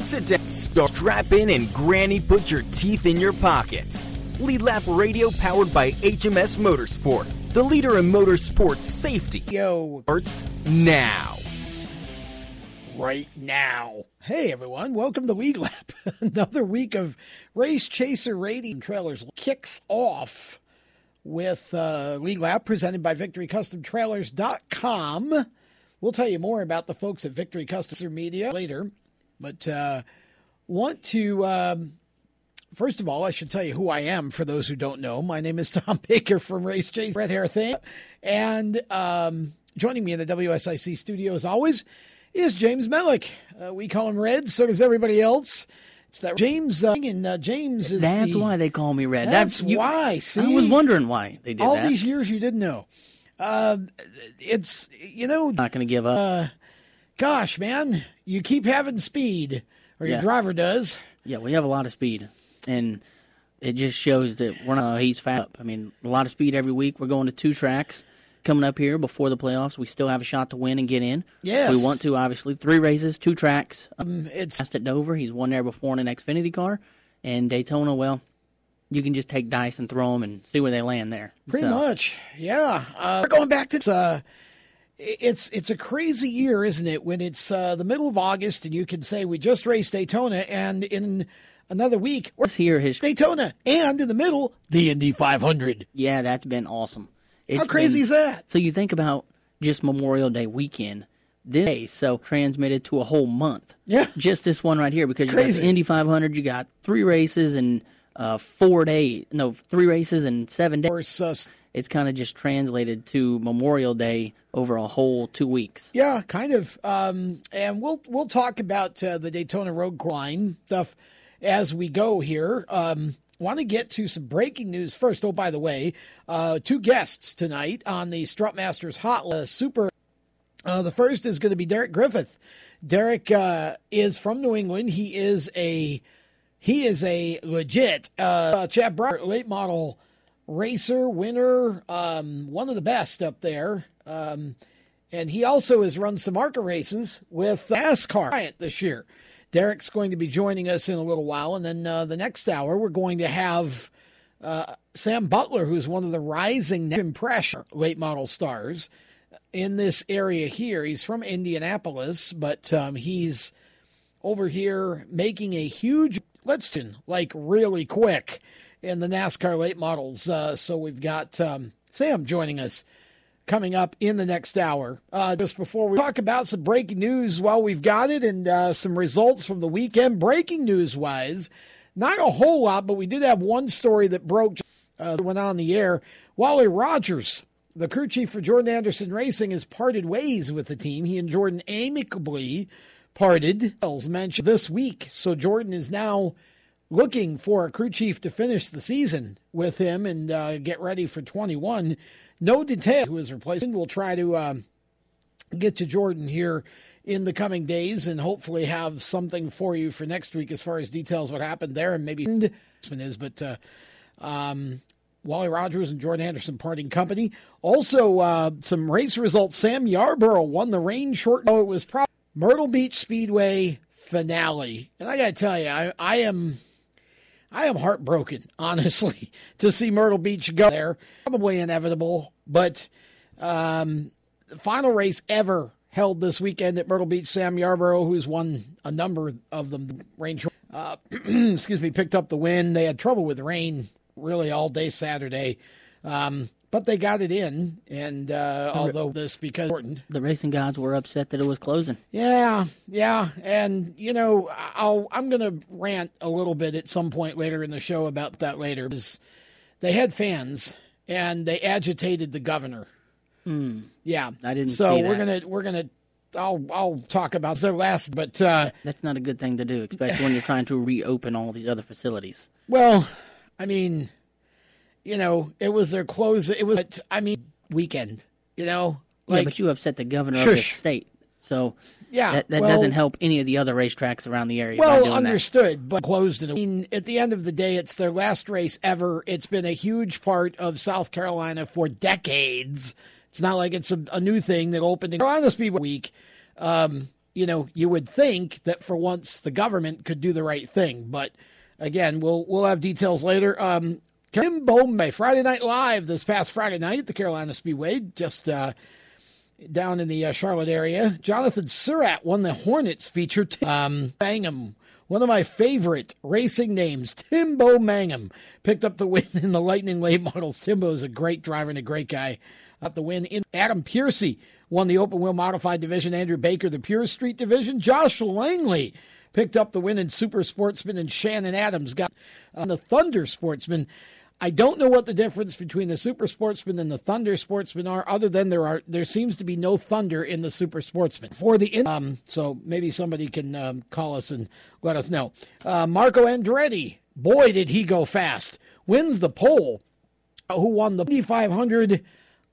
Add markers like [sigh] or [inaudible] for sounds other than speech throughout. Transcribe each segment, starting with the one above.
Sit down, start, strap in, and Granny put your teeth in your pocket. Lead Lap Radio powered by HMS Motorsport, the leader in motorsport safety. Yo. Starts now. Right now. Hey everyone, welcome to Lead Lap. [laughs] Another week of Race Chaser Radio Trailers kicks off with uh, Lead Lap presented by VictoryCustomTrailers.com. We'll tell you more about the folks at Victory Custom Media later, but uh, want to um, first of all, I should tell you who I am for those who don't know. My name is [laughs] Tom Baker from Race Chase Red Hair Thing, and um, joining me in the WSIC studio as always is James Mellick. Uh, we call him Red, so does everybody else. It's that James, uh, and uh, James is That's the, why they call me Red. That's, you- why. See, I was wondering why they did all that. these years you didn't know. Uh, it's you know, Not going to give up. Gosh, man, you keep having speed, or your Yeah. driver does. yeah, we have a lot of speed, and it just shows that we're not. He's fat. Up. I mean, a lot of speed every week. We're going to two tracks coming up here before the playoffs. We still have a shot to win and get in. Yes. we want to. Obviously, three races, two tracks. Um, it's at Dover, he's won there before in an Xfinity car, and Daytona. Well, you can just take dice and throw them and see where they land there. Pretty So, much, yeah. Uh, we're going back to uh, it's it's a crazy year, isn't it? When it's uh, the middle of August and you can say we just raced Daytona, and in another week we're hear his. Daytona, and in the middle the Indy 500. Yeah, that's been awesome. It's How crazy been- is that? So you think about just Memorial Day weekend, this day, so transmitted to a whole month. Yeah. Just this one right here because you got the Indy 500, you got three races and uh, four days, no, three races and seven Of days. course, uh, It's kind of just translated to Memorial Day over a whole two weeks. Yeah, kind of. Um, and we'll we'll talk about uh, the Daytona Road Line stuff as we go here. Um, Want to get to some breaking news first. Oh, by the way, uh, two guests tonight on the Strutmasters Hot uh, Super. Uh, the first is going to be Derek Griffith. Derek uh, is from New England. He is a he is a legit uh, Chad Brower late model racer, winner, um, one of the best up there. Um, and he also has run some ARCA races with NASCAR this year. Derek's going to be joining us in a little while. And then uh, the next hour, we're going to have uh, Sam Butler, who's one of the rising impression late model stars in this area here. He's from Indianapolis, but um, he's over here making a huge let's like really quick in the NASCAR late models. Uh, so we've got um, Sam joining us coming up in the next hour. Uh, just before we talk about some breaking news while we've got it and uh, some results from the weekend, breaking news wise, not a whole lot, but we did have one story that broke, uh, went on the air. Wally Rogers, the crew chief for Jordan Anderson Racing, has parted ways with the team. He and Jordan amicably parted, mentioned this week. So Jordan is now looking for a crew chief to finish the season with him and uh, get ready for 21. No detail who is replacing. We'll try to um, get to Jordan here in the coming days and hopefully have something for you for next week as far as details what happened there and maybe is. But uh, um, Wally Rogers and Jordan Anderson parting company. Also, uh, some race results. Sam Yarbrough won the rain short. Oh, it was probably Myrtle Beach Speedway finale, and I got to tell you, I, I am. I am heartbroken, [laughs] honestly, to see Myrtle Beach go there. Probably inevitable, but um, the final race ever held this weekend at Myrtle Beach. Sam Yarbrough, who's won a number of them, range, uh, [clears throat] excuse me, picked up the win. They had trouble with rain really all day Saturday, um, but they got it in. And uh, although this because important, The racing gods were upset that it was closing. yeah, yeah, and you know, I'll I'm gonna rant a little bit at some point later in the show about that later because they had fans and they agitated the governor. Yeah, I didn't So see we're gonna we're gonna I'll I'll talk about their last, but uh, That's not a good thing to do, especially when you're trying to reopen all these other facilities. well, I mean, you know, it was their close. It was I mean weekend. You know, yeah, but you upset the governor of the state, so yeah, that, that well, doesn't help any of the other racetracks around the area. by Well, doing that. understood, but closed it. I mean, at the end of the day, it's their last race ever. It's been a huge part of South Carolina for decades. It's not like it's a, a new thing that opened in Carolina Speedway Week. Um, you know, you would think that for once the government could do the right thing. But again, we'll we'll have details later. Um, Tim Bowman, Friday Night Live this past Friday night at the Carolina Speedway, just uh, down in the uh, Charlotte area. Jonathan Surratt won the Hornets feature. Um, Bangham, one of my favorite racing names, Timbo Mangum, picked up the win in the Lightning Late Models. Timbo is a great driver and a great guy. Up the win in Adam Piercy won the open wheel modified division. Andrew Baker, the Pure Street division. Josh Langley picked up the win in Super Sportsman, and Shannon Adams got on the Thunder Sportsman. I don't know what the difference between the Super Sportsman and the Thunder Sportsman are, other than there are there seems to be no thunder in the Super Sportsman for the um. So maybe somebody can um, call us and let us know. Uh, Marco Andretti, boy, did he go fast! Wins the pole. Who won the 500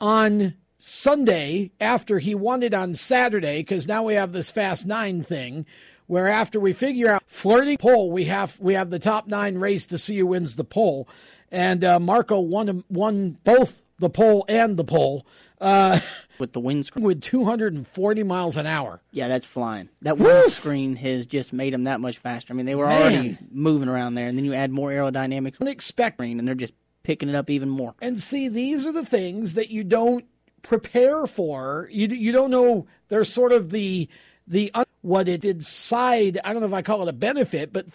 on Sunday after he won it on Saturday? Because now we have this Fast Nine thing where after we figure out flirting pole, we have we have the top nine race to see who wins the pole and uh, Marco won won both the pole and the pole. Uh, [laughs] with the windscreen with 240 miles an hour. Yeah, that's flying. That windscreen has just made them that much faster. I mean, they were Man. already moving around there, and then you add more aerodynamics. Unexpected, and they're just picking it up even more. And see, these are the things that you don't prepare for. You you don't know. They're sort of the the what it did side. I don't know if I call it a benefit, but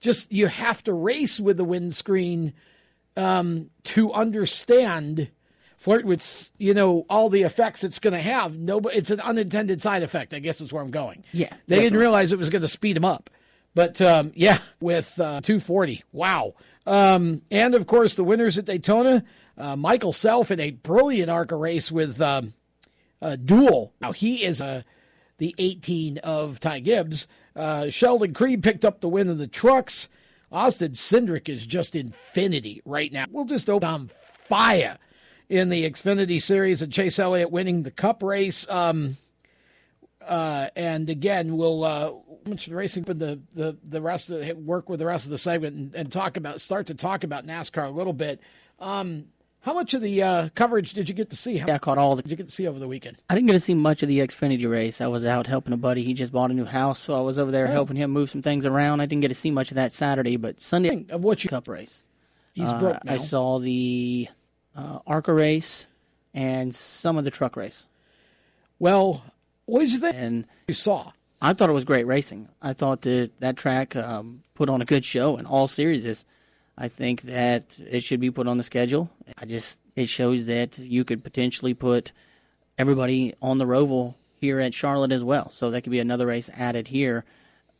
just you have to race with the windscreen um, to understand flirt with you know all the effects it's going to have. No, it's an unintended side effect. I guess is where I'm going. Yeah, they definitely. didn't realize it was going to speed them up. But um, yeah, with uh, 240, wow. Um, and of course, the winners at Daytona, uh, Michael Self in a brilliant ARCA race with um, uh, Dual. Now he is uh, the 18 of Ty Gibbs. Uh, Sheldon Creed picked up the win in the trucks. Austin Cindric is just infinity right now. We'll just open on fire in the Xfinity Series and Chase Elliott winning the Cup race. Um, uh, and again, we'll uh, mention racing, but the, the the rest of the, work with the rest of the segment and, and, talk about start to talk about NASCAR a little bit. Um, how much of the uh, coverage did you get to see? How yeah, I caught all the. Did you get to see over the weekend? I didn't get to see much of the Xfinity race. I was out helping a buddy. He just bought a new house, so I was over there oh. helping him move some things around. I didn't get to see much of that Saturday, but Sunday of what you Cup race. He's uh, broke. Now. I saw the uh, ARCA race and some of the truck race. Well, what did you think? And you saw. I thought it was great racing. I thought that that track um, put on a good show in all series. I think that it should be put on the schedule. I just it shows that you could potentially put everybody on the Roval here at Charlotte as well. So that could be another race added here.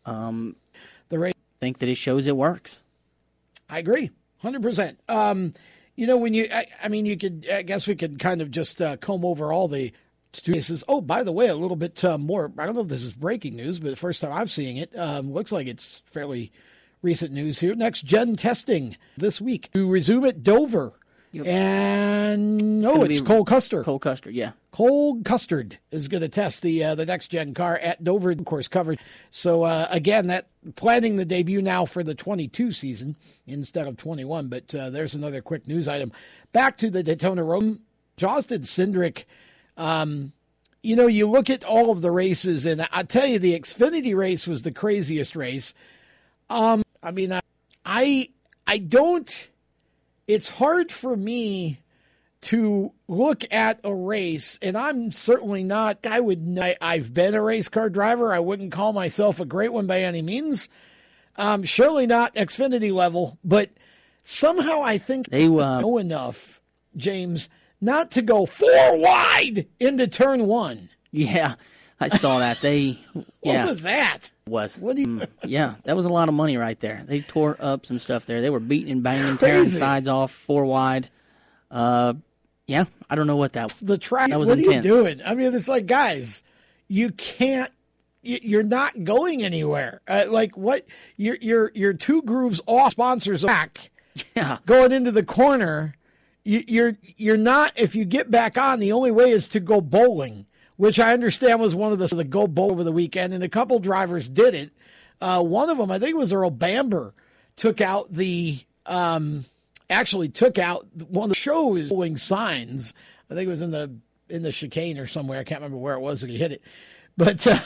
Um, the race, I think that it shows it works. I agree, hundred um, percent. You know, when you, I, I, mean, you could, I guess we could kind of just uh, comb over all the cases. Oh, by the way, a little bit uh, more. I don't know if this is breaking news, but the first time I'm seeing it, um, looks like it's fairly recent news here. Next gen testing this week to resume at Dover. Yep. And oh, it's, it's Cole Custer. Cole Custer, yeah. Cole Custer is going to test the uh, the next gen car at Dover, of course, covered. So uh, again, that planning the debut now for the 22 season instead of 21. But uh, there's another quick news item. Back to the Daytona Road. Austin Cindric. Um, you know, you look at all of the races, and I tell you, the Xfinity race was the craziest race. Um, I mean, I, I, I don't it's hard for me to look at a race, and I'm certainly not. I would. I, I've been a race car driver. I wouldn't call myself a great one by any means. Um, surely not Xfinity level, but somehow I think they uh, know enough, James, not to go four wide into turn one. Yeah, I saw that. They [laughs] yeah. What was that? Was what do you? Mm, yeah, that was a lot of money right there. They tore up some stuff there. They were beating and banging, Crazy. tearing sides off four wide. Uh, yeah, I don't know what that. was. The track. That was what intense. are you doing? I mean, it's like guys, you can't. You're not going anywhere. Uh, like what? You're you're you're two grooves off sponsors back. [laughs] Yeah, going into the corner. You, you're you're not. If you get back on, the only way is to go bowling which I understand was one of the, the go bowl over the weekend, and a couple drivers did it. Uh, one of them, I think it was Earl Bamber, took out the um, actually took out one of the show's bowling signs. I think it was in the in the chicane or somewhere. I can't remember where it was that he hit it, but uh,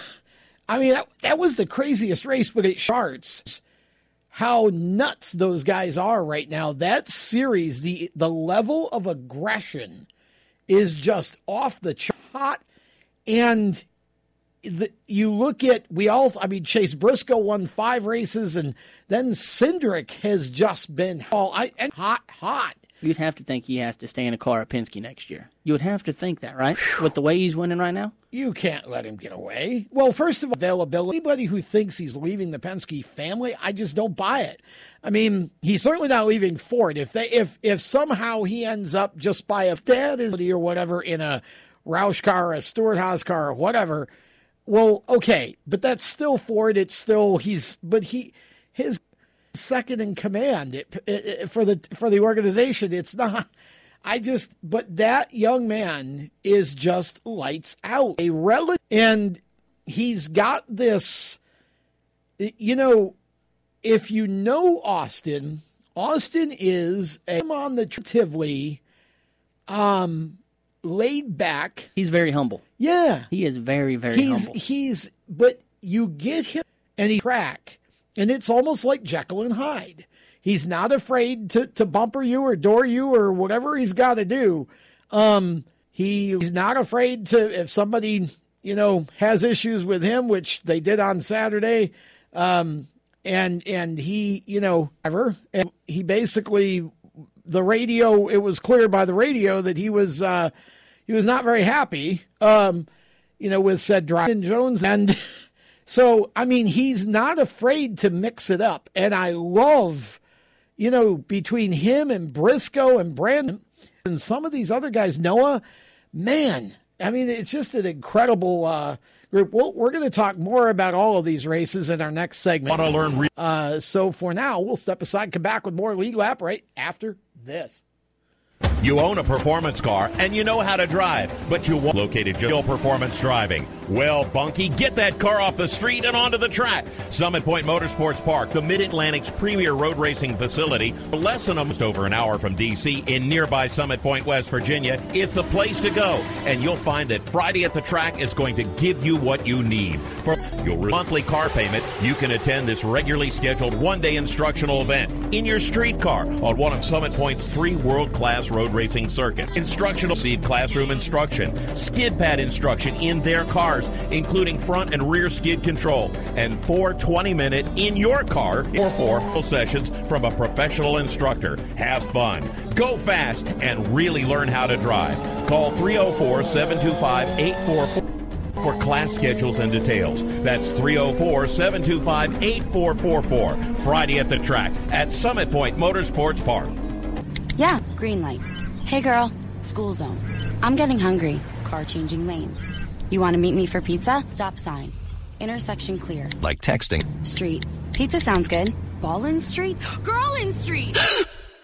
I mean, that, that was the craziest race, but it charts how nuts those guys are right now. That series, the the level of aggression is just off the chart. And the, you look at we all. I mean, Chase Briscoe won five races, and then Cindric has just been all I and hot, hot. You'd have to think he has to stay in a car at Penske next year. You would have to think that, right? With the way he's winning right now? You can't let him get away. Well, first of all, availability. Anybody who thinks he's leaving the Penske family, I just don't buy it. I mean, he's certainly not leaving Ford. If they if if somehow he ends up just by a status or whatever in a Roush car a Stewart Haas car whatever, well, okay, but that's still Ford. It's still he's but he his second in command it, it, it, for the for the organization. It's not. I just, but that young man is just lights out. A relative, and he's got this. You know, if you know Austin, Austin is a on the relatively, um, laid back. He's very humble. Yeah, he is very very he's, humble. He's but you get him and he crack, and it's almost like Jekyll and Hyde. He's not afraid to, to bumper you or door you or whatever he's got to do. Um, he, he's not afraid to, if somebody, you know, has issues with him, which they did on Saturday, um, and, and he, you know, ever, and he basically, the radio, it was clear by the radio that he was, uh, he was not very happy, um, you know, with said Dryden Jones and, [laughs] So, I mean, he's not afraid to mix it up. And I love, you know, between him and Briscoe and Brandon and some of these other guys, Noah, man, I mean, it's just an incredible uh, group. We'll, we're going to talk more about all of these races in our next segment. Want to learn? Re- uh, so for now, we'll step aside and come back with more lead lap right after this. You own a performance car and you know how to drive, but you want located Jill Performance Driving. Well, Bunky, get that car off the street and onto the track. Summit Point Motorsports Park, the Mid-Atlantic's premier road racing facility, less than almost over an hour from D.C. in nearby Summit Point, West Virginia, is the place to go. And you'll find that Friday at the track is going to give you what you need. For your monthly car payment, you can attend this regularly scheduled one-day instructional event in your street car on one of Summit Point's three world-class road racing circuits. Instructional seat classroom instruction, skid pad instruction in their cars, including front and rear skid control, and four 20 minute in your car or four sessions from a professional instructor. Have fun, go fast, and really learn how to drive. Call 304 725 844 for class schedules and details. That's 304 725 8444. Friday at the track at Summit Point Motorsports Park. Yeah, green light. Hey girl, school zone. I'm getting hungry. Car changing lanes. You want to meet me for pizza? Stop sign. Intersection clear. Like texting. Street. Pizza sounds good. Ball in street? [gasps] Girl in street!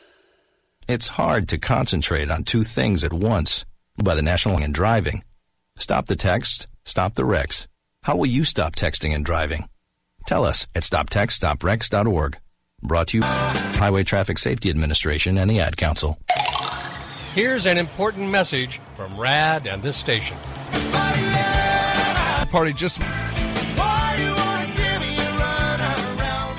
[gasps] it's hard to concentrate on two things at once. By the National and Driving. Stop the text, stop the wrecks. How will you stop texting and driving? Tell us at stoptextstoprex.org. Brought to you by Highway Traffic Safety Administration and the Ad Council. Here's an important message from RAD and this station. Party just.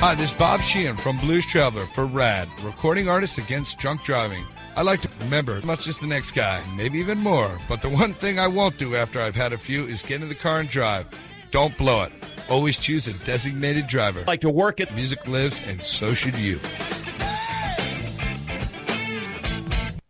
Hi, this is Bob Sheehan from Blues Traveler for RAD, recording artists against drunk driving. I like to remember as much as the next guy, maybe even more. But the one thing I won't do after I've had a few is get in the car and drive. Don't blow it. Always choose a designated driver. Like to work at Music lives, and so should you.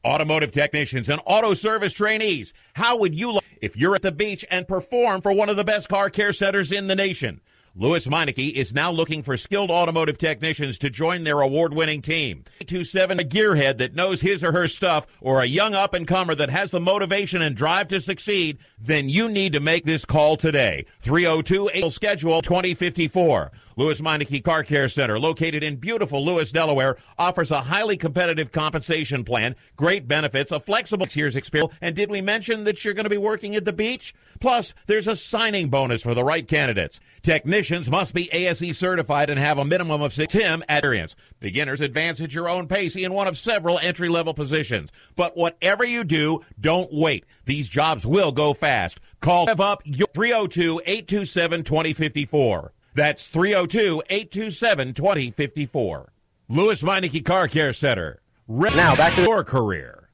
Automotive technicians and auto service trainees. How would you like if you're at the beach and perform for one of the best car care centers in the nation? Lewes Meineke is now looking for skilled automotive technicians to join their award-winning team. 827 a gearhead that knows his or her stuff or a young up-and-comer that has the motivation and drive to succeed, then you need to make this call today. 302 schedule 2054. Lewes Meineke Car Care Center, located in beautiful Lewes, Delaware, offers a highly competitive compensation plan, great benefits, a flexible years experience, and did we mention that you're going to be working at the beach? Plus, there's a signing bonus for the right candidates. Technicians must be ASE certified and have a minimum of six TIM experience. Beginners advance at your own pace in one of several entry level positions. But whatever you do, don't wait. These jobs will go fast. Call up 302 827 2054. That's 302 827 2054. Lewes Meineke Car Care Center. Now back to your career.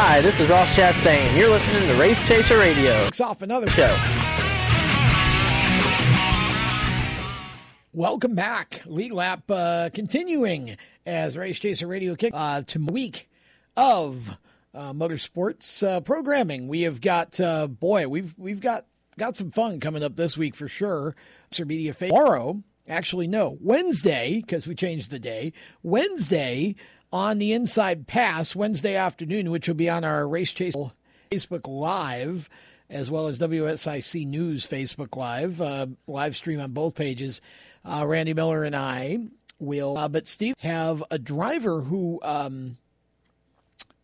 Hi, this is Ross Chastain. You're listening to Race Chaser Radio. Kicks off another show. Welcome back. Lead lap uh, continuing as Race Chaser Radio kick uh, to week of uh, motorsports uh, programming. We have got uh, boy, we've we've got got some fun coming up this week for sure. Sir Media tomorrow, actually no Wednesday because we changed the day. Wednesday on the Inside Pass Wednesday afternoon, which will be on our Race Chaser Facebook Live as well as WSIC News Facebook Live uh, live stream on both pages. Uh, Randy Miller and I will, uh, but Steve have a driver who um,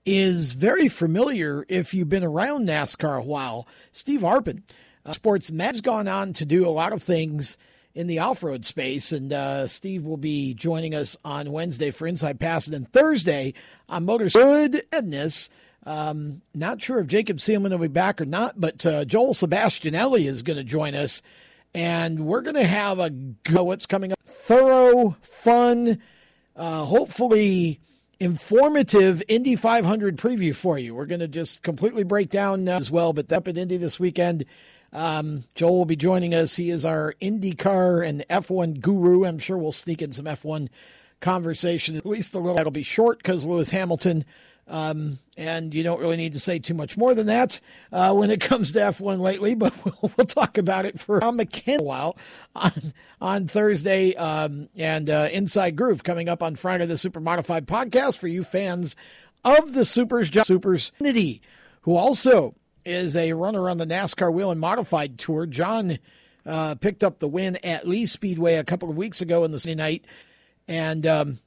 is very familiar if you've been around NASCAR a while. Steve Arpin, uh, sports has gone on to do a lot of things in the off-road space, and uh, Steve will be joining us on Wednesday for Inside Pass, and then Thursday on Motors Goodness. Um, not sure if Jacob Seelman will be back or not, but uh, Joel Sebastianelli is going to join us and we're going to have a go. What's coming up? Thorough, fun, uh, hopefully informative Indy 500 preview for you. We're going to just completely break down uh, as well, but up at Indy this weekend. Um, Joel will be joining us. He is our IndyCar and F1 guru. I'm sure we'll sneak in some F1 conversation, at least a little. That'll be short because Lewis Hamilton um, and you don't really need to say too much more than that uh, when it comes to F1 lately, [laughs] but we'll, we'll talk about it for Tom McKenna a while on, on Thursday um, and uh, Inside Groove coming up on Friday, the Super Modified podcast for you fans of the Supers, John Supers, Nitty, who also is a runner on the NASCAR Whelen Modified Tour. John uh, picked up the win at Lee Speedway a couple of weeks ago in the Sunday night, and um,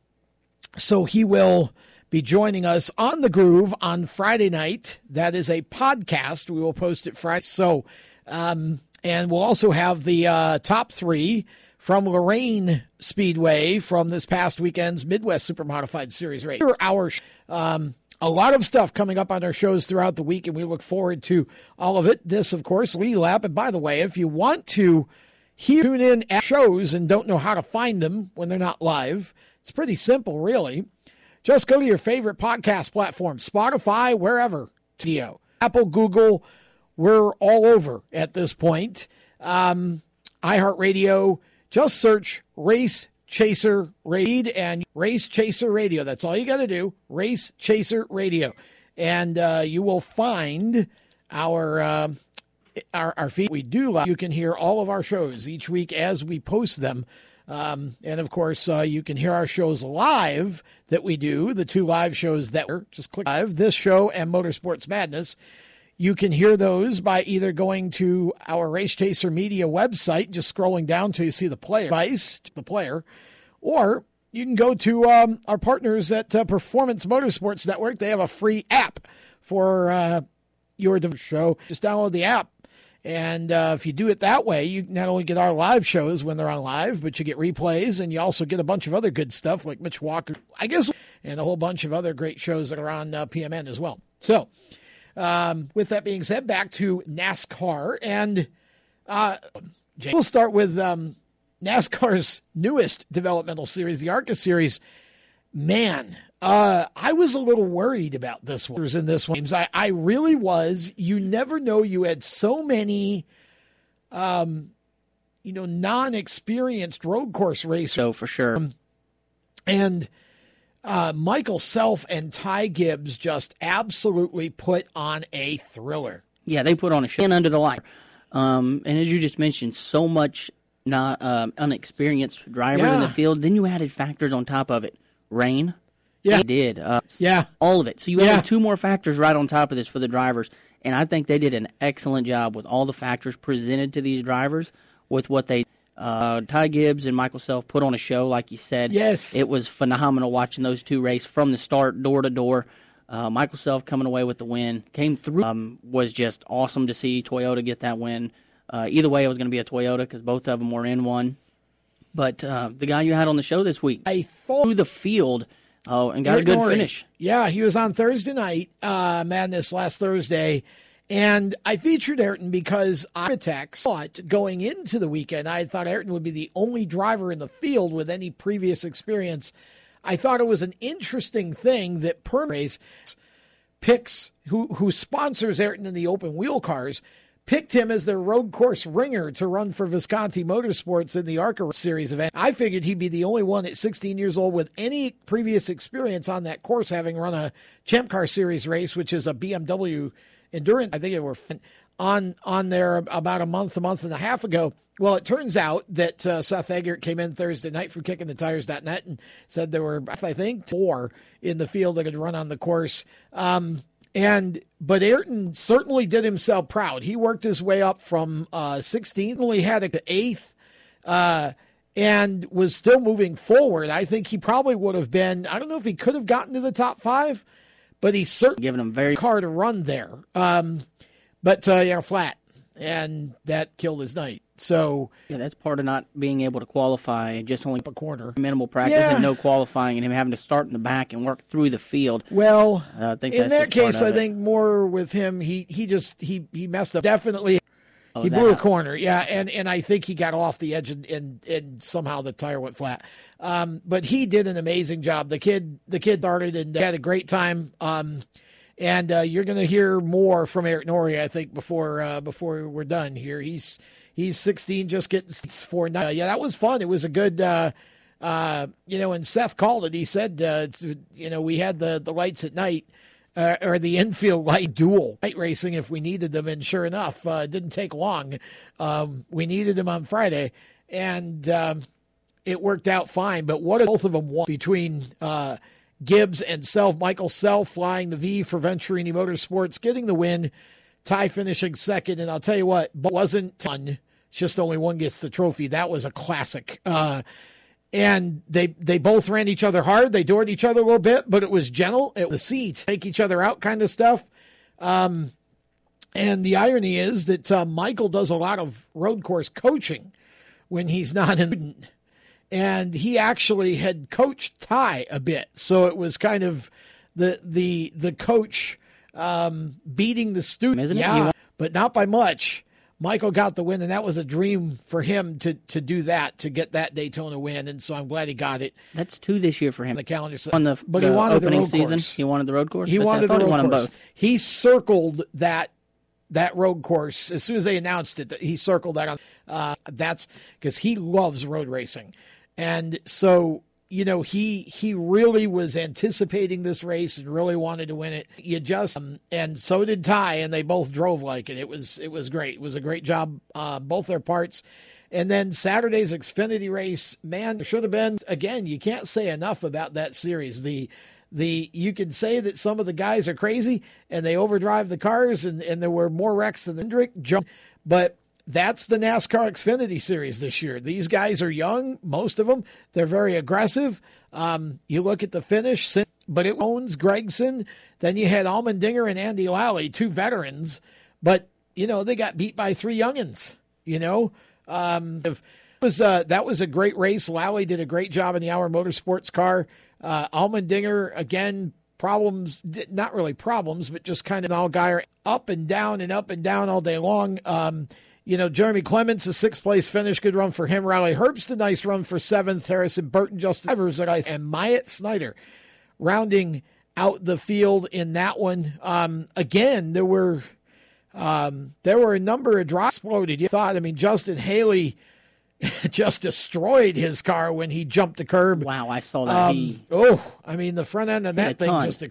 so he will – be joining us on the Groove on Friday night. That is a podcast. We will post it Friday. So, um, and we'll also have the uh, top three from Lorraine Speedway from this past weekend's Midwest Super Modified Series race. Our um, a lot of stuff coming up on our shows throughout the week, and we look forward to all of it. This, of course, Lead Lap. And by the way, if you want to hear, tune in at shows and don't know how to find them when they're not live, it's pretty simple, really. Just go to your favorite podcast platform, Spotify, wherever. Tio, Apple, Google, we're all over at this point. Um, iHeartRadio, just search Race Chaser Radio and Race Chaser Radio. That's all you got to do. Race Chaser Radio, and uh, you will find our. Uh, our, our feed we do you can hear all of our shows each week as we post them um, and of course, uh, you can hear our shows live that we do, the two live shows that were just click live, this show and Motorsports Madness. You can hear those by either going to our Race Chaser Media website, just scrolling down till you see the player, device, the player, or you can go to um, our partners at uh, Performance Motorsports Network. They have a free app for uh, your show. Just download the app and uh, if you do it that way, you not only get our live shows when they're on live, but you get replays and you also get a bunch of other good stuff like Mitch Walker, I guess, and a whole bunch of other great shows that are on uh, PMN as well. So, um, with that being said, back to NASCAR. And uh, we'll start with um, NASCAR's newest developmental series, the ARCA series. Man, uh, I was a little worried about this one. In this one, I, I really was. You never know. You had so many, um, you know, non-experienced road course racers. So for sure. Um, and uh, Michael Self and Ty Gibbs just absolutely put on a thriller. Yeah, they put on a show and under the light. Um, and as you just mentioned, so much not um, unexperienced drivers yeah. in the field. Then you added factors on top of it: rain, yeah, they did. Uh, yeah, all of it. So you yeah. two more factors right on top of this for the drivers, and I think they did an excellent job with all the factors presented to these drivers with what they. Uh, Ty Gibbs and Michael Self put on a show, like you said. Yes, it was phenomenal watching those two race from the start, door to door. Uh, Michael Self coming away with the win, came through. Um, was just awesome to see Toyota get that win. Uh, either way, it was going to be a Toyota because both of them were in one. But uh, the guy you had on the show this week, I thought through the field Oh, and got a good Ori. finish. Yeah, he was on Thursday night, uh, Madness last Thursday. And I featured Ayrton because I thought going into the weekend, I thought Ayrton would be the only driver in the field with any previous experience. I thought it was an interesting thing that Permace picks who who sponsors Ayrton in the open wheel cars picked him as their road course ringer to run for Visconti Motorsports in the ARCA series event. I figured he'd be the only one at 16 years old with any previous experience on that course, having run a Champ Car Series race, which is a BMW endurance. I think it were on on there about a month, a month and a half ago. Well, it turns out that uh, Seth Eggert came in Thursday night from kickingthetires.net and said there were, I think, four in the field that had run on the course. Um, and but Ayrton certainly did himself proud. He worked his way up from uh, 16th, only had it to eighth, uh, and was still moving forward. I think he probably would have been. I don't know if he could have gotten to the top five, but he certainly given him very hard to run there. Um, but uh, yeah, flat, and that killed his night. So yeah, that's part of not being able to qualify just only a corner, minimal practice Yeah. and no qualifying, and him having to start in the back and work through the field. Well, Uh, I think in that case, I it. think more with him, he he just he he messed up. Definitely, Oh, he blew a corner. Yeah, and and I think he got off the edge and and, and somehow the tire went flat. Um, but he did an amazing job. The kid the kid started and had a great time. Um, and uh, you're going to hear more from Eric Nori, I think, before uh, before we're done here. He's he's 16, just getting four. Uh, yeah, that was fun. It was a good. Uh, uh, you know, and Seth called it. He said, uh, you know, we had the the lights at night. Uh, or the [laughs] infield light dual light racing if we needed them, and sure enough, uh, it didn't take long. Um, we needed them on Friday, and um, it worked out fine. But what both of them between uh, Gibbs and Self? Michael Self flying the V for Venturini Motorsports, getting the win. Ty finishing second, and I'll tell you what, but wasn't fun. Just only one gets the trophy. That was a classic. Uh, and they they both ran each other hard. They doored each other a little bit, but it was gentle. It was the seat, take each other out kind of stuff. Um, and the irony is that uh, Michael does a lot of road course coaching when he's not in. student. And he actually had coached Ty a bit, so it was kind of the the the coach um, beating the student. Isn't yeah, but not by much. Michael got the win, and that was a dream for him to to do that to get that Daytona win. And so I'm glad he got it. That's two this year for him. The calendar, on the, but the he wanted opening the road season. course. He wanted the road course. He wanted the he wanted course. both. He circled that that road course as soon as they announced it. He circled that on. Uh, that's because he loves road racing, and so you know he he really was anticipating this race and really wanted to win it. You just um, and so did Ty, and they both drove like it. It was it was great. It was a great job, uh, both their parts. And then Saturday's Xfinity race, man, should have been again. You can't say enough about that series. The the you can say that some of the guys are crazy and they overdrive the cars and, and there were more wrecks than Hendrick jump, but that's the NASCAR Xfinity Series this year. These guys are young, most of them. They're very aggressive. Um, you look at the finish, but it owns Gragson. Then you had Allmendinger and Andy Lally, two veterans, but you know they got beat by three youngins. You know, um, it was uh, that was a great race. Lally did a great job in the Hour Motorsports car. Uh, again problems, not really problems, but just kind of all guy up and down and up and down all day long. Um, you know, Jeremy Clements, a sixth place finish, good run for him. Riley Herbst, a nice run for seventh. Harrison Burton, Justin Evers, and Myatt Snider rounding out the field in that one. Um, again, there were um, there were a number of drops exploded. You thought, I mean, Justin Haley [laughs] just destroyed his car when he jumped the curb. Wow, I saw that. Um, he, oh, I mean, the front end of that thing ton. just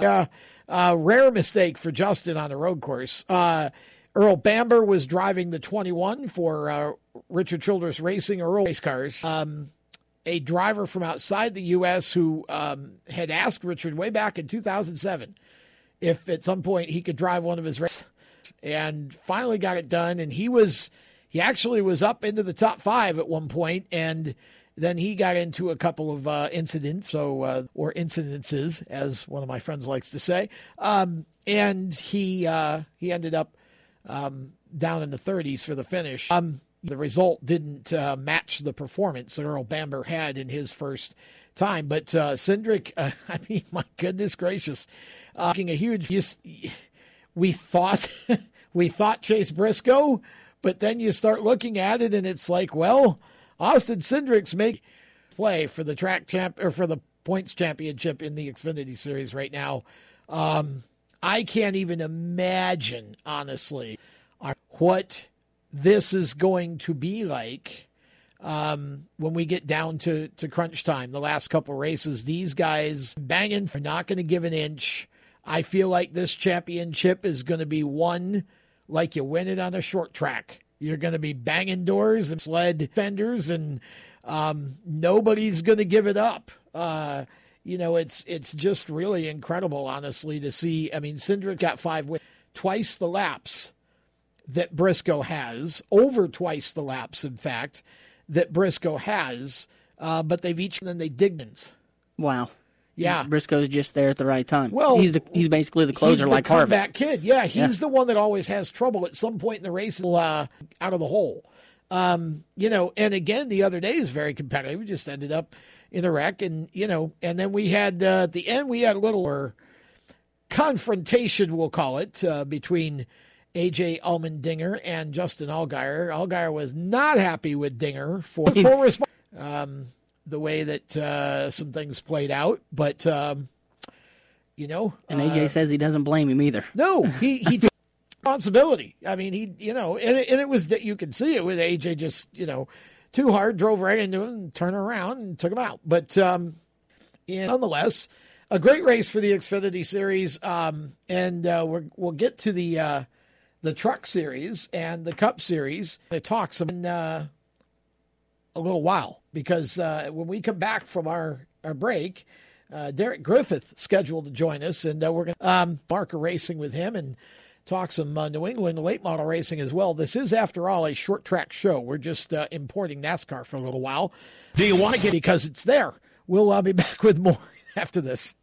yeah, uh, rare mistake for Justin on the road course. Uh, Earl Bamber was driving the 21 for uh, Richard Childress Racing Earl race cars. Um, a driver from outside the U.S. who um, had asked Richard way back in 2007 if at some point he could drive one of his races, and finally got it done. And he was he actually was up into the top five at one point, and then he got into a couple of uh, incidents, so uh, or incidences, as one of my friends likes to say. Um, and he uh, he ended up um, down in the 30s for the finish. Um, the result didn't uh, match the performance that Earl Bamber had in his first time. But uh, Cindric, uh, [laughs] I mean, my goodness gracious, uh, a huge. We thought [laughs] we thought Chase Briscoe, but then you start looking at it and it's like, well, Austin Cindric's make play for the track champ or for the points championship in the Xfinity Series right now. Um, I can't even imagine, honestly, what this is going to be like um, when we get down to, to crunch time. The last couple races, these guys banging for not going to give an inch. I feel like this championship is going to be won like you win it on a short track. You're going to be banging doors and sled fenders, and um, nobody's going to give it up. Uh, you know, it's it's just really incredible, honestly, to see. I mean, Cindric got five wins, twice the laps that Briscoe has, over twice the laps, in fact, that Briscoe has. Uh, but they've each then they dignans. Wow. Yeah, Briscoe's just there at the right time. Well, he's the, he's basically the closer, the like Harvick. kid. Yeah, he's Yeah. the one that always has trouble at some point in the race, uh, out of the hole. Um, you know, and again, the other day is very competitive. We just ended up in Iraq, and you know, and then we had uh, at the end we had a little confrontation, we'll call it, uh, between AJ Allmendinger and Justin Allgaier. Allgaier was not happy with Dinger for full response. Um, the way that uh, some things played out, but um, you know, And AJ uh, says he doesn't blame him either. no, he he took responsibility. I mean, he you know, and it, and it was that you could see it with AJ just you know too hard, drove right into him, turned around and took him out. But um, and nonetheless, a great race for the Xfinity Series, um, and uh, we're, we'll get to the uh, the Truck Series and the Cup Series. It talks in uh, a little while because uh, when we come back from our our break. Uh, Derek Griffith scheduled to join us, and uh, we're going to um, a racing with him and talk some uh, New England late model racing as well. This is, after all, a short track show. We're just uh, importing NASCAR for a little while. Do you want to get because it's there? We'll uh, be [laughs] back with more [laughs] after this.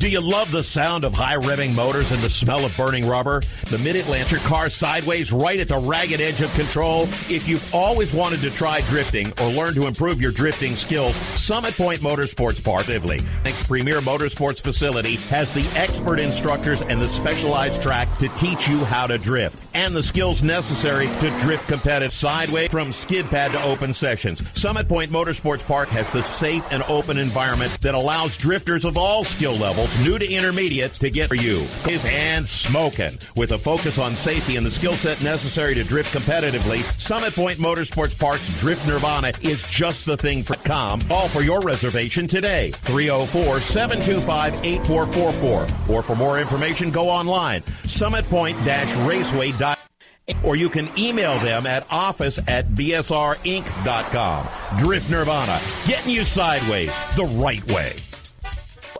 Do you love the sound of high revving motors and the smell of burning rubber? The Mid Atlantic car sideways right at the ragged edge of control? If you've always wanted to try drifting or learn to improve your drifting skills, Summit Point Motorsports Park Ivley, Thanks premier motorsports facility, has the expert instructors and the specialized track to teach you how to drift and the skills necessary to drift competitive sideways from skid pad to open sessions. Summit Point Motorsports Park has the safe and open environment that allows drifters of all skill levels, new to intermediate, to get for you. And smoking. With a focus on safety and the skill set necessary to drift competitively, Summit Point Motorsports Park's Drift Nirvana is just the thing for com. Call for your reservation today. 304-725-8444. Or for more information, go online. Summit-Raceway or you can email them at office at bsrinc.com. Drift Nirvana, getting you sideways the right way.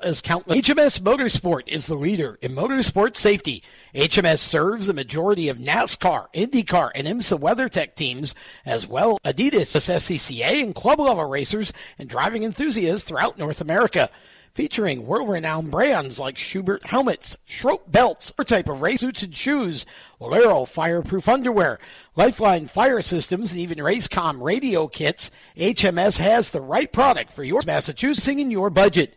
as countless. HMS Motorsport is the leader in motorsport safety. HMS serves a majority of NASCAR, IndyCar, and IMSA WeatherTech teams, as well Adidas, SCCA, and club level racers and driving enthusiasts throughout North America. Featuring world-renowned brands like Schuberth helmets, Schroth belts, or type of race suits and shoes, Valero fireproof underwear, Lifeline fire systems, and even Racecom radio kits, HMS has the right product for your Massachusetts in your budget.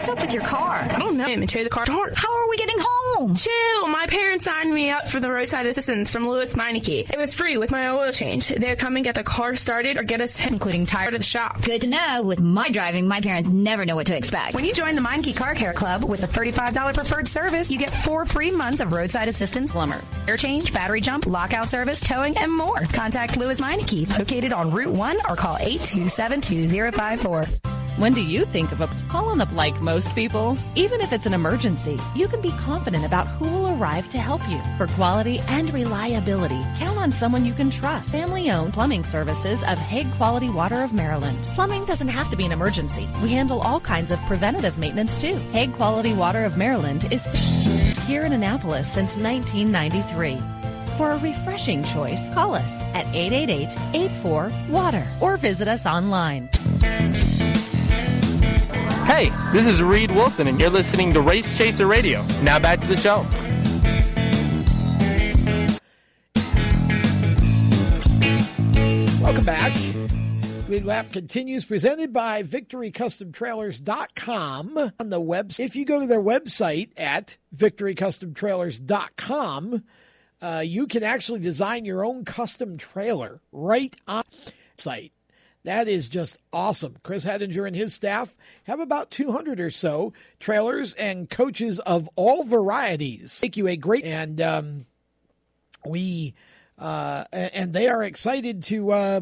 What's up with your car? I don't know. I'm tow the car. How are we getting home? Chill. My parents signed me up for the roadside assistance from Lewes Meineke. It was free with my oil change. They'd come and get the car started or get us including tire to the shop. Good to know. With my driving, my parents never know what to expect. When you join the Meineke Car Care Club with a $35 preferred service, you get four free months of roadside assistance, plumber, air change, battery jump, lockout service, towing, and more. Contact Lewes Meineke, located on Route 1 or call 827-2054. When do you think of a call calling up like most people? Even if it's an emergency, you can be confident about who will arrive to help you. For quality and reliability, count on someone you can trust. Family owned plumbing services of Hague Quality Water of Maryland. Plumbing doesn't have to be an emergency. We handle all kinds of preventative maintenance too. Hague Quality Water of Maryland is here in Annapolis since 1993. For a refreshing choice, call us at 888 84 Water or visit us online. Hey, this is Reed Wilson, and you're listening to Race Chaser Radio. Now back to the show. Welcome back. Lead Lap continues, presented by VictoryCustomTrailers.com on the web. If you go to their website at VictoryCustomTrailers.com, uh, you can actually design your own custom trailer right on site. That is just awesome. Chris Hedinger and his staff have about 200 or so trailers and coaches of all varieties. Make you a great and um, we uh, and they are excited to uh,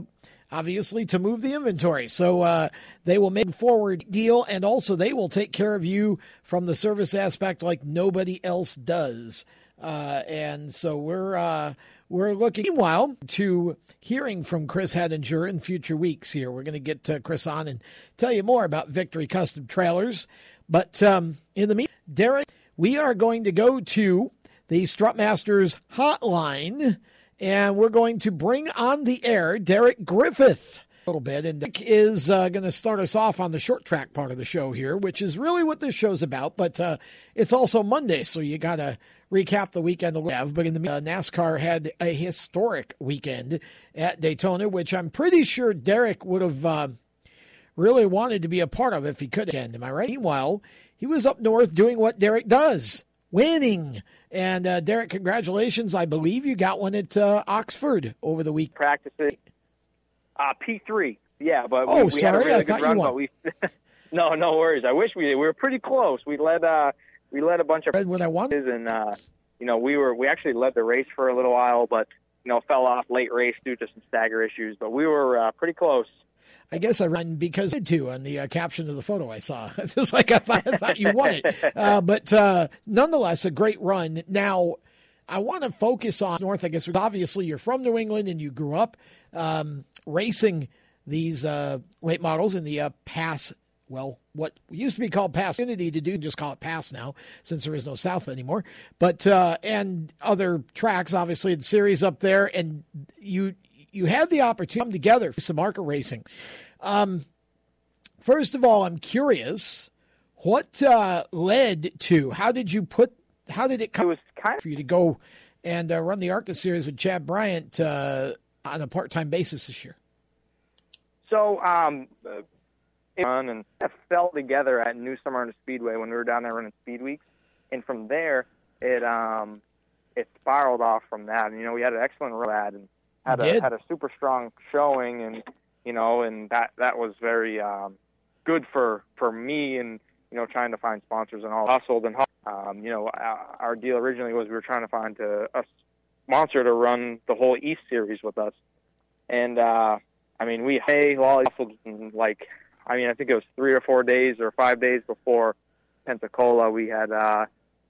obviously to move the inventory. So uh, they will make a forward deal, and also they will take care of you from the service aspect like nobody else does. Uh, and so we're uh, we're looking meanwhile to hearing from Chris Hedinger in future weeks. Here we're going to get uh, Chris on and tell you more about Victory Custom Trailers. But um, in the meantime, Derek, we are going to go to the Strutmasters hotline, and we're going to bring on the air Derek Griffith a little bit. And Derek is uh, going to start us off on the short track part of the show here, which is really what this show's about. But uh, it's also Monday, so you got to recap the weekend that we have. But in the uh, NASCAR had a historic weekend at Daytona, which I'm pretty sure Derek would have uh, really wanted to be a part of if he could. End. Am I right? Meanwhile, he was up north doing what Derek does, winning. And uh, Derek, congratulations! I believe you got one at uh, Oxford over the week. Practicing uh, P three, yeah, but oh, we, we sorry, had a really I good thought run, you won. but we [laughs] no, no worries. I wish we did. We were pretty close. We led uh, we led a bunch of when I won, and uh, you know we were we actually led the race for a little while, but you know fell off late race due to some stagger issues. But we were uh, pretty close. I guess I ran because I did too on the uh, caption of the photo I saw. [laughs] It's just like I thought, I thought you won it. [laughs] Uh, but uh, nonetheless, a great run. Now, I want to focus on North. I guess obviously you're from New England and you grew up um, racing these uh, late models in the uh, pass. Well, what used to be called pass unity to do, just call it pass now, since there is no South anymore. But uh, and other tracks, obviously, in series up there, and you you had the opportunity to come together for some market racing. Um, first of all, I'm curious what uh, led to how did you put how did it come it was kind of- for you to go and uh, run the ARCA series with Chad Bryant uh, on a part time basis this year? So, um, uh, it run and fell together at New Smyrna Speedway when we were down there running Speed Weeks, and from there it um it spiraled off from that. And you know, we had an excellent ride and had a had a super strong showing, and you know, and that that was very um good for for me and you know trying to find sponsors and all hustled and um you know our, our deal originally was we were trying to find a, a sponsor to run the whole East series with us, and uh I mean we hey well hustled and, like I mean I think it was three or four days or five days before Pensacola we had uh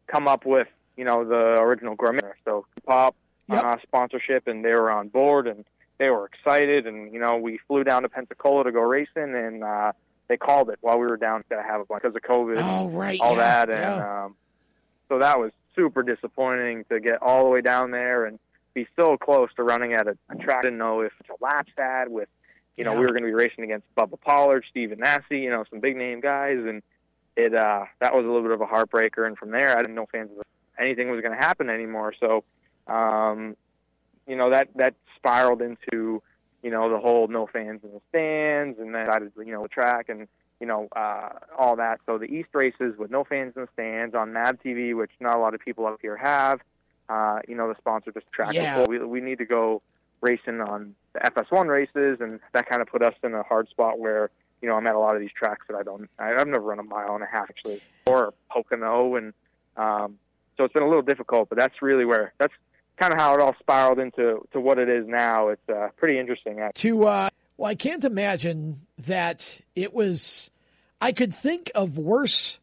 come up with you know the original gourmet so pop uh, sponsorship and they were on board and they were excited and you know we flew down to Pensacola to go racing and uh they called it while we were down to have a bunch because of COVID Oh, and right, all yeah, that and yeah. um so that was super disappointing to get all the way down there and be so close to running at a, a track. I didn't know if to a lap stat with you know, Yeah. we were going to be racing against Bubba Pollard, Stephen Nasse, you know, some big name guys, and it uh, that was a little bit of a heartbreaker. And from there, I didn't know fans anything was going to happen anymore. So, um, you know, that that spiraled into you know the whole no fans in the stands, and then decided you know the track and you know uh, all that. So the East races with no fans in the stands on NAB TV, which not a lot of people up here have. Uh, you know, the sponsor just track. Yeah. We we need to go racing on the FS1 races, and that kind of put us in a hard spot where you know I'm at a lot of these tracks that I don't. I, I've never run a mile and a half actually, or Pocono, and um, so it's been a little difficult. But that's really where that's kind of how it all spiraled into to what it is now. It's uh, pretty interesting. Actually. to uh well i can't imagine that it was I could think of worse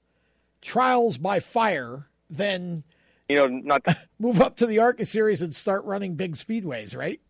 trials by fire than you know not [laughs] move up to the ARCA series and start running big speedways, right?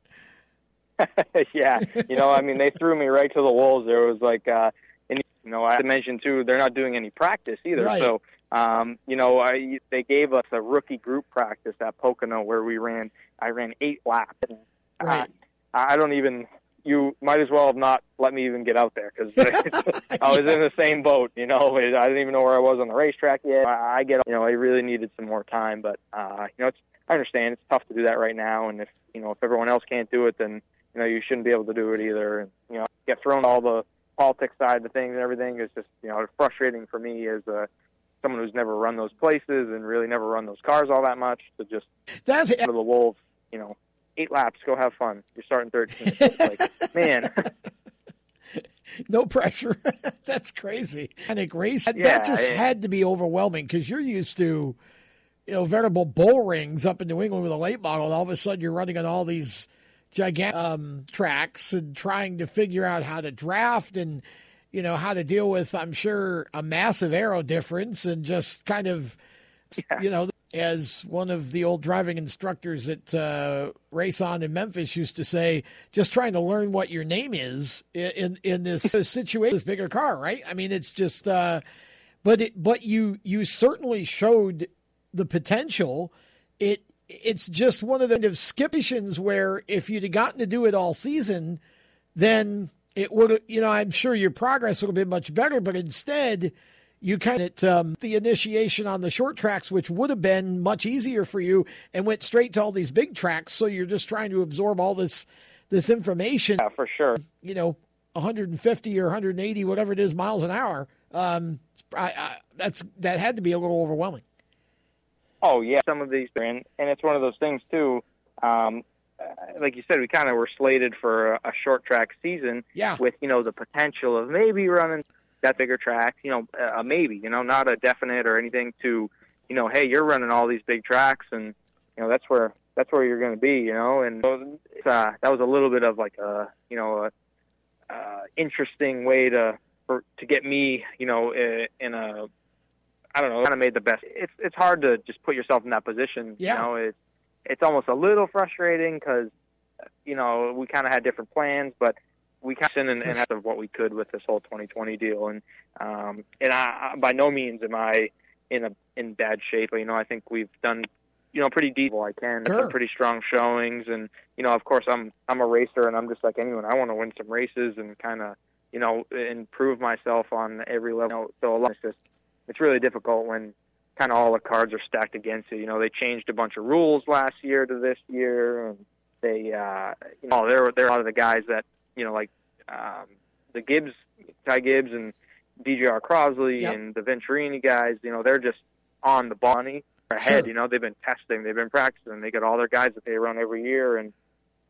[laughs] yeah, you know, I mean, they threw me right to the wolves. There was like, uh, and you know, I mentioned too, they're not doing any practice either. Right. So, um, you know, I, they gave us a rookie group practice at Pocono where we ran. I ran eight laps. And, Right. Uh, I don't even. You might as well have not let me even get out there because [laughs] I was in the same boat. You know, I didn't even know where I was on the racetrack yet. I, I get, you know, I really needed some more time, but uh, you know, it's. I understand it's tough to do that right now, and if you know if everyone else can't do it, then you know you shouldn't be able to do it either. And you know, get thrown all the politics side of things and everything is just you know frustrating for me as a someone who's never run those places and really never run those cars all that much to just That's to the wolves. You know, eight laps, go have fun. You're starting 13th. [laughs] It's like, man, [laughs] no pressure. [laughs] That's crazy. And a race that, Yeah, that just it- had to be overwhelming because you're used to, you know, veritable bull rings up in New England with a late model, and all of a sudden you're running on all these gigantic um, tracks and trying to figure out how to draft and you know how to deal with. I'm sure a massive aero difference and just kind of, you know. As one of the old driving instructors at uh, Race On in Memphis used to say, just trying to learn what your name is in in, in this [laughs] situation, this bigger car, right? I mean, it's just, uh, but it, but you you certainly showed the potential. It it's just one of the kind of skipations where if you'd have gotten to do it all season, then it would have, you know I'm sure your progress would have been much better. But instead, you kind of um, the initiation on the short tracks, which would have been much easier for you, and went straight to all these big tracks. So you're just trying to absorb all this this information. Yeah, for sure. You know, 150 or 180, whatever it is, miles an hour. Um, I, I, that's that had to be a little overwhelming. Oh yeah, some of these, and and it's one of those things too. Um, uh, like you said, we kind of were slated for a, a short track season. Yeah. With you know the potential of maybe running that bigger track. You know, a maybe. You know, not a definite or anything. To you know, hey, you're running all these big tracks, and you know that's where that's where you're going to be. You know, and so, uh, that was a little bit of like a you know a uh, interesting way to for, to get me you know in a I don't know, kind of made the best. It's it's hard to just put yourself in that position. Yeah. You know, it's it's almost a little frustrating because you know we kind of had different plans, but we kind [laughs] of in and, and had what we could with this whole 2020 deal. And um, and I, I by no means am I in a in bad shape. You know, I think we've done you know pretty deep. I can Sure. some pretty strong showings, and you know, of course, I'm I'm a racer, and I'm just like anyone. I want to win some races and kind of you know improve myself on every level. So a lot. It's just it's really difficult when kind of all the cards are stacked against you. You know, they changed a bunch of rules last year to this year, and they, uh, you know, there were there are a lot of the guys that, you know, like um, the Gibbs, Ty Gibbs, and DGR-Crosley Yep. and the Venturini guys. You know, they're just on the bunny ahead. Sure. You know, they've been testing, they've been practicing, they got all their guys that they run every year, and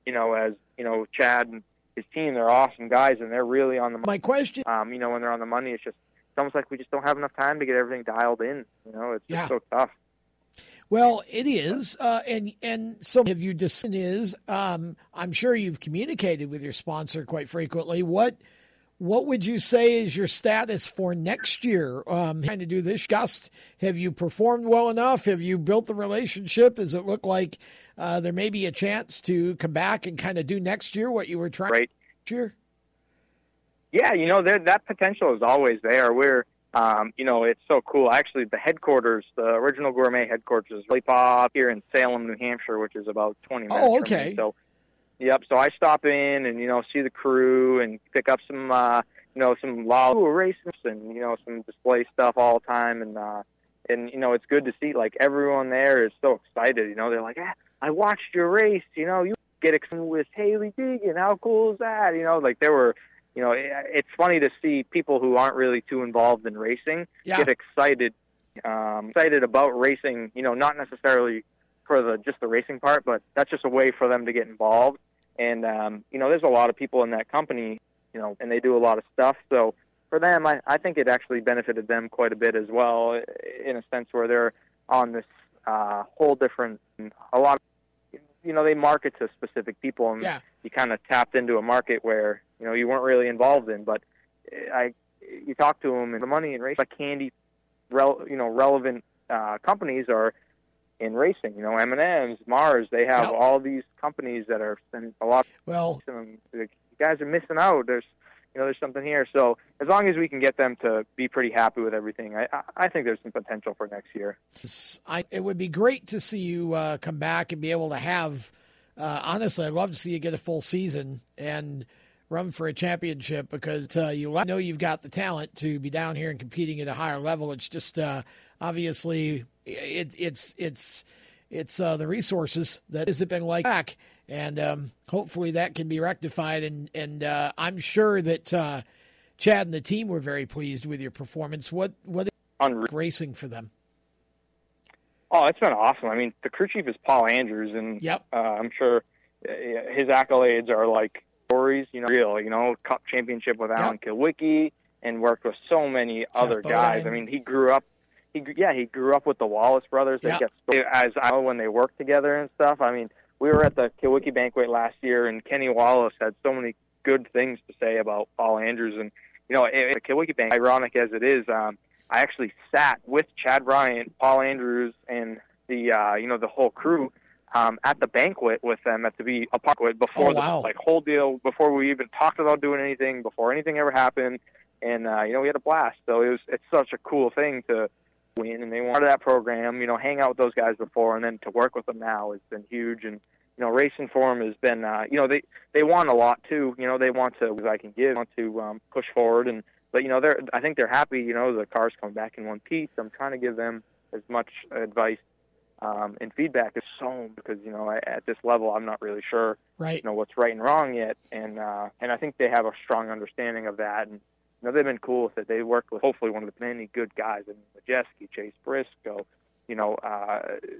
you know, as you know, Chad and his team, they're awesome guys, and they're really on the. My question. Um, you know, when they're on the money, it's just it's almost like we just don't have enough time to get everything dialed in. You know, it's Yeah. just so tough. Well, it is, uh, and and so have you. Just is. Um, I'm sure you've communicated with your sponsor quite frequently. What what would you say is your status for next year? Um, trying to do this, Gust. Have you performed well enough? Have you built the relationship? Does it look like uh, there may be a chance to come back and kind of do next year what you were trying Right. next year? Yeah, you know, there, that potential is always there. We're, um, you know, it's so cool. Actually, the headquarters, the original gourmet headquarters, is really pop here in Salem, New Hampshire, which is about 20 minutes. Oh, from okay. me. So, yep. So I stop in and you know see the crew and pick up some, uh, you know, some law races and you know some display stuff all the time and. uh and you know it's good to see like everyone there is so excited you know they're like ah, i watched your race you know you get excited with Hailie Deegan how cool is that you know like there were you know it, it's funny to see people who aren't really too involved in racing Yeah. get excited um excited about racing you know not necessarily for the just the racing part but that's just a way for them to get involved and um you know there's a lot of people in that company you know and they do a lot of stuff so for them, I, I think it actually benefited them quite a bit as well, in a sense where they're on this uh, whole different, a lot. Of, you know, they market to specific people, and Yeah. you kind of tapped into a market where you know you weren't really involved in. But I, you talk to them, and the money in race like candy, rel, you know, relevant uh, companies are in racing. You know, M and M's, Mars. They have Yep. all these companies that are spending a lot. Well, you guys are missing out. There's, you know, there's something here. So as long as we can get them to be pretty happy with everything, I, I, think there's some potential for next year. I, it would be great to see you uh, come back and be able to have. Uh, honestly, I'd love to see you get a full season and run for a championship because uh, you know you've got the talent to be down here and competing at a higher level. It's just uh, obviously it, it's it's it's uh, the resources that has it been like back, and um, hopefully that can be rectified. And and uh, I'm sure that uh, Chad and the team were very pleased with your performance. What what Unreal. racing for them? Oh, it's been awesome. I mean, the crew chief is Paul Andrews, and yep. uh, I'm sure uh, his accolades are like stories, you know, real. You know, Cup championship with Alan Kulwicki, and worked with so many other guys. I mean, he grew up. He yeah, he grew up with the Wallace brothers. They Yeah. get as I know when they worked together and stuff. I mean, we were at the Kulwicki banquet last year, and Kenny Wallace had so many good things to say about Paul Andrews, and you know, at the Kulwicki bank, ironic as it is, um, I actually sat with Chad Bryant, Paul Andrews, and the uh, you know the whole crew um, at the banquet with them at the be a banquet before Oh, wow. the like whole deal before we even talked about doing anything before anything ever happened, and uh, you know we had a blast. So it was it's such a cool thing to win, and they wanted that program. You know, hang out with those guys before, and then to work with them now has been huge. And you know, racing for them has been uh, you know they they want a lot too. You know, they want to as I can give, want to um, push forward and. But you know, they're. I think they're happy. You know, the cars come back in one piece. I'm trying to give them as much advice um, and feedback as so because you know at at this level I'm not really sure Right. you know what's right and wrong yet, and uh, and I think they have a strong understanding of that, and know they've been cool with it. They worked with hopefully one of the many good guys, I mean, Majeski, Chase Briscoe, you know uh,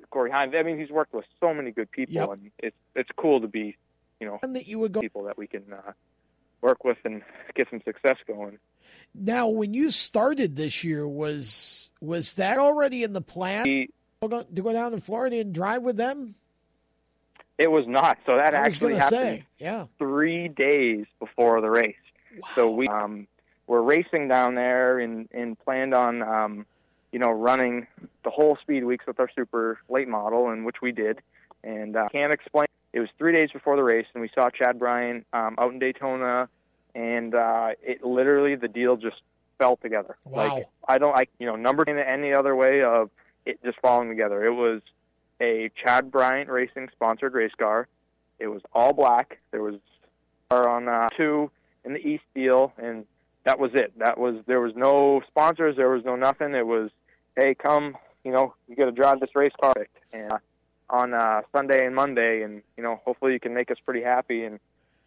Corey Heim. I mean, he's worked with so many good people, Yep. and it's it's cool to be you know And that you would go. people that we can uh, work with and get some success going. Now, when you started this year, was was that already in the plan to go to go down to Florida and drive with them? It was not. So that I actually happened say, yeah. three days before the race. So we um, were racing down there and, and planned on, um, you know, running the whole speed weeks with our super late model, and which we did. And uh, can't explain. It was three days before the race, and we saw Chad Bryant um, out in Daytona, and uh, it literally the deal just fell together. Wow. Like I don't, I you know, numbered in any other way of it just falling together. It was a Chad Bryant Racing sponsored race car. It was all black. There was car on uh, two in the East deal, and that was it. That was there was no sponsors. There was no nothing. It was hey, come, you know, you got to drive this race car. And uh, on uh, Sunday and Monday, and you know, hopefully you can make us pretty happy. And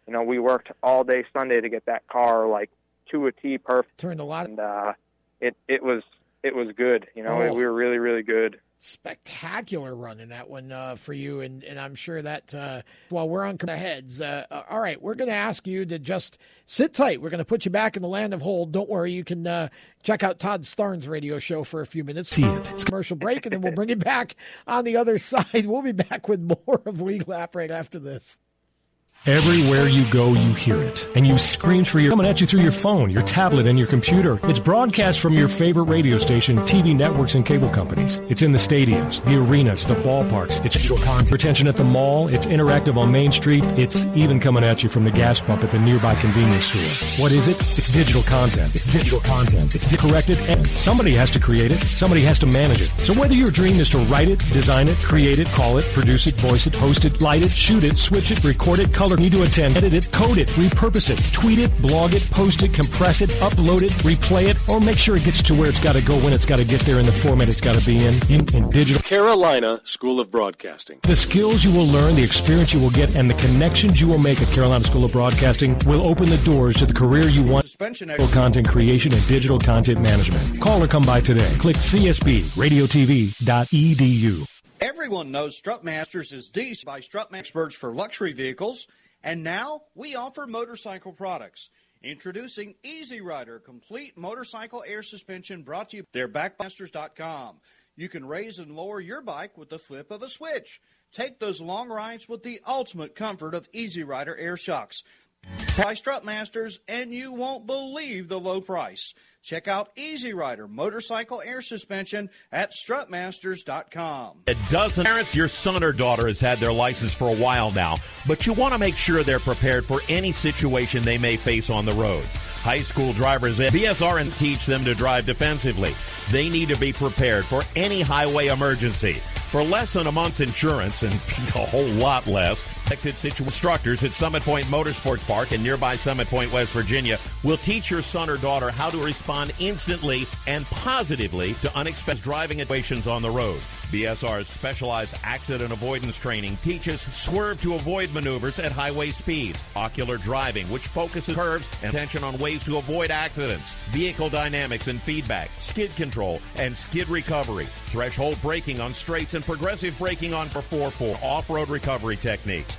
you know, we worked all day Sunday to get that car like to a T perfect. Turned a lot. And uh, it it was it was good. You know, Oh. we were really really good. Spectacular run in that one uh, for you, and, and I'm sure that uh, while we're on the heads, uh, uh, all right, we're going to ask you to just sit tight. We're going to put you back in the land of hold. Don't worry, you can uh, check out Todd Starnes' radio show for a few minutes. See it. Commercial break, and then we'll bring you back on the other [laughs] side. We'll be back with more of Lead Lap right after this. Everywhere you go, you hear it. And you scream for your coming at you through your phone, your tablet, and your computer. It's broadcast from your favorite radio station, TV networks, and cable companies. It's in the stadiums, the arenas, the ballparks. It's content. Retention at the mall. It's interactive on Main Street. It's even coming at you from the gas pump at the nearby convenience store. What is it? It's digital content. It's digital content. It's corrected and somebody has to create it. Somebody has to manage it. So whether your dream is to write it, design it, create it, call it, produce it, voice it, host it, light it, shoot it, switch it, record it, color, need to attend, edit it, code it, repurpose it, tweet it, blog it, post it, compress it, upload it, replay it, or make sure it gets to where it's got to go when it's got to get there in the format it's got to be in, in, in digital. Carolina School of Broadcasting. The skills you will learn, the experience you will get, and the connections you will make at Carolina School of Broadcasting will open the doors to the career you want. Suspension Digital content creation and digital content management. Call or come by today. Click csbradiotv.edu. Everyone knows Strutmasters is the by Strutmaster experts for luxury vehicles, and now we offer motorcycle products. Introducing Easy Rider complete motorcycle air suspension brought to you. They're backmasters.com. You can raise and lower your bike with the flip of a switch. Take those long rides with the ultimate comfort of Easy Rider air shocks. By Strutmasters, and you won't believe the low price. Check out Easy Rider motorcycle air suspension at strutmasters.com. It doesn't. Parents, your son or daughter has had their license for a while now, but you want to make sure they're prepared for any situation they may face on the road. High school drivers at BSR teach them to drive defensively. They need to be prepared for any highway emergency. For less than a month's insurance and [laughs] a whole lot less, Elected situ instructors at Summit Point Motorsports Park in nearby Summit Point, West Virginia, will teach your son or daughter how to respond instantly and positively to unexpected driving situations on the road. BSR's specialized accident avoidance training teaches swerve to avoid maneuvers at highway speeds, ocular driving, which focuses curves and attention on ways to avoid accidents, vehicle dynamics and feedback, skid control, and skid recovery, threshold braking on straights and progressive braking on for 4-4, off-road recovery techniques.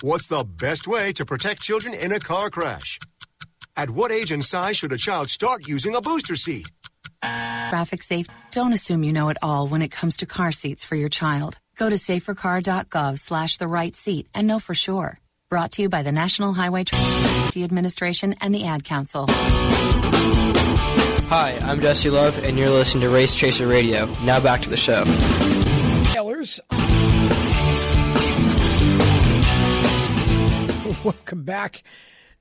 What's the best way to protect children in a car crash? At what age and size should a child start using a booster seat? Traffic safe. Don't assume you know it all when it comes to car seats for your child. Go to safercar.gov slash the right seat and know for sure. Brought to you by the National Highway Traffic Safety Administration and the Ad Council. Hi, I'm Jesse Love, and you're listening to Race Chaser Radio. Now back to the show. Taylors. [laughs] Welcome back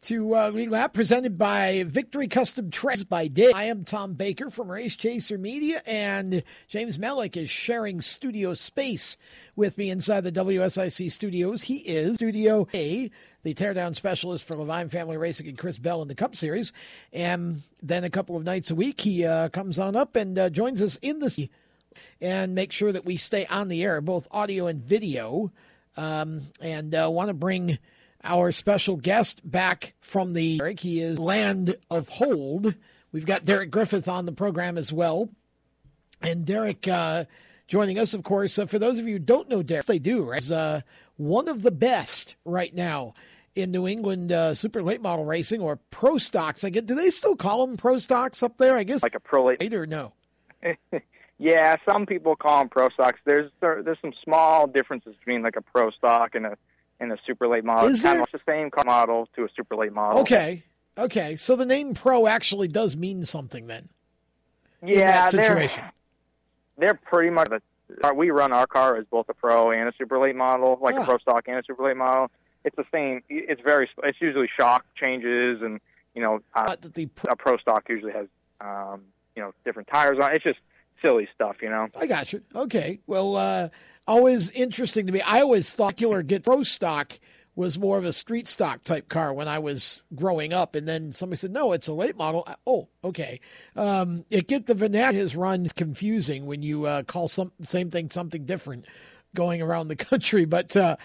to uh, Lead Lap, presented by Victory Custom Treads by Dave. I am Tom Baker from Race Chaser Media, and James Mellick is sharing studio space with me inside the WSIC studios. He is Studio A, the teardown specialist for Levine Family Racing and Chris Bell in the Cup Series. And then a couple of nights a week, he uh, comes on up and uh, joins us in the and make sure that we stay on the air, both audio and video. Um, and uh, want to bring our special guest back from the Derek. He is Land of Hold. We've got Derek Griffith on the program as well. And Derek uh, joining us, of course. Uh, for those of you who don't know Derek, they do, right? Is uh, one of the best right now in New England uh, super late model racing or pro stocks. I get, do they still call them pro stocks up there? I guess like a pro late or no. [laughs] yeah, some people call them pro stocks. There's there, there's some small differences between like a pro stock and a and a super late model. Is it's kind of the same model to a super late model. Okay, okay. So the name pro actually does mean something then. Yeah, situation. They're, they're pretty much. The, we run our car as both a pro and a super late model, like Ah. a pro stock and a super late model. It's the same. It's very. It's usually shock changes, and you know, uh, the a pro stock usually has, um, you know, different tires on. It's just silly stuff, you know. I got you. Okay. Well, uh, always interesting to me. I always thought Killer Get Pro Stock was more of a street stock type car when I was growing up, and then somebody said, "No, it's a late model." Oh, okay. Um, it get the Vanat his run confusing when you uh, call some same thing something different going around the [laughs] country. But uh,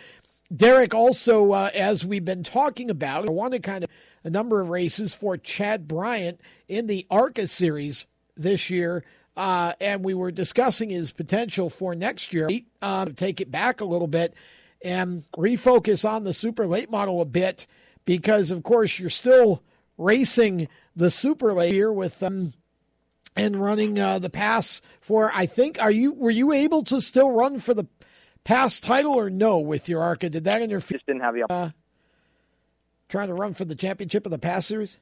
Derek, also uh, as we've been talking about, I want to kind of a number of races for Chad Bryant in the ARCA series this year. Uh, and we were discussing his potential for next year. Uh, take it back a little bit and refocus on the super late model a bit, because of course you're still racing the super late here with them and running uh, the pass for. I think are you were you able to still run for the pass title or no with your ARCA? Did that interfere? Just didn't have the. Uh, trying to run for the championship of the pass series.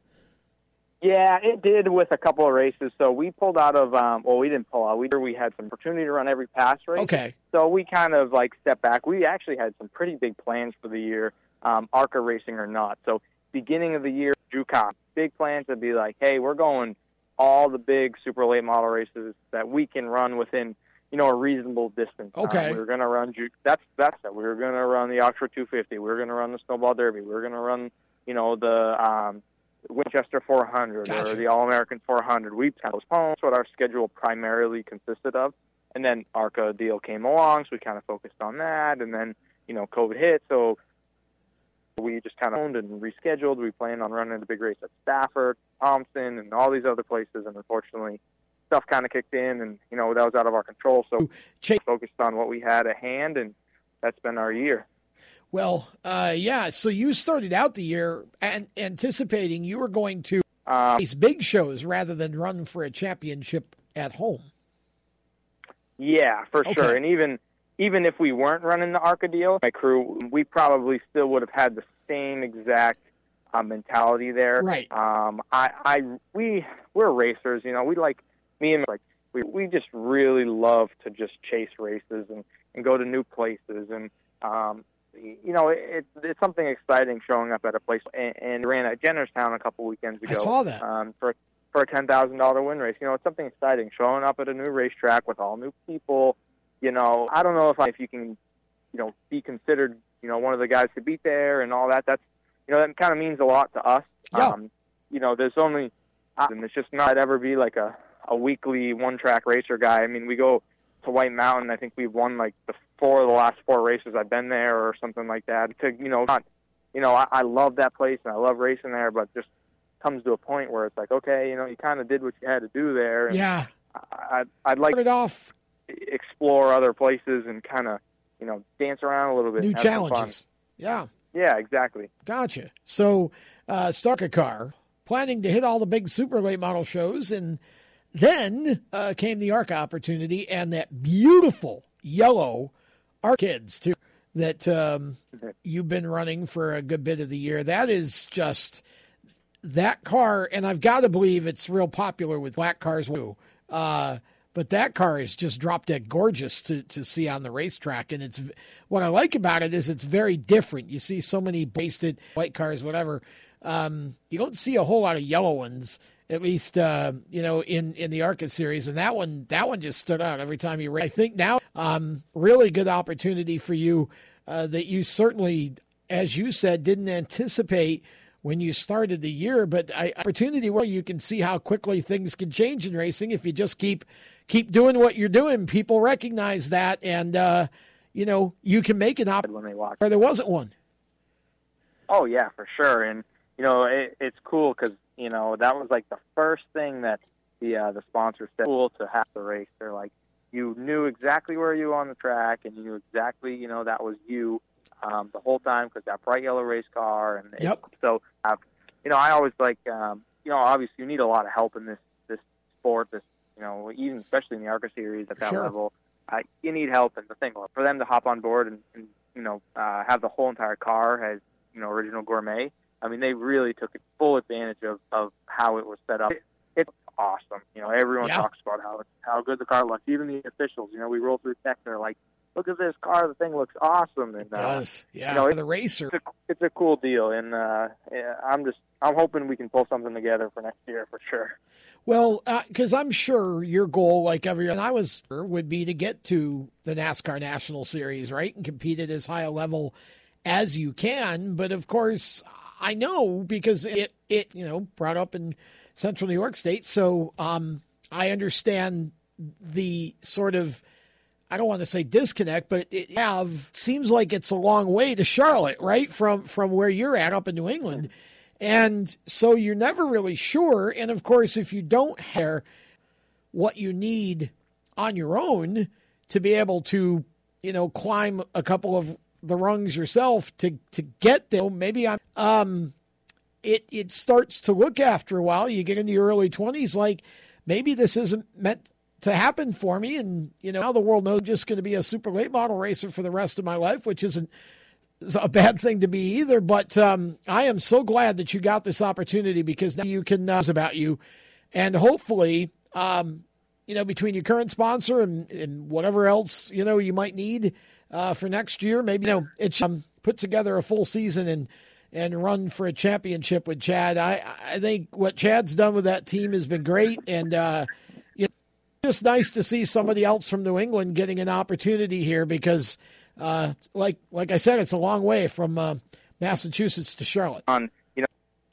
Yeah, it did with a couple of races. So we pulled out of. Um, well, we didn't pull out. We we had some opportunity to run every pass race. Okay. So we kind of like stepped back. We actually had some pretty big plans for the year, um, ARCA racing or not. So beginning of the year, JUCOM, big plans to be like, hey, we're going all the big super late model races that we can run within, you know, a reasonable distance. Um, Okay. we were going to run Ju- that's that's it. We were going to run the Oxford 250. We were going to run the Snowball Derby. We were going to run, you know, the um, Winchester 400 Gotcha. or the All American 400. We postponed what our schedule primarily consisted of, and then ARCA deal came along, so we kind of focused on that, and then you know COVID hit, so we just kind of owned and rescheduled. We planned on running the big race at Stafford, Thompson, and all these other places, and unfortunately, stuff kind of kicked in, and you know that was out of our control. So we focused on what we had at hand, and that's been our year. Well, uh, yeah. So you started out the year an- anticipating you were going to um, these big shows rather than run for a championship at home. Yeah, for Okay. sure. And even even if we weren't running the ARCA deal, my crew, we probably still would have had the same exact uh, mentality there. Right. Um, I, I, we, we're racers. You know, we like me and like we, we just really love to just chase races and and go to new places and um, you know, it, it's something exciting showing up at a place and, and ran at Jennerstown a couple weekends ago. I saw that. um, for for a ten thousand dollar win race. You know, it's something exciting. Showing up at a new racetrack with all new people. You know, I don't know if I, if you can, you know, be considered, you know, one of the guys to beat there and all that. That's, you know, that kind of means a lot to us. Yeah. Um, you know, there's only, and it's just not ever be like a a weekly one track racer guy. I mean, we go to White Mountain. I think we've won like the four of the last four races I've been there or something like that. To you know, not, you know, I, I love that place and I love racing there, but just comes to a point where it's like, okay, you know, you kind of did what you had to do there. And Yeah. I, I'd like it off, explore other places and kind of, you know, dance around a little bit. New and have some fun. challenges. Yeah. Yeah, exactly. Gotcha. So, uh, a car, planning to hit all the big super late model shows, and then uh, came the ARCA opportunity and that beautiful yellow ARC kids too that um, you've been running for a good bit of the year. That is just that car, and I've got to believe it's real popular with black cars too. Uh, but that car is just drop dead gorgeous to, to see on the racetrack. And it's what I like about it is it's very different. You see so many basted white cars, whatever. Um, you don't see a whole lot of yellow ones, at least uh, you know in in the ARCA series. And that one that one just stood out every time you race. I think now um, really good opportunity for you uh, that you certainly, as you said, didn't anticipate when you started the year, but I, opportunity where you can see how quickly things can change in racing if you just keep keep doing what you're doing. People recognize that, and uh, you know you can make an op when they watch. where there wasn't one. Oh yeah, for sure. And you know, it, it's cool because you know that was like the first thing that the uh, the sponsor said. Cool to have the race. They're like, you knew exactly where you were on the track, and you knew exactly, you know, that was you um, the whole time because that bright yellow race car. And Yep. so, uh, you know, I always like, um, you know, obviously you need a lot of help in this this sport. This, you know, even especially in the ARCA series at that Sure. level, uh, you need help. And the thing for them to hop on board and, and you know uh, have the whole entire car as you know original gourmet. I mean, they really took full advantage of, of how it was set up. It, it's awesome. You know, everyone Yeah. talks about how how good the car looks. Even the officials. You know, we roll through tech. They're like, "Look at this car. The thing looks awesome." And It does. uh, Yeah, you know, the racer. It's a, it's a cool deal, and uh, yeah, I'm just I'm hoping we can pull something together for next year for sure. Well, because I'm sure your goal, like every and I was, would be to get to the NASCAR National Series, right, and compete at as high a level as you can. But of course, I know because it it you know brought up in Central New York State, so um, I understand the sort of. I don't want to say disconnect, but it have seems like it's a long way to Charlotte, right? From from where you're at up in New England. And so you're never really sure. And of course, if you don't have what you need on your own to be able to, you know, climb a couple of the rungs yourself to to get there, maybe I'm um it it starts to look after a while. You get into your early twenties, like maybe this isn't meant to happen for me. And you know, now the world knows I'm just going to be a super late model racer for the rest of my life, which isn't a bad thing to be either. But um, I am so glad that you got this opportunity because now you can know about you, and hopefully, um, you know, between your current sponsor and, and whatever else you know you might need uh, for next year, maybe you know it's um, put together a full season and and run for a championship with Chad. I I think what Chad's done with that team has been great, and uh, you know, just nice to see somebody else from New England getting an opportunity here because, uh, like like I said, it's a long way from uh, Massachusetts to Charlotte. on you know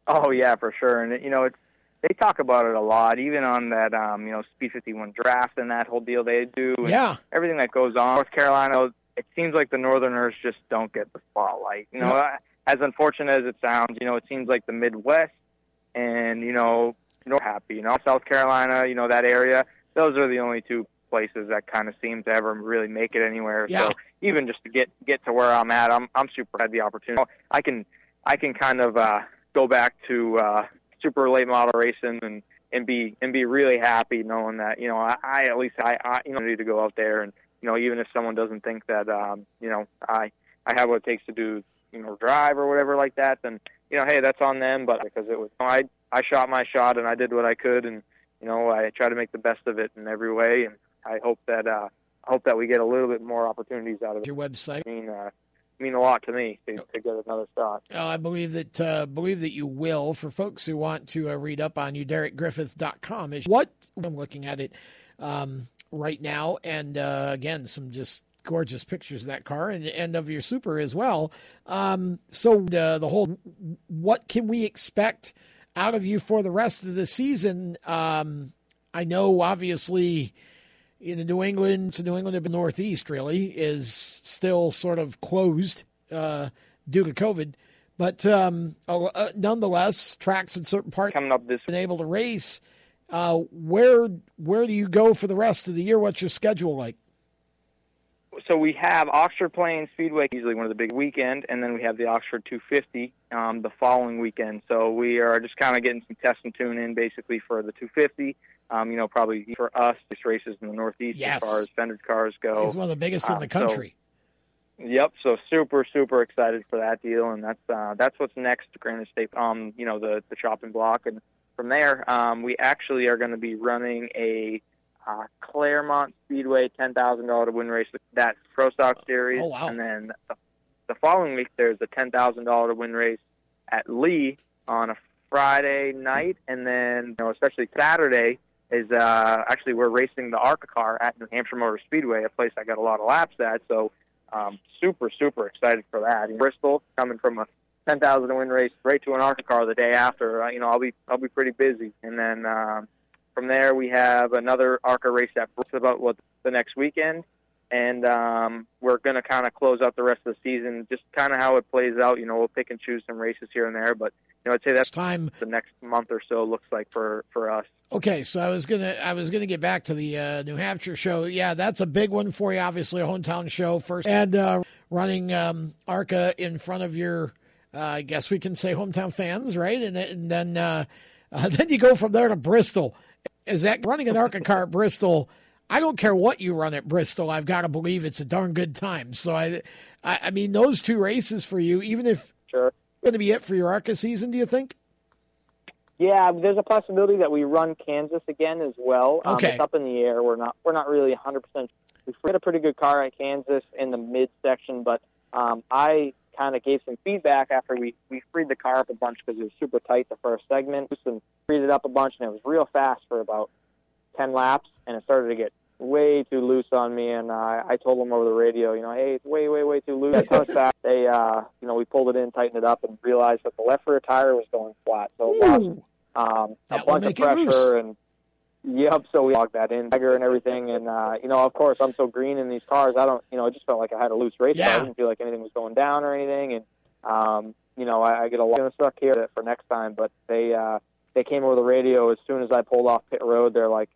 oh yeah for sure and you know it's they talk about it a lot even on that um you know speed 51 draft and that whole deal they do and Yeah. everything that goes on north carolina it seems like the northerners just don't get the spotlight you know as unfortunate as it sounds you know it seems like the midwest and you know north happy you know south carolina you know that area those are the only two places that kind of seem to ever really make it anywhere. Yeah. So even just to get get to where I'm at, I'm I'm super had the opportunity. I can I can kind of uh, go back to uh, super late model racing and and be and be really happy knowing that you know I, I at least I, I you know need to go out there and you know even if someone doesn't think that um, you know I I have what it takes to do you know drive or whatever like that then you know hey that's on them but because it was you know, I I shot my shot and I did what I could and you know I try to make the best of it in every way and I hope that uh, hope that we get a little bit more opportunities out of it. Your website I mean uh, mean a lot to me to, to get another shot. Uh, I believe that uh, believe that you will. For folks who want to uh, read up on you, DerekGriffith.com is what I'm looking at it um, right now, and uh, again, some just gorgeous pictures of that car and, and of your Super as well. Um, so the the whole, what can we expect out of you for the rest of the season? Um, I know, obviously in the New England to New England of the Northeast really is still sort of closed uh, due to COVID. But um, uh, nonetheless, tracks in certain parts coming up this been able to race. Uh, where where do you go for the rest of the year? What's your schedule like? So we have Oxford Plains Speedway, usually one of the big weekend, and then we have the Oxford 250 um, the following weekend. So we are just kind of getting some test and tune in basically for the 250. Um, you know, probably for us, these races in the Northeast Yes. as far as fended cars go. It's one of the biggest in Um, the so- country. Yep. So super, super excited for that deal, and that's uh, that's what's next to Granite State. Um, you know, the the chopping block, and from there, um, we actually are going to be running a uh, Claremont Speedway ten thousand dollar to win race. That's Pro Stock Series, Oh, wow. and then the, the following week there's a ten thousand dollar to win race at Lee on a Friday night, and then you know, especially Saturday is uh, actually we're racing the ARCA car at New Hampshire Motor Speedway, a place I got a lot of laps at. So um, super, super excited for that. Bristol coming from a 10,000 to win race straight to an ARCA car the day after. You know, I'll be I'll be pretty busy, and then um, from there we have another ARCA race at about what the next weekend, and um, we're going to kind of close out the rest of the season, just kind of how it plays out. You know, we'll pick and choose some races here and there, but you know, I'd say that's time the next month or so looks like for for us. Okay, so I was gonna I was gonna get back to the uh, New Hampshire show. Yeah, that's a big one for you. Obviously, a hometown show first, and uh, running um, Arca in front of your, uh, I guess we can say hometown fans, right? And, then- and then uh, uh, [laughs] then you go from there to Bristol. Is that running an Arca car at Bristol? I don't care what you run at Bristol. I've got to believe it's a darn good time. So I, I, I mean, those two races for you, even if sure going to be it for your Arca season, do you think? Yeah, there's a possibility that we run Kansas again as well. Um, Okay. it's up in the air. We're not we're not really 100. percent We had a pretty good car at Kansas in the mid section, but um, I kind of gave some feedback after we we freed the car up a bunch because it was super tight the first segment, and freed it up a bunch, and it was real fast for about 10 laps, and it started to get way too loose on me. And uh, I told them over the radio, you know, hey, it's way, way, way too loose. I touched that. [laughs] They, uh, you know, we pulled it in, tightened it up, and realized that the left rear tire was going flat. So it lost um, a bunch of make it loose. pressure and. Yep, so we logged that in, Tiger and everything, and uh, you know, of course, I'm so green in these cars. I don't, you know, it just felt like I had a loose race car. Yeah. I didn't feel like anything was going down or anything, and um, you know, I, I get a lot of stuck here for next time. But they, uh, they came over the radio as soon as I pulled off pit road. They're like,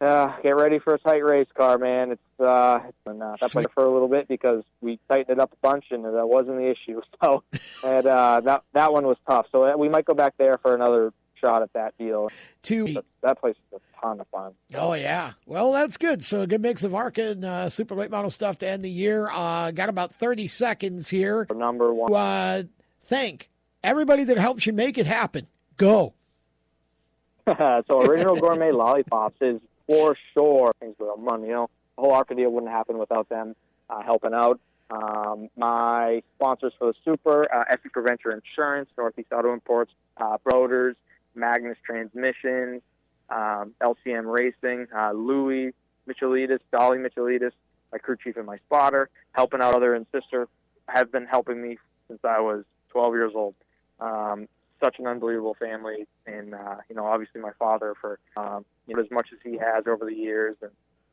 uh, "Get ready for a tight race car, man." It's uh, and uh, that played for a little bit because we tightened it up a bunch, and that wasn't the issue. [laughs] So, and uh, that that one was tough. So uh, we might go back there for another shot at that deal. To But that place is a ton of fun. Oh yeah, well that's good. So a good mix of ARCA and uh, super late model stuff to end the year. Uh, got about thirty seconds here. Number one. Uh, thank everybody that helps you make it happen. Go. [laughs] so original gourmet [laughs] lollipops is for sure things with a money. You know, the whole Arca deal wouldn't happen without them uh, helping out. Um, my sponsors for the Super, uh, Ethical Venture Insurance, Northeast Auto Imports, uh, Broders, Magnus Transmissions, um, LCM Racing, uh, Louis Michelitis, Dolly Michelitis, my crew chief and my spotter, helping out other and sister, have been helping me since I was 12 years old. Um, such an unbelievable family, and uh, you know, obviously my father for um, you know as much as he has over the years, and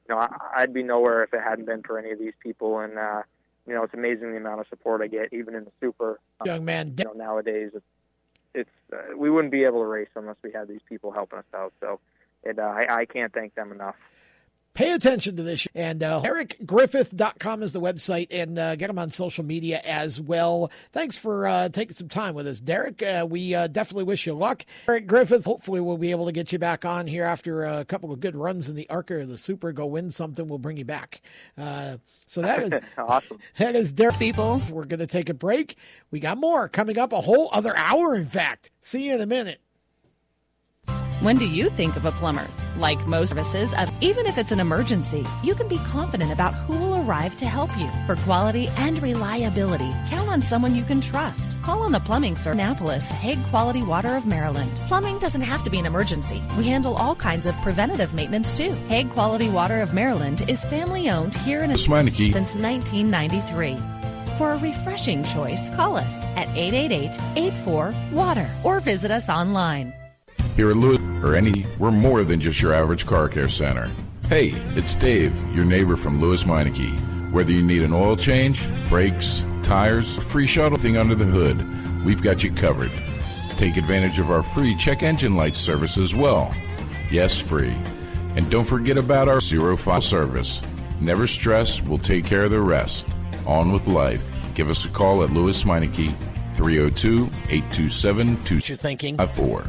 you know, I, I'd be nowhere if it hadn't been for any of these people, and uh, you know, it's amazing the amount of support I get, even in the super. Um, Young man, you know, nowadays it's, it's uh, we wouldn't be able to race unless we had these people helping us out. So it uh, I, I can't thank them enough pay attention to this. And uh, DerekGriffith.com is the website, and uh, get him on social media as well. Thanks for uh, taking some time with us, Derek. Uh, we uh, definitely wish you luck. Derek Griffith, hopefully, we'll be able to get you back on here after a couple of good runs in the ARCA or the Super. Go win something, we'll bring you back. Uh, so that is [laughs] awesome. [laughs] That is Derek. People, we're going to take a break. We got more coming up, a whole other hour, in fact. See you in a minute. When do you think of a plumber? Like most services, of, even if it's an emergency, you can be confident about who will arrive to help you. For quality and reliability, count on someone you can trust. Call on the Plumbing Service Annapolis, Hague Quality Water of Maryland. Plumbing doesn't have to be an emergency. We handle all kinds of preventative maintenance too. Hague Quality Water of Maryland is family owned here in Schmeineke. since 1993. For a refreshing choice, call us at 888 84 Water or visit us online. Here Lewes or any, we're more than just your average car care center. Hey, it's Dave, your neighbor from Lewes Meineke. Whether you need an oil change, brakes, tires, a free shuttle thing under the hood, we've got you covered. Take advantage of our free check engine light service as well. Yes, free. And don't forget about our zero file service. Never stress, we'll take care of the rest. On with life. Give us a call at Lewes Meineke, 302 827 24.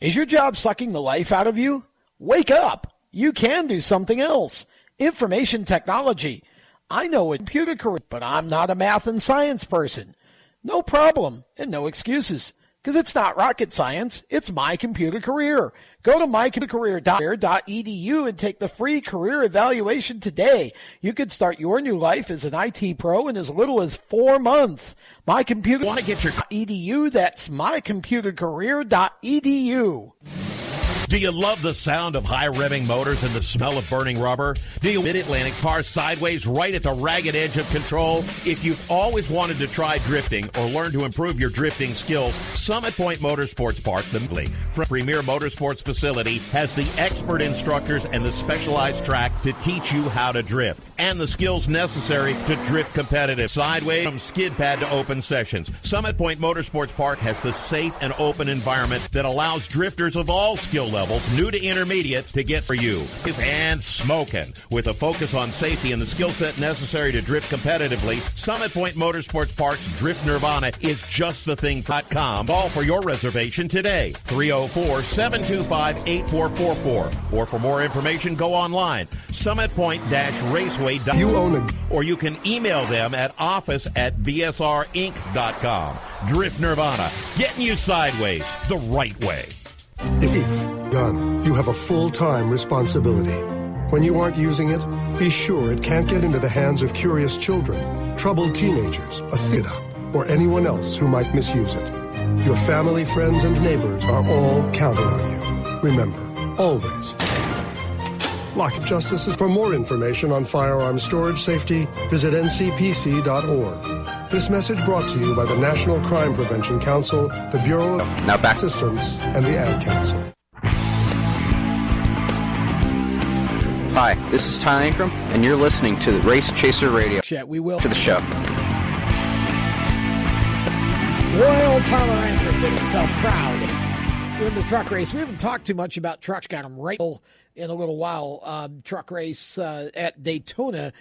Is your job sucking the life out of you? Wake up! You can do something else. Information technology. I know a computer career, but I'm not a math and science person. No problem and no excuses. Because it's not rocket science, it's my computer career. Go to mycomputercareer.edu and take the free career evaluation today. You could start your new life as an IT pro in as little as four months. My computer want to get your edu. That's mycomputercareer.edu. Do you love the sound of high revving motors and the smell of burning rubber? Do you Mid Atlantic car sideways right at the ragged edge of control? If you've always wanted to try drifting or learn to improve your drifting skills, Summit Point Motorsports Park, the premier motorsports facility, has the expert instructors and the specialized track to teach you how to drift and the skills necessary to drift competitive sideways from skid pad to open sessions. Summit Point Motorsports Park has the safe and open environment that allows drifters of all skill levels, new to intermediate, to get for you. And smoking. With a focus on safety and the skill set necessary to drift competitively, Summit Point Motorsports Park's Drift Nirvana is just the thing. thing.com. Call for your reservation today. 304 725 8444. Or for more information, go online. Summit Point Raceway. You own. Or you can email them at office at bsrinc.com. Drift Nirvana, getting you sideways the right way. If gun, you have a full-time responsibility. When you aren't using it, be sure it can't get into the hands of curious children, troubled teenagers, a theater, or anyone else who might misuse it. Your family, friends, and neighbors are all counting on you. Remember, always Lock of Justice is for more information on firearm storage safety, visit ncpc.org. This message brought to you by the National Crime Prevention Council, the Bureau of now back. Assistance, and the Ad Council. Hi, this is Ty Ankrum, and you're listening to the Race Chaser Radio. Chat, we will. To the show. Royal Tyler Ankrum did himself proud in the truck race. We haven't talked too much about trucks. Got him right in a little while. Um, truck race uh, at Daytona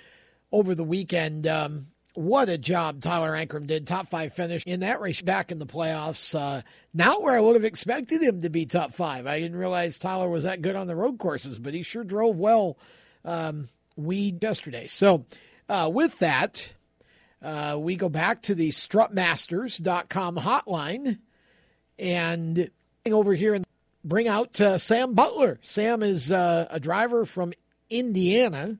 over the weekend. Um, what a job Tyler Ankrum did. Top five finish in that race back in the playoffs. Uh, not where I would have expected him to be top five. I didn't realize Tyler was that good on the road courses, but he sure drove well um, weed yesterday. So, uh, with that, uh, we go back to the strutmasters.com hotline and over here and bring out uh, Sam Butler. Sam is uh, a driver from Indiana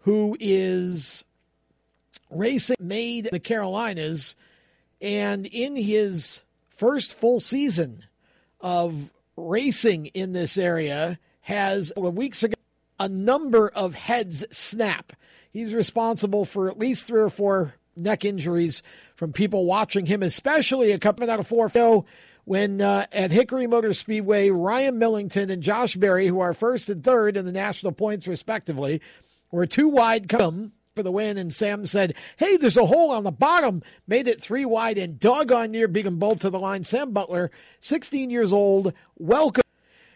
who is racing made the Carolinas and in his first full season of racing in this area has weeks ago a number of heads snap. He's responsible for at least three or four neck injuries from people watching him, especially a couple out of four when uh, at Hickory Motor Speedway, Ryan Millington and Josh Berry, who are first and third in the national points respectively, were too wide come for the win. And Sam said, Hey, there's a hole on the bottom. Made it three wide and doggone near beat them both to the line. Sam Butler, 16 years old. Welcome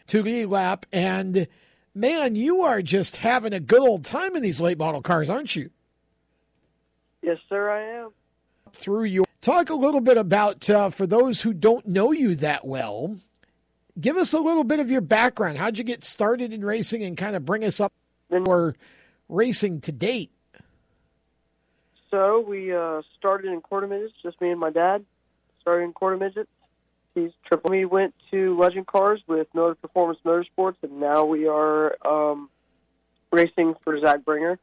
to the lap. And man, you are just having a good old time in these late model cars, aren't you? Yes, sir, I am. Through you, talk a little bit about uh, for those who don't know you that well. Give us a little bit of your background. How'd you get started in racing, and kind of bring us up for racing to date? So we uh, started in quarter midgets, just me and my dad. Started in quarter midgets. He's triple. We went to Legend Cars with Miller Performance Motorsports, and now we are um, racing for Zach Bringer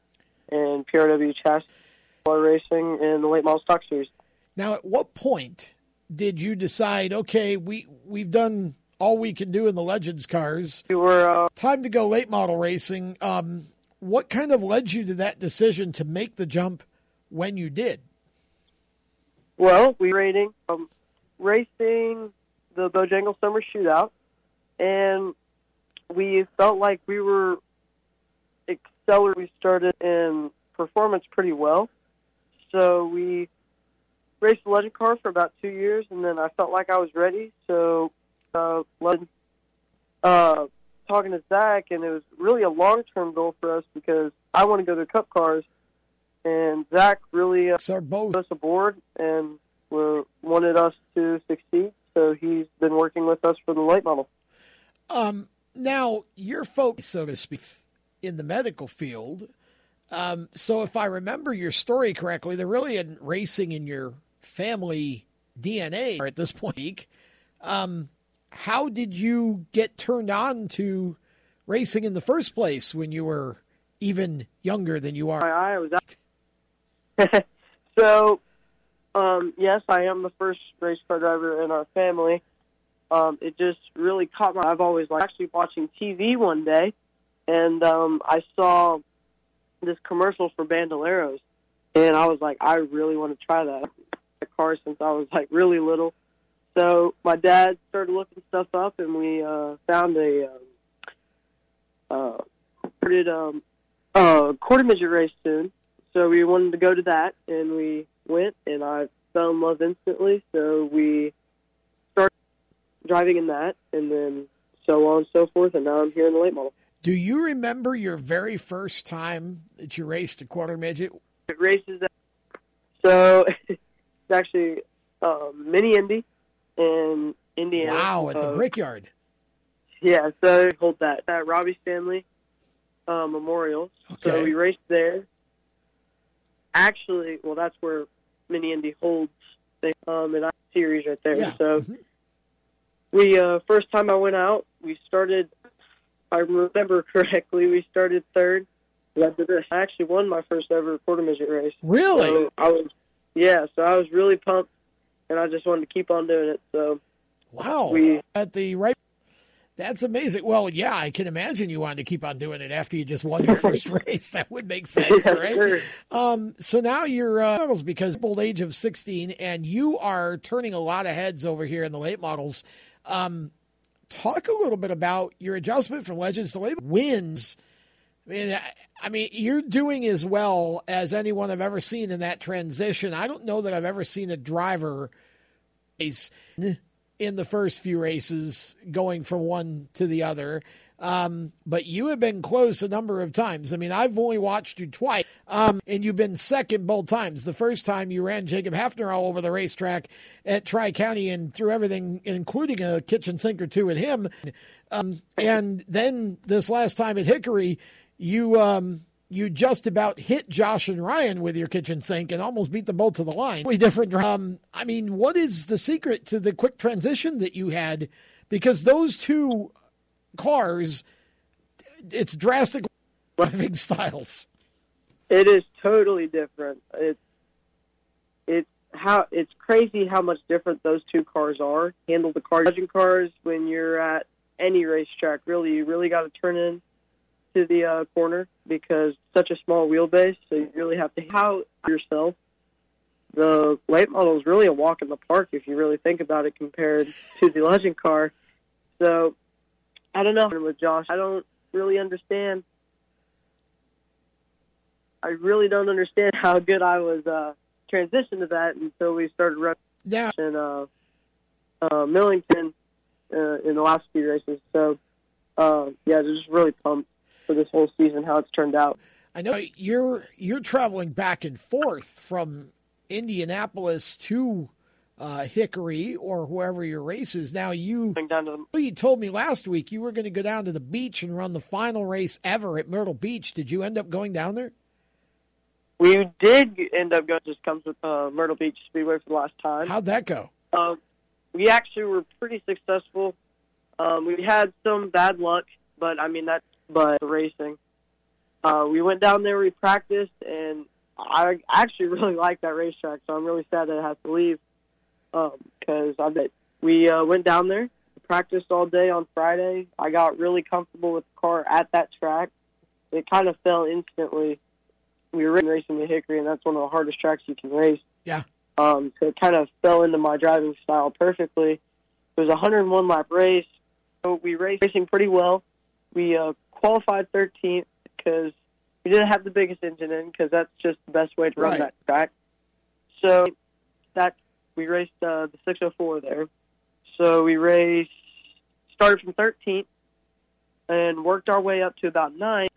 and PRW Chassis Racing in the late model stock series. Now, at what point did you decide? Okay, we we've done all we can do in the Legends cars. We were uh, time to go late model racing. Um, what kind of led you to that decision to make the jump when you did? Well, we were rating, um, racing the Bojangles Summer Shootout, and we felt like we were accelerating. We started in performance pretty well, so we raced the Legend car for about two years, and then I felt like I was ready. So, uh, uh, talking to Zach, and it was really a long term goal for us because I want to go to Cup cars, and Zach really uh, both us aboard and were, wanted us to succeed. So he's been working with us for the light model. Um, now your folks, so to speak, in the medical field. Um, so if I remember your story correctly, they're really in racing in your family DNA at this point. Um, how did you get turned on to racing in the first place when you were even younger than you are? I was [laughs] so, um, yes, I am the first race car driver in our family. Um, it just really caught my. I've always liked actually watching TV one day, and um, I saw this commercial for Bandoleros, and I was like, I really want to try that car since I was like really little. So my dad started looking stuff up, and we uh, found a um, uh, started um, uh, quarter midget race soon. So we wanted to go to that, and we went, and I fell in love instantly. So we started driving in that, and then so on and so forth, and now I'm here in the late model. Do you remember your very first time that you raced a quarter midget? It races. So [laughs] it's actually um, mini Indy in Indiana. Wow, at the Uh, Brickyard. Yeah, so hold that at Robbie Stanley uh, Memorial. So we raced there. Actually, well, that's where Mini Indy holds the um, an series right there. Yeah. So we uh, first time I went out, we started. I remember [laughs] correctly, we started third. Led to this. I actually won my first ever quarter midget race. Really? So I was, yeah. So I was really pumped, and I just wanted to keep on doing it. So Wow. We- at the right. That's amazing. Well, yeah, I can imagine you wanted to keep on doing it after you just won your first [laughs] race. That would make sense, Yeah, right? sure. Um, so now you're uh, because old age of 16, and you are turning a lot of heads over here in the late models. Um, talk a little bit about your adjustment from legends to late wins. I mean, I, mean, you're doing as well as anyone I've ever seen in that transition. I don't know that I've ever seen a driver race in the first few races going from one to the other. Um, but you have been close a number of times. I mean, I've only watched you twice, um, and you've been second both times. The first time you ran Jacob Heafner all over the racetrack at Tri County and threw everything, including a kitchen sink or two with him. Um, and then this last time at Hickory, you um, you just about hit Josh and Ryan with your kitchen sink and almost beat them both to the line. Way different. Um, I mean, what is the secret to the quick transition that you had? Because those two cars, it's drastic driving [laughs] styles. It is totally different. It's it's how it's crazy how much different those two cars are. Handle the car judging cars when you're at any racetrack. Really, you really got to turn in to the uh, corner because such a small wheelbase. So you really have to how yourself. The late model is really a walk in the park if you really think about it compared to the legend car. So I don't know with Josh. I don't really understand I really don't understand how good I was uh, transitioned to that until we started running yeah. in uh, uh, Millington uh, in the last few races. So uh, yeah, just really pumped for this whole season how it's turned out. I know you're you're traveling back and forth from Indianapolis to uh, Hickory or whoever your race is. Now you down to the, you told me last week you were going to go down to the beach and run the final race ever at Myrtle Beach. Did you end up going down there? We did end up going. Just comes with uh, Myrtle Beach Speedway for the last time. How'd that go? Um, we actually were pretty successful. Um, we had some bad luck, but I mean that's but racing. Uh, we went down there, we practiced, and I actually [laughs] really like that racetrack. So I'm really sad that it has to leave because um, I bet we uh, went down there, practiced all day on Friday. I got really comfortable with the car at that track. It kind of fell instantly. We were racing the Hickory, and that's one of the hardest tracks you can race. Yeah. Um, so it kind of fell into my driving style perfectly. It was a 101 lap race. So we raced racing pretty well. We uh, qualified 13th because we didn't have the biggest engine in because that's just the best way to run Right. that track. So that we raced uh, the 604 there. So we raced started from 13th and worked our way up to about nine,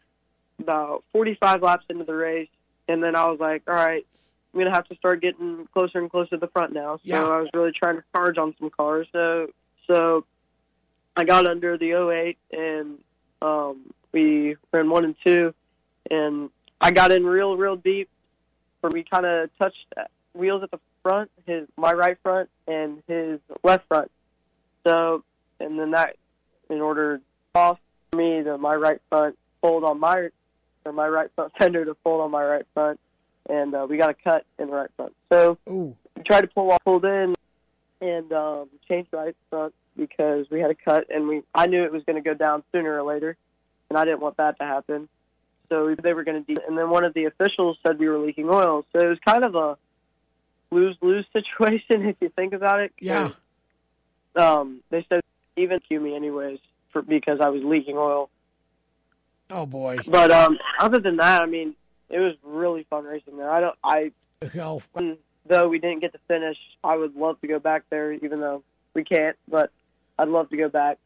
about 45 laps into the race, and then I was like, all right. I'm gonna have to start getting closer and closer to the front now. So Yeah. I was really trying to charge on some cars. So so I got under the 08 and um, we ran one and two, and I got in real, real deep. Where we kind of touched wheels at the front, his my right front and his left front. So, and then that, in order off me to my right front fold on my or my right front [laughs] fender to fold on my right front, and uh, we got a cut in the right front. So Ooh. we tried to pull off, pulled in, and um, changed right front because we had a cut, and we I knew it was going to go down sooner or later, and I didn't want that to happen. So they were going to, de- and then one of the officials said we were leaking oil. So it was kind of a lose lose [laughs] situation if you think about it. Yeah. Um, they said even cue me anyways for because I was leaking oil. Oh boy. But um, other than that, I mean, it was really fun racing there. I don't, I, Oh, though we didn't get to finish, I would love to go back there, even though we can't. But I'd love to go back.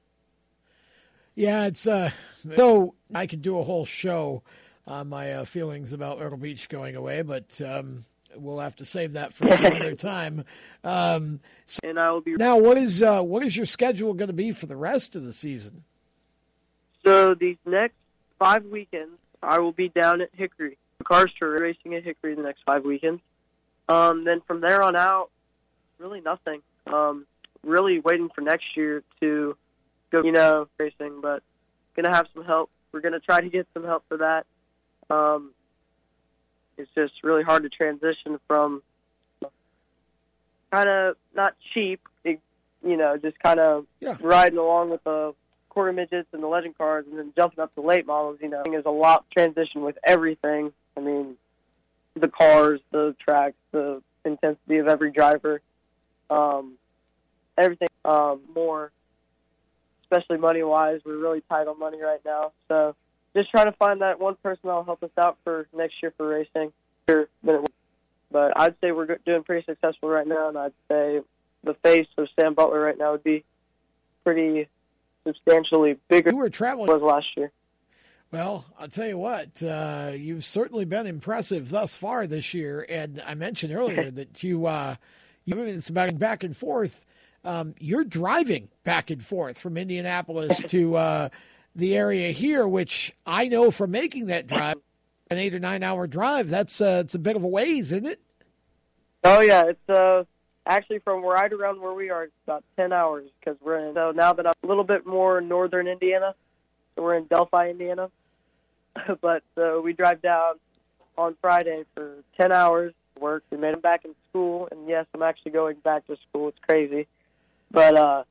Yeah, it's uh so I could do a whole show on my uh, feelings about Myrtle Beach going away, but um, we'll have to save that for some other [laughs] time. Um, so- And I will be now, what is uh, what is your schedule going to be for the rest of the season? So these next five weekends, I will be down at Hickory. The cars tour racing at Hickory the next five weekends. Um, then from there on out, really nothing. Um, really waiting for next year to go, you know, racing, but gonna have some help. We're gonna try to get some help for that. Um, it's just really hard to transition from kind of not cheap, it, you know, just kind of Yeah. riding along with the quarter midgets and the legend cars, and then jumping up to late models. You know, there's a lot transition with everything. I mean, the cars, the tracks, the intensity of every driver, um, everything um, more, especially money wise. We're really tight on money right now, so just trying to find that one person that'll help us out for next year for racing. But I'd say we're doing pretty successful right now, and I'd say the face of Sam Butler right now would be pretty substantially bigger You were traveling than it was last year. Well, I'll tell you what, uh, you've certainly been impressive thus far this year. And I mentioned earlier [laughs] that you, uh, you it's about back and forth. Um, you're driving back and forth from Indianapolis to uh, the area here, which I know from making that drive, an eight or nine hour drive. That's uh, it's a bit of a ways, isn't it? Oh yeah, it's uh actually from right around where we are, it's about ten hours because we're in. So now that I'm a little bit more northern Indiana, so we're in Delphi, Indiana. [laughs] but uh, we drive down on Friday for ten hours. Work. We made him back in school, and yes, I'm actually going back to school. It's crazy, but uh,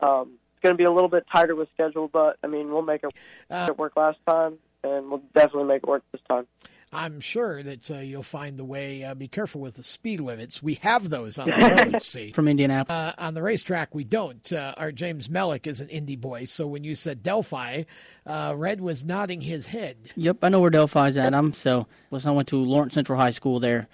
um, it's going to be a little bit tighter with schedule. But I mean, we'll make it, Uh, it work last time, and we'll definitely make it work this time. I'm sure that uh, you'll find the way. Uh, be careful with the speed limits. We have those on the [laughs] road. See, From Indianapolis. Uh, on the racetrack, we don't. Uh, our James Mellick is an indie boy, so when you said Delphi, uh, Red was nodding his head. Yep, I know where Delphi's at. I'm so. Plus, I went to Lawrence Central High School there,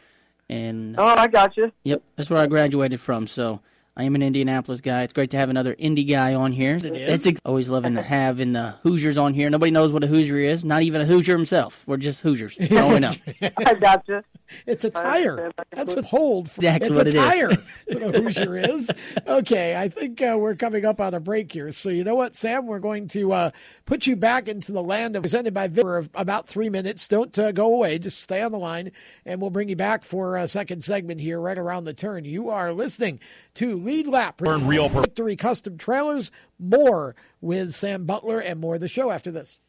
and Oh, I got you. Yep, that's where I graduated from. So I am an Indianapolis guy. It's great to have another Indy guy on here. It is. It's ex- always loving to have in the Hoosiers on here. Nobody knows what a Hoosier is. Not even a Hoosier himself. We're just Hoosiers. [laughs] That's all we know. I gotcha. It's a tire. That's what hold. For, Exactly it's what a it is. tire. [laughs] That's what a Hoosier is. Okay, I think uh, we're coming up on a break here. So you know what, Sam? We're going to uh, put you back into the land of presented by Vic for about three minutes. Don't uh, go away. Just stay on the line, and we'll bring you back for a second segment here right around the turn. You are listening to Lead Lap. Earn real Victory Custom Trailers. More with Sam Butler and more of the show after this.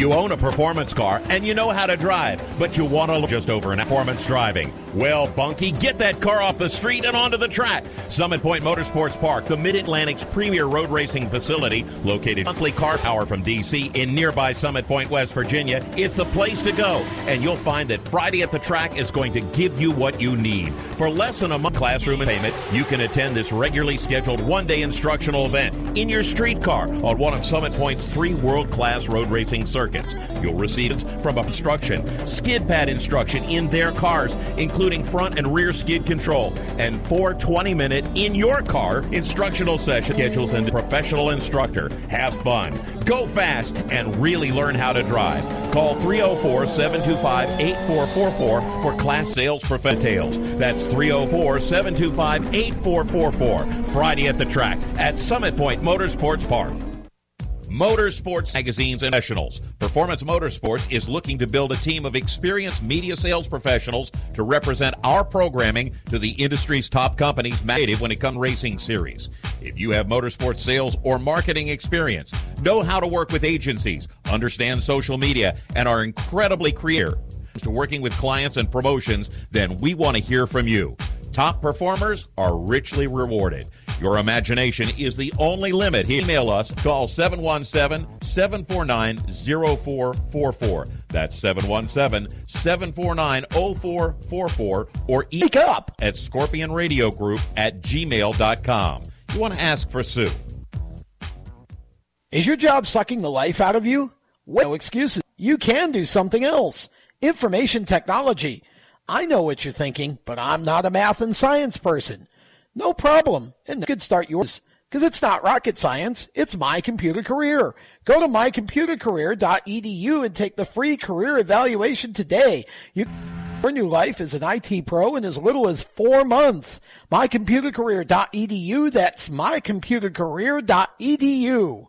You own a performance car and you know how to drive, but you want to just over an performance driving. Well, Bunky, get that car off the street and onto the track. Summit Point Motorsports Park, the Mid Atlantic's premier road racing facility, located monthly car power from DC in nearby Summit Point, West Virginia, is the place to go. And you'll find that Friday at the track is going to give you what you need. For less than a month classroom payment, you can attend this regularly scheduled one day instructional event in your street car on one of Summit Point's three world class road racing circuits. You'll receive from instruction, skid pad instruction in their cars, including front and rear skid control, and four 20 minute in your car instructional session schedules and professional instructor. Have fun, go fast, and really learn how to drive. Call 304 725 8444 for class sales for details. That's 304 725 8444. Friday at the track at Summit Point Motorsports Park. Motorsports magazines and professionals. Performance Motorsports is looking to build a team of experienced media sales professionals to represent our programming to the industry's top companies native when it comes racing series. If you have motorsports sales or marketing experience, know how to work with agencies, understand social media, and are incredibly creative to working with clients and promotions, then we want to hear from you. Top performers are richly rewarded. Your imagination is the only limit. Email us. Call 717-749-0444. That's 717-749-0444 or Wake up at scorpionradiogroup Radio Group at gmail.com. You want to ask for Sue. Is your job sucking the life out of you? No excuses. You can do something else. Information technology. I know what you're thinking, but I'm not a math and science person. No problem. And you could start yours because it's not rocket science. It's my computer career. Go to mycomputercareer.edu and take the free career evaluation today. You your new life as an IT pro in as little as four months. Mycomputercareer.edu. That's mycomputercareer.edu.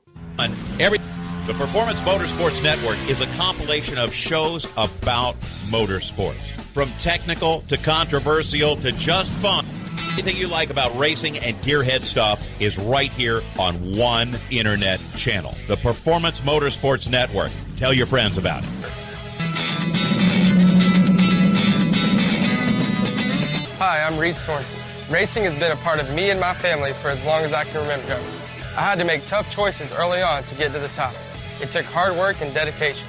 Every the Performance Motorsports Network is a compilation of shows about motorsports, from technical to controversial to just fun. Anything you like about racing and gearhead stuff is right here on one internet channel. The Performance Motorsports Network. Tell your friends about it. Hi, I'm Reed Sorenson. Racing has been a part of me and my family for as long as I can remember. I had to make tough choices early on to get to the top. It took hard work and dedication.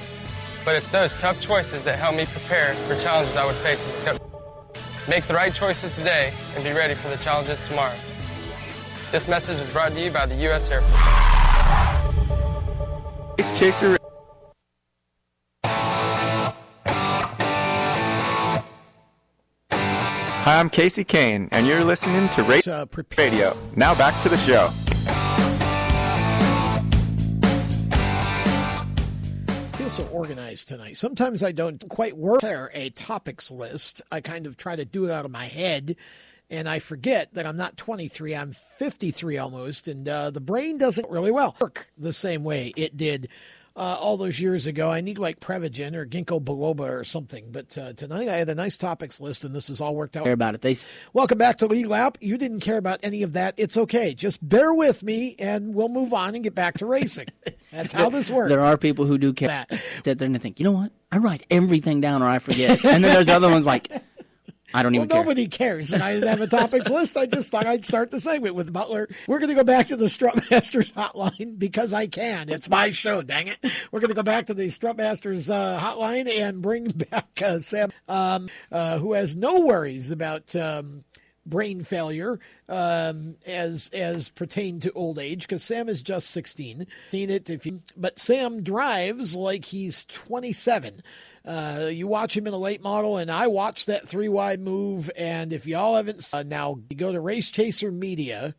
But it's those tough choices that help me prepare for challenges I would face as a coach. Make the right choices today and be ready for the challenges tomorrow. This message is brought to you by the U.S. Air Force. Race Chaser. Hi, I'm Kasey Kahne, and you're listening to Race uh, Radio. Now back to the show. So organized tonight. Sometimes I don't quite work a topics list. I kind of try to do it out of my head, and I forget that I'm not 23. I'm 53 almost, and uh, the brain doesn't really well work the same way it did uh, all those years ago. I need like Prevagen or ginkgo biloba or something. But uh, tonight I had a nice topics list, and this has all worked out. Care about it. They Welcome back to Lead Lap. You didn't care about any of that. It's okay. Just bear with me, and we'll move on and get back to racing. That's how this works. There are people who do care. That. Sit there and think, you know what? I write everything down or I forget. and then there's other ones like, I don't even well, care. nobody cares. And I didn't have a topics [laughs] list. I just thought I'd start the segment with Butler. We're going to go back to the Strutmasters hotline because I can. It's my show, dang it. We're going to go back to the Strutmasters uh, hotline and bring back uh, Sam, um, uh, who has no worries about. Um, brain failure um, as as pertained to old age because Sam is just 16. Seen it if you, but Sam drives like he's 27. Uh, you watch him in a late model, and I watched that three wide move. And if y'all haven't, uh, now go to Race Chaser Media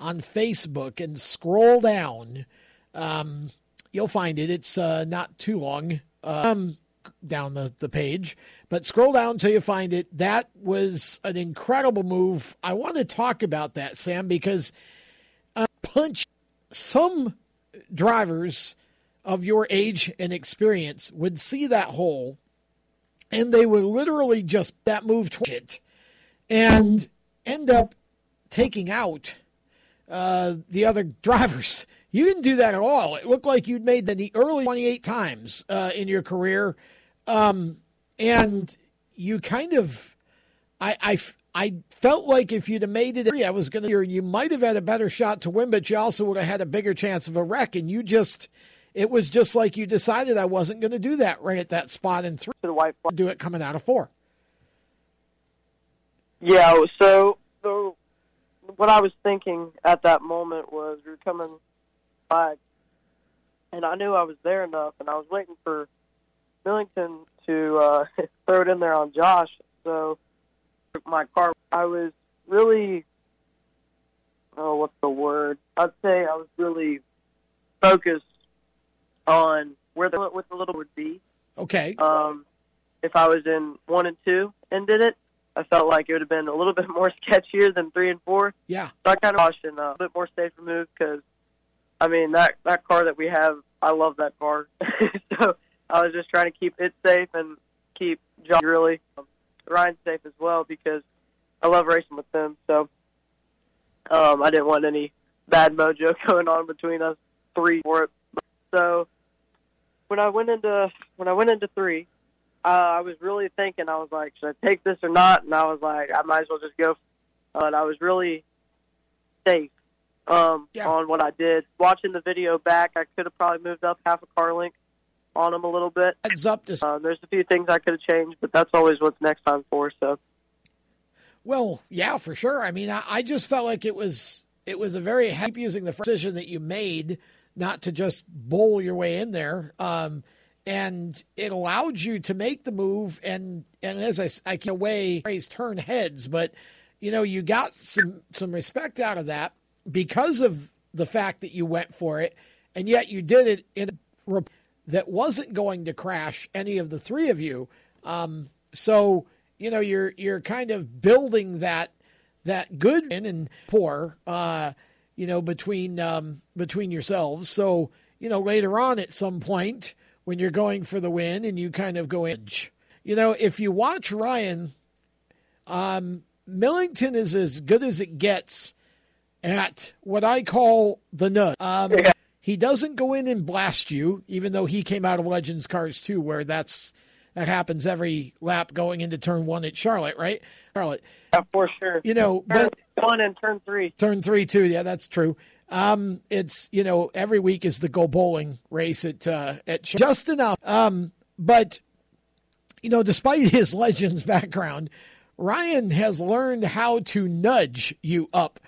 on Facebook and scroll down. Um, you'll find it. It's uh, not too long um, down the, the page, but scroll down until you find it. That was an incredible move. I want to talk about that, Sam, because uh, punch some drivers of your age and experience would see that hole and they would literally just that move to it and end up taking out uh, the other [laughs] drivers. You didn't do that at all. It looked like you'd made the early 28 times uh, in your career. Um, and you kind of, I, I, I felt like if you'd have made it, I was going to, you might have had a better shot to win, but you also would have had a bigger chance of a wreck. And you just, it was just like you decided I wasn't going to do that right at that spot in three. The white do it coming out of four. Yeah. So, so what I was thinking at that moment was we were coming back, and I knew I was there enough, and I was waiting for Millington to uh, [laughs] throw it in there on Josh. So my car, I was really, oh, what's the word? I'd say I was really focused on where the with the little would be. Okay. Um, if I was in one and two and did it, I felt like it would have been a little [laughs] bit more sketchier than three and four. Yeah. So I kind of cautioned uh, a bit more safe move because, I mean, that that car that we have, I love that car. [laughs] so I was just trying to keep it safe and keep John really um, Ryan safe as well because I love racing with them. So um, I didn't want any bad mojo [laughs] going on between us three for it. So when I went into when I went into three, uh, I was really thinking. I was like, should I take this or not? And I was like, I might as well just go. But I was really safe um, yeah. on what I did. Watching the video back, I could have probably moved up half a car length on them a little bit. Heads up to. Uh, there's a few things I could have changed, but that's always what's next time for. So. Well, yeah, for sure. I mean, I, I just felt like it was it was a very happy using the decision that you made not to just bowl your way in there. Um, and it allowed you to make the move and and as I, I can away raise turn heads, but you know you got some some respect out of that because of the fact that you went for it, and yet you did it in a that wasn't going to crash any of the three of you. Um, so you know you're you're kind of building that that good and poor, uh, you know, between um, between yourselves. So you know later on at some point when you're going for the win and you kind of go in. You know, if you watch Ryan, um, Millington is as good as it gets at what I call the nut. Um, yeah. He doesn't go in and blast you, even though he came out of Legends Cars too, where that's that happens every lap going into turn one at Charlotte, right? Charlotte. Yeah, for sure. You know, turn but one and turn three. Turn three too. Yeah, that's true. Um, it's you know every week is the go bowling race at uh, at just enough. Um, but you know, despite his [laughs] legends background, Ryan has learned how to nudge you up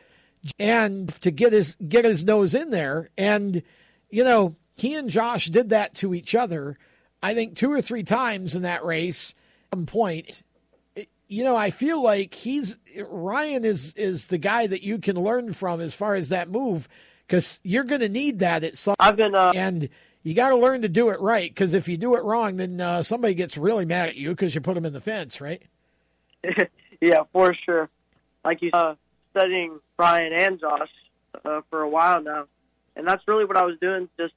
and to get his get his nose in there. And you know, he and Josh did that to each other. I think two or three times in that race. At some point, you know, I feel like he's Ryan is is the guy that you can learn from as far as that move because you're going to need that at some. I've been uh, and you got to learn to do it right because if you do it wrong, then uh, somebody gets really mad at you because you put them in the fence, right? [laughs] yeah, for sure. Like you uh, studying Ryan and Josh uh, for a while now, and that's really what I was doing, just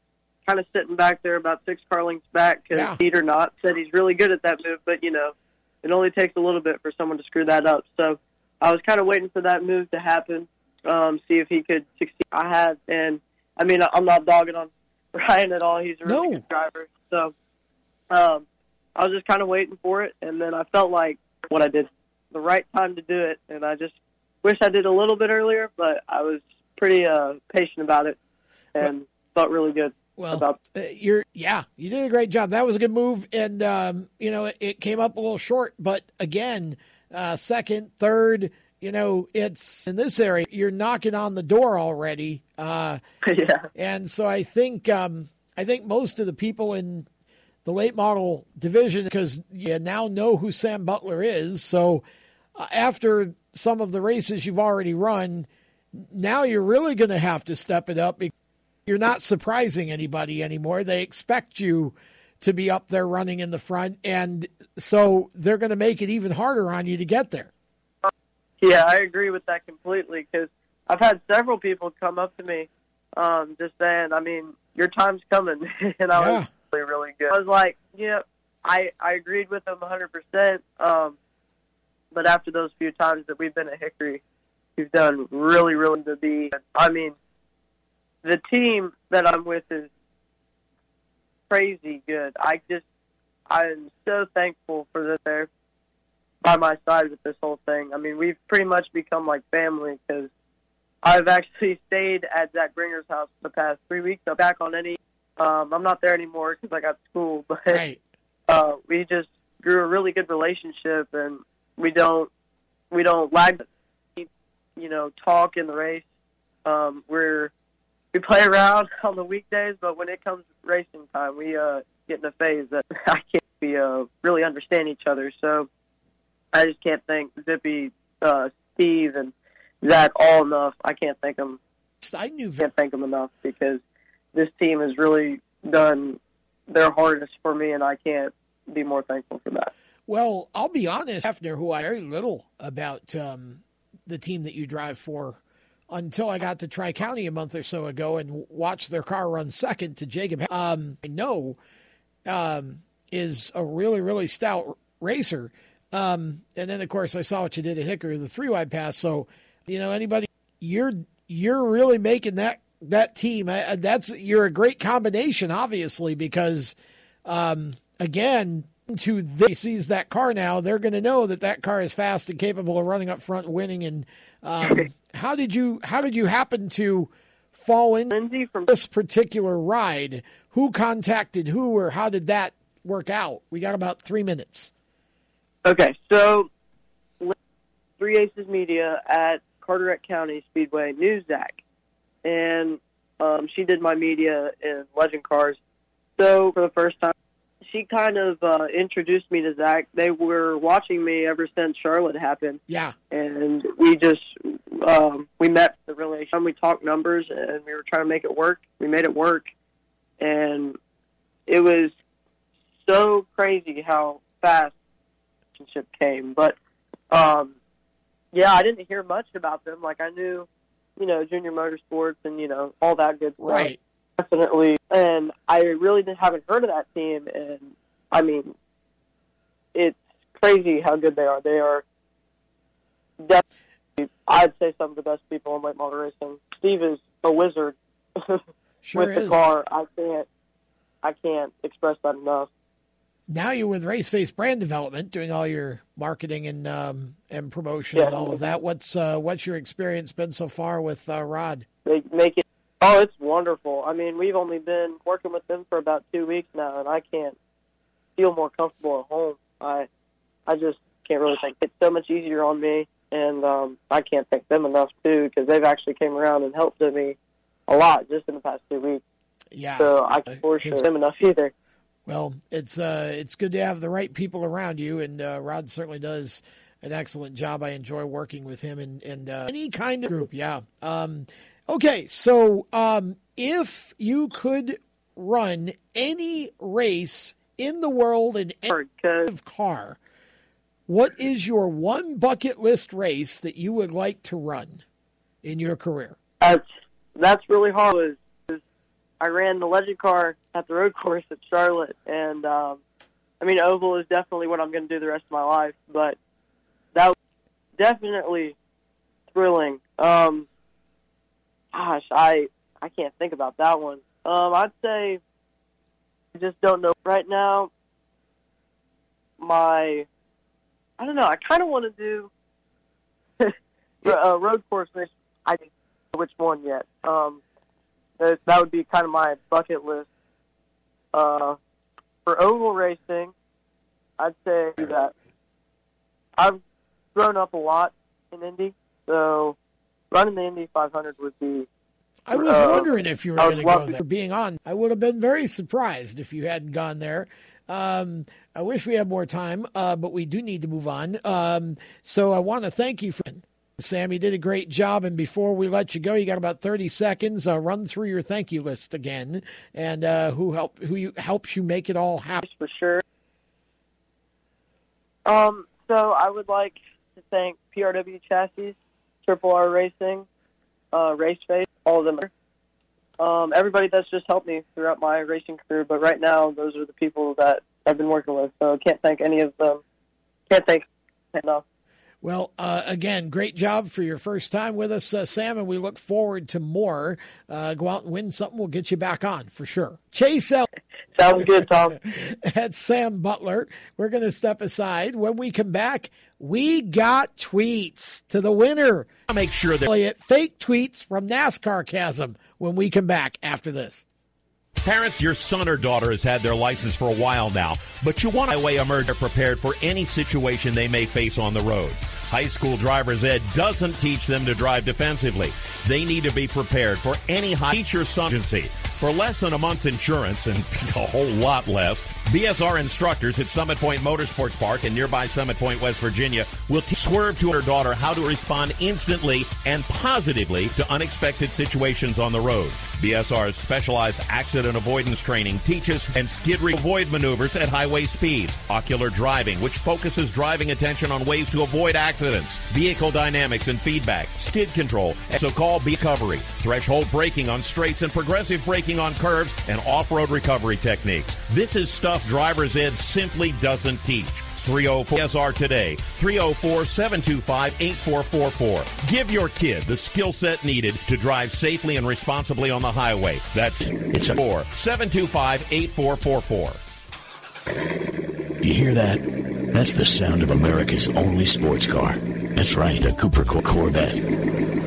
kind of sitting back there about six car lengths back because yeah. he or not said he's really good at that move, but you know it only takes a little bit for someone to screw that up. So I was kind of waiting for that move to happen, um, see if he could succeed. I had, and I mean, I'm not dogging on [laughs] Ryan at all. He's a really no. good driver. So um, I was just kind of waiting for it, and then I felt like what I did the right time to do it, and I just wish I did a little bit earlier, but I was pretty uh, patient about it and well, felt really good. Well, about uh, you're yeah, you did a great job. That was a good move, and um, you know it, it, came up a little short, but again, uh, second, third, you know, it's in this area you're knocking on the door already. Uh, [laughs] yeah, and so I think um, I think most of the people in the late model division because you now know who Sam Butler is. So uh, after some of the races you've already run, now you're really going to have to step it up. You're not surprising anybody anymore. They expect you to be up there running in the front, and so they're going to make it even harder on you to get there. Yeah, I agree with that completely because I've had several people come up to me um, just saying, I mean, your time's coming, [laughs] and I Yeah. was really, really good. I was like, yeah, I I agreed with them 100. percent um, But after those few times that we've been at Hickory, we've done really, really to be. I mean, the team that I'm with is crazy good. I just I'm so thankful for that they're by my side with this whole thing. I mean, we've pretty much become like family because I've actually [laughs] stayed at Zach Bringer's house for the past three weeks. I'm back on any. Um, I'm not there anymore because I got school, [laughs] but Right. uh, we just grew a really good relationship, and we don't we don't lag. You know, talk in the race. Um, we're we play around [laughs] on the weekdays, but when it comes racing time, we uh, get in a phase that [laughs] I can't we uh, really understand each other. So I just can't thank Zippy, uh, Steve, and Zach all enough. I can't thank them. I knew can't thank them enough because this team has really done their hardest for me, and I can't be more thankful for that. Well, I'll be honest, Hefner, who I very little about um, the team that you drive for until I got to Tri County a month or so ago and watched their car run second to Jacob. Um, I know um, is a really, really stout racer. Um, and then, of course, I saw what you did at Hickory, the three wide pass. So, you know, anybody, you're you're really making that that team. That's you're a great combination, obviously, because um, again, to they sees that car now, they're going to know that that car is fast and capable of running up front and winning. And um, [laughs] how did you how did you happen to fall in Lindsay from this particular ride? Who contacted who, or how did that work out? We got about three minutes. Okay, so Three Aces Media at Carteret County Speedway knew Zach, and um, she did my media in Legend Cars. So for the first time, she kind of uh, introduced me to Zach. They were watching me ever since Charlotte happened, Yeah. and we just um, we met the relation. We talked numbers, and we were trying to make it work. We made it work, and it was so crazy how fast the relationship came. But um, yeah, I didn't hear much about them. Like I knew, you know, Junior Motorsports and you know all that good stuff. Right. Definitely, and I really didn't, haven't heard of that team. And I mean, it's crazy how good they are. They are definitely, I'd say, some of the best people in late model racing. Steve is a wizard [laughs] Sure with the car. I can't, I can't express that enough. Now you're with Race Face Brand Development, doing all your marketing and um, and promotion and all of that. What's uh, what's your experience been so far with uh, Rod? They make it. Oh, it's wonderful. I mean, we've only been working with them for about two weeks now, and I can't feel more comfortable at home. I, I just can't really think it's so much easier on me, and um, I can't thank them enough too because they've actually came around and helped me a lot just in the past two weeks. Yeah. So I can't force his- them enough either. Well, it's uh, it's good to have the right people around you, and uh, Rod certainly does an excellent job. I enjoy working with him and and uh, any kind of group. Yeah. Um, okay, so um, if you could run any race in the world in any kind of car, what is your one bucket list race that you would like to run in your career? That's that's really hard. I ran the legend car at the road [laughs] course at Charlotte, and um, I mean oval is definitely what I'm going to do the rest of my life. But that was definitely thrilling. Um, gosh, I I can't think about that one. Um, I'd say I just don't know right now. My I don't know. I kind of want to do [laughs] uh, road course race. I don't know which one yet. Um, that, that would be kind of my bucket list. Uh, for oval racing, I'd say that I've grown up a lot in Indy, so running the Indy 500 would be. I was uh, wondering if you were going to go there. Being on, I would have been very surprised if you hadn't gone there. Um, I wish we had more time, uh, but we do need to move on. Um, so I want to thank you for Sam. You did a great job. And before we let you go, you got about thirty seconds. Uh, run through your thank you list again, and uh, who help who you, helps you make it all happen. For sure. Um, so I would like to thank PRW Chassis, Triple R Racing, uh, Race Face, all of them. Um, everybody that's just helped me throughout my racing career. But right now, those are the people that I've been working with. So can't thank any of them. Can't thank enough. Well, uh, again, great job for your first time with us, uh, Sam, and we look forward to more. Uh, go out and win something. We'll get you back on for sure. Chase out. [laughs] Sounds good, Tom. [laughs] That's Sam Butler. We're going to step aside. When we come back, we got tweets to the winner. Make sure that Elliott fake tweets from NASCAR Chasm when we come back after this. Parents, your son or daughter has had their license for a while now, but you want to way emerge prepared for any situation they may face on the road. High school driver's ed doesn't teach them to drive defensively. They need to be prepared for any high teach your son agency. For less than a month's insurance and [laughs] a whole lot less, BSR instructors at Summit Point Motorsports Park in nearby Summit Point, West Virginia, will t- swerve to her daughter how to respond instantly and positively to unexpected situations on the road. BSR's specialized accident avoidance training teaches and skid re- avoid maneuvers at highway speed, ocular driving, which focuses driving attention on ways to avoid accidents, vehicle dynamics and feedback, skid control, and so-called recovery, threshold braking on straights and progressive braking on curves, and off-road recovery techniques. This is stuff driver's ed simply doesn't teach. 304 SR today. 304 725 8444. Give your kid the skill set needed to drive safely and responsibly on the highway. That's it's a 4 725 8444. You hear that? That's the sound of America's only sports car. That's right, a Cooper Corvette.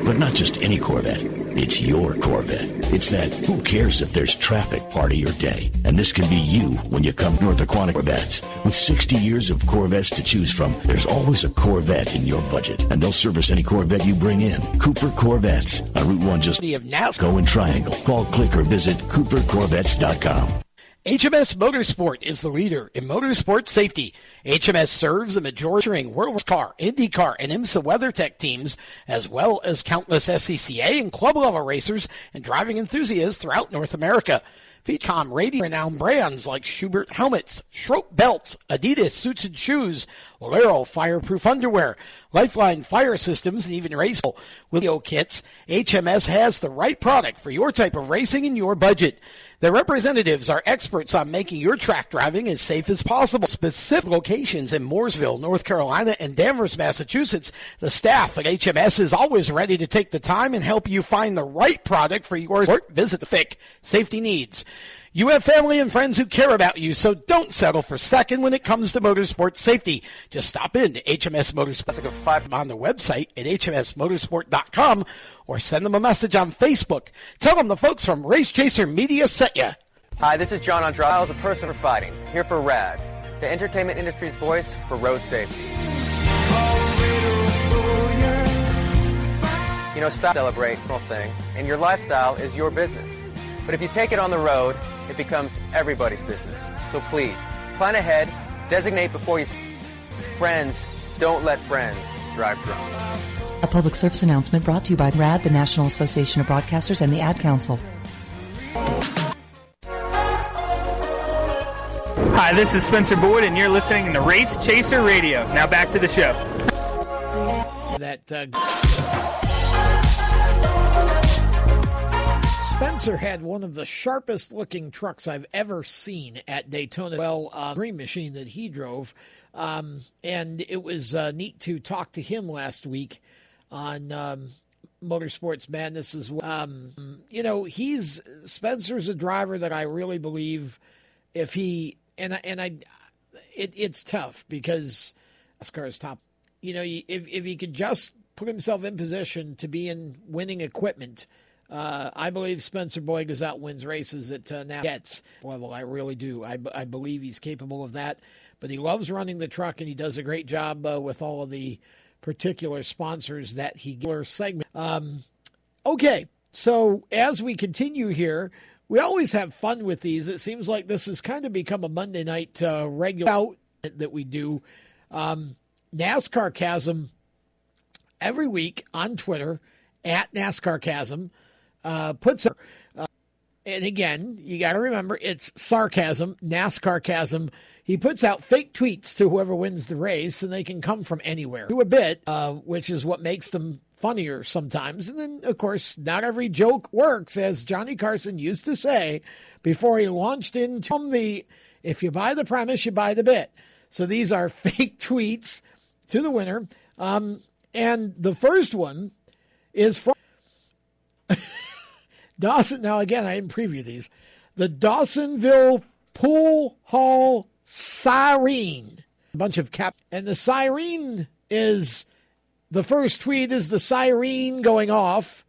But not just any Corvette. It's your Corvette. It's that who cares if there's traffic part of your day. And this can be you when you come North of Aquatic Corvettes. With 60 years of Corvettes to choose from, there's always a Corvette in your budget. And they'll service any Corvette you bring in. Cooper Corvettes. On Route 1 just of go in Triangle. Call, click, or visit coopercorvettes.com. HMS Motorsport is the leader in motorsport safety. HMS serves the majority of World Car, IndyCar, and IMSA WeatherTech teams, as well as countless SCCA and club level racers and driving enthusiasts throughout North America. VCOM radio renowned brands like Schuberth helmets, Schroth belts, Adidas suits and shoes, Lero fireproof underwear, Lifeline fire systems, and even race video kits. HMS has the right product for your type of racing and your budget. Their representatives are experts on making your track driving as safe as possible. Specific locations in Mooresville, North Carolina, and Danvers, Massachusetts. The staff at HMS is always ready to take the time and help you find the right product for your sport. Visit the FIC Safety Needs. You have family and friends who care about you, so don't settle for second when it comes to motorsport safety. Just stop in to HMS Motorsport five on their website at hmsmotorsport.com or send them a message on Facebook. Tell them the folks from Race Chaser Media sent you. Hi, this is John Andrade. I was a person for fighting, here for RADD, the entertainment industry's voice for road safety. You know, style celebrate thing, and your lifestyle is your business. But if you take it on the road, it becomes everybody's business. So please, plan ahead, designate before you. Friends, don't let friends drive drunk. A public service announcement brought to you by RADD, the National Association of Broadcasters, and the Ad Council. Hi, this is Spencer Boyd, and you're listening to Race Chaser Radio. Now back to the show. That uh, Spencer had one of the sharpest looking trucks I've ever seen at Daytona. Well, uh, green machine that he drove. Um, and it was uh, neat to talk to him last week on um, Motorsports Madness as well. Um, you know, he's Spencer's a driver that I really believe if he and and I, it, it's tough because NASCAR's top. You know, if if he could just put himself in position to be in winning equipment. Uh, I believe Spencer Boyd goes out wins races at uh, now gets level. I really do. I, I believe he's capable of that. But he loves running the truck, and he does a great job uh, with all of the particular sponsors that he gives segment. Um, okay, so as we continue here we always have fun with these. It seems like this has kind of become a Monday night uh, regular that we do. Um, NASCARcasm every week on Twitter at NASCARcasm uh, puts. Uh, and again, you got to remember it's sarcasm, NASCARcasm. He puts out fake tweets to whoever wins the race, and they can come from anywhere. Do a bit, uh, which is what makes them funnier sometimes. And then, of course, not every joke works, as Johnny Carson used to say before he launched into the if you buy the premise, you buy the bit. So these are [laughs] fake tweets to the winner. Um, and the first one is from Dawson. Now, again, I didn't preview these. The Dawsonville Pool Hall Siren. A bunch of cap. And the siren is the first tweet is the siren going off.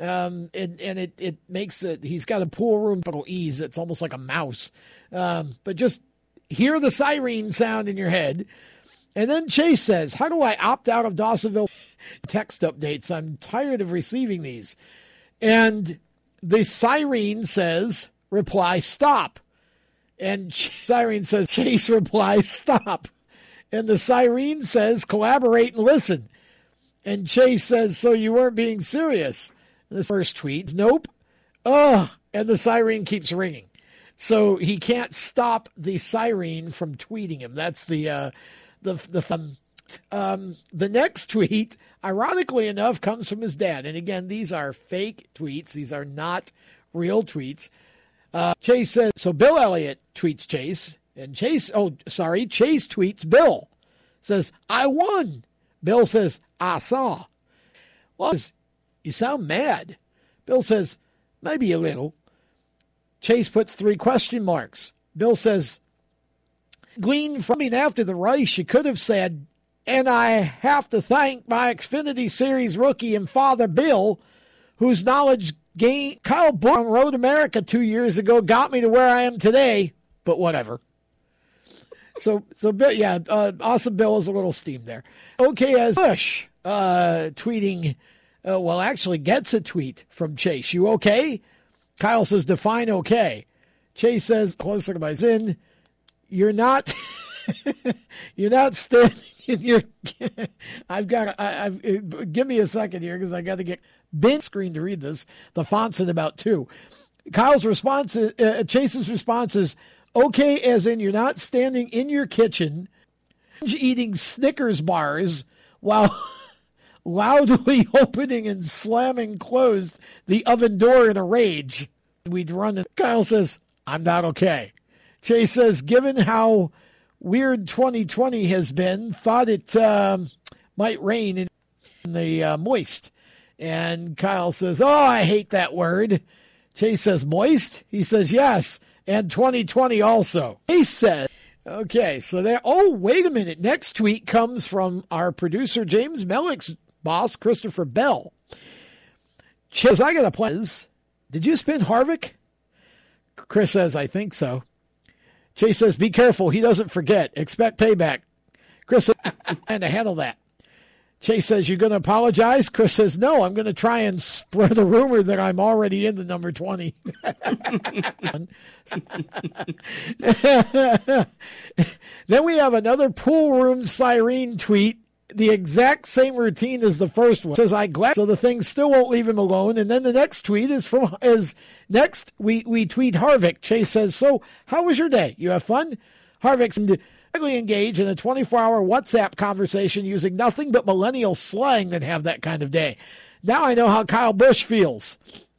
Um, and, and it, it makes it, he's got a pool room, little ease. It's almost like a mouse. Um, but just hear the siren sound in your head. And then Chase says, How do I opt out of Dawsonville text updates? I'm tired of receiving these. And the siren says, Reply, stop. And [laughs] siren says, Chase replies, stop. And the siren says, Collaborate and listen. And Chase says, So you weren't being serious? And the first tweet, Nope. Ugh. And the siren keeps ringing. So he can't stop the siren from tweeting him. That's the uh, the the fun. Um, the next [laughs] tweet, ironically enough, comes from his dad. And again, these are fake tweets. These are not real tweets. Uh, Chase says so. Bill Elliott tweets Chase, and Chase. Oh, sorry. Chase tweets Bill. Says I won. Bill says I saw. Well, you sound mad. Bill says maybe a little. Chase puts three question marks. Bill says gleaned from me after the race, you could have said, and I have to thank my Xfinity Series rookie and father Bill, whose knowledge gained Kyle Busch on Road America two years ago got me to where I am today. But whatever. So, so Bill, yeah, uh, awesome. Bill is a little steam there. Okay, as Busch uh, tweeting, uh, well, actually gets a tweet from Chase. You okay? Kyle says, define okay. Chase says, close look at my in you're not [laughs] [laughs] you're not standing [laughs] in your I've got I, have give me a second here because I got to get bin screen to read this. The font's in about two. Kyle's response, is, uh, Chase's response is okay, as in you're not standing in your kitchen eating Snickers bars while [laughs] loudly opening and slamming closed the oven door in a rage. We'd run. Kyle says, I'm not okay. Chase says, given how weird 2020 has been, thought it um, might rain in the uh, moist. And Kyle says, Oh, I hate that word. Chase says, Moist? He says, Yes. And 2020 also. Chase says, Okay, so there. Oh, wait a minute. Next tweet comes from our producer, James Mellick's boss, Christopher Bell. Chase, I got a plan. Did you spin Harvick? Chris says, I think so. Chase says, be careful. He doesn't forget. Expect payback. Chris says, and to handle that. Chase says, You're going to apologize? Chris says, No, I'm going to try and spread the rumor that I'm already in the number 20. [laughs] then we have another pool room siren tweet the exact same routine as the first one. Says I glad so the thing still won't leave him alone. And then the next tweet is from is next we we tweet Harvick. Chase says, "So how was your day? You have fun?" Harvick's engaged in a 24-hour WhatsApp conversation using nothing but millennial slang that have that kind of day. Now I know how Kyle Busch feels.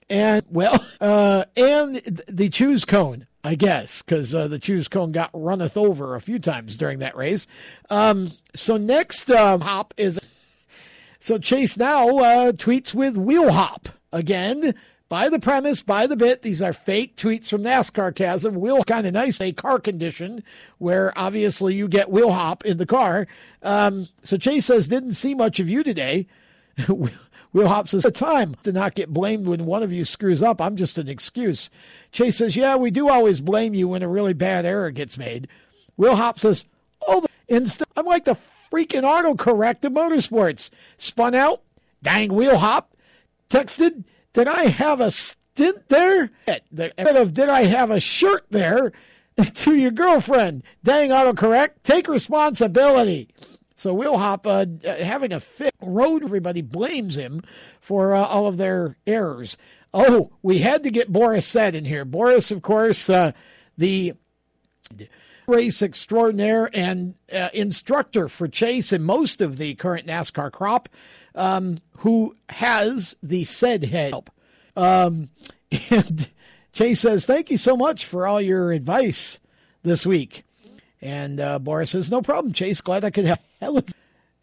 And well, [laughs] uh, and the choose cone. I guess, because uh, the choose cone got runneth over a few times during that race. Um, so next uh, hop is so Chase now uh, tweets with wheel hop again. By the premise, by the bit, these are fake tweets from NASCARcasm. Wheel kind of nice, a car condition where obviously you get wheel hop in the car. Um, so Chase says, didn't see much of you today. [laughs] Wheel Hop says, the time to not get blamed when one of you screws up. I'm just an excuse. Chase says, yeah, we do always blame you when a really bad error gets made. Will Hop says, oh, instead, I'm like the freaking autocorrect of motorsports. Spun out, dang Wheel Hop. Texted, did I have a stint there? Instead of did I have a shirt there [laughs] to your girlfriend? Dang autocorrect. Take responsibility. So Will Hop uh, having a fit road. Everybody blames him for uh, all of their errors. Oh, we had to get Boris Said in here. Boris, of course, uh, the race extraordinaire and uh, instructor for Chase and most of the current NASCAR crop, um, who has the said head. Um, [laughs] and Chase says, Thank you so much for all your advice this week. And uh, Boris says, No problem, Chase. Glad I could help.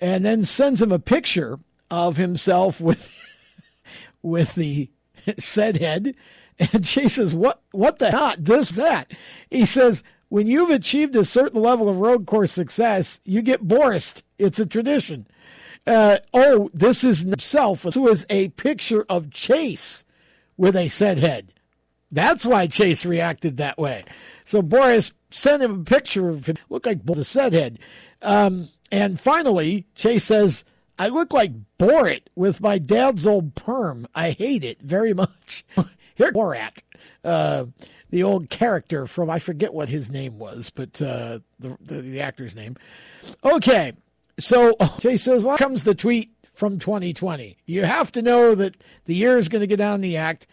And then sends him a picture of himself with [laughs] with the said head. And Chase says, What what the hell does that? He says, When you've achieved a certain level of road course success, you get Boris. It's a tradition. Uh, oh, this is himself. This was a picture of Chase with a said head. That's why Chase reacted that way. So Boris sent him a picture of him, look like the said head. Um, and finally, Chase says, I look like Borat with my dad's old perm. I hate it very much. [laughs] Here, Borat, uh, the old character from, I forget what his name was, but uh, the, the, the, actor's name. Okay, so [laughs] Chase says, well, comes the tweet from 2020. You have to know that the year is going to get down the act.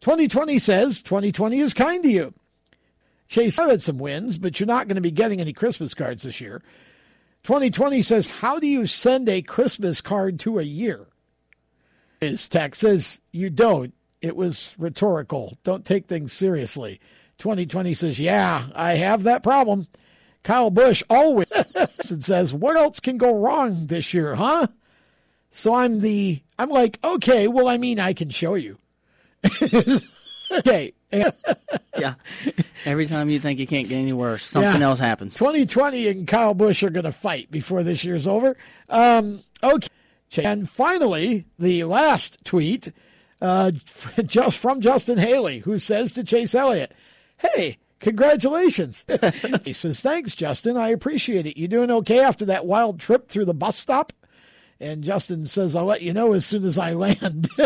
2020 says 2020 is kind to you. Chase, I've had some wins, but you're not going to be getting any Christmas cards this year. 2020 says, How do you send a Christmas card to a year? His text says, You don't. It was rhetorical. Don't take things seriously. 2020 says, Yeah, I have that problem. Kyle Busch always [laughs] and says, What else can go wrong this year, huh? So I'm the, I'm like, okay, well, I mean, I can show you. [laughs] okay. Yeah. [laughs] Every time you think you can't get any worse, something yeah. else happens. 2020 and Kyle Busch are going to fight before this year's over. Um, okay. And finally, the last tweet uh, [laughs] just from Justin Haley, who says to Chase Elliott, Hey, congratulations. [laughs] he says, Thanks, Justin. I appreciate it. You doing okay after that wild trip through the bus stop? And Justin says, I'll let you know as soon as I land. [laughs]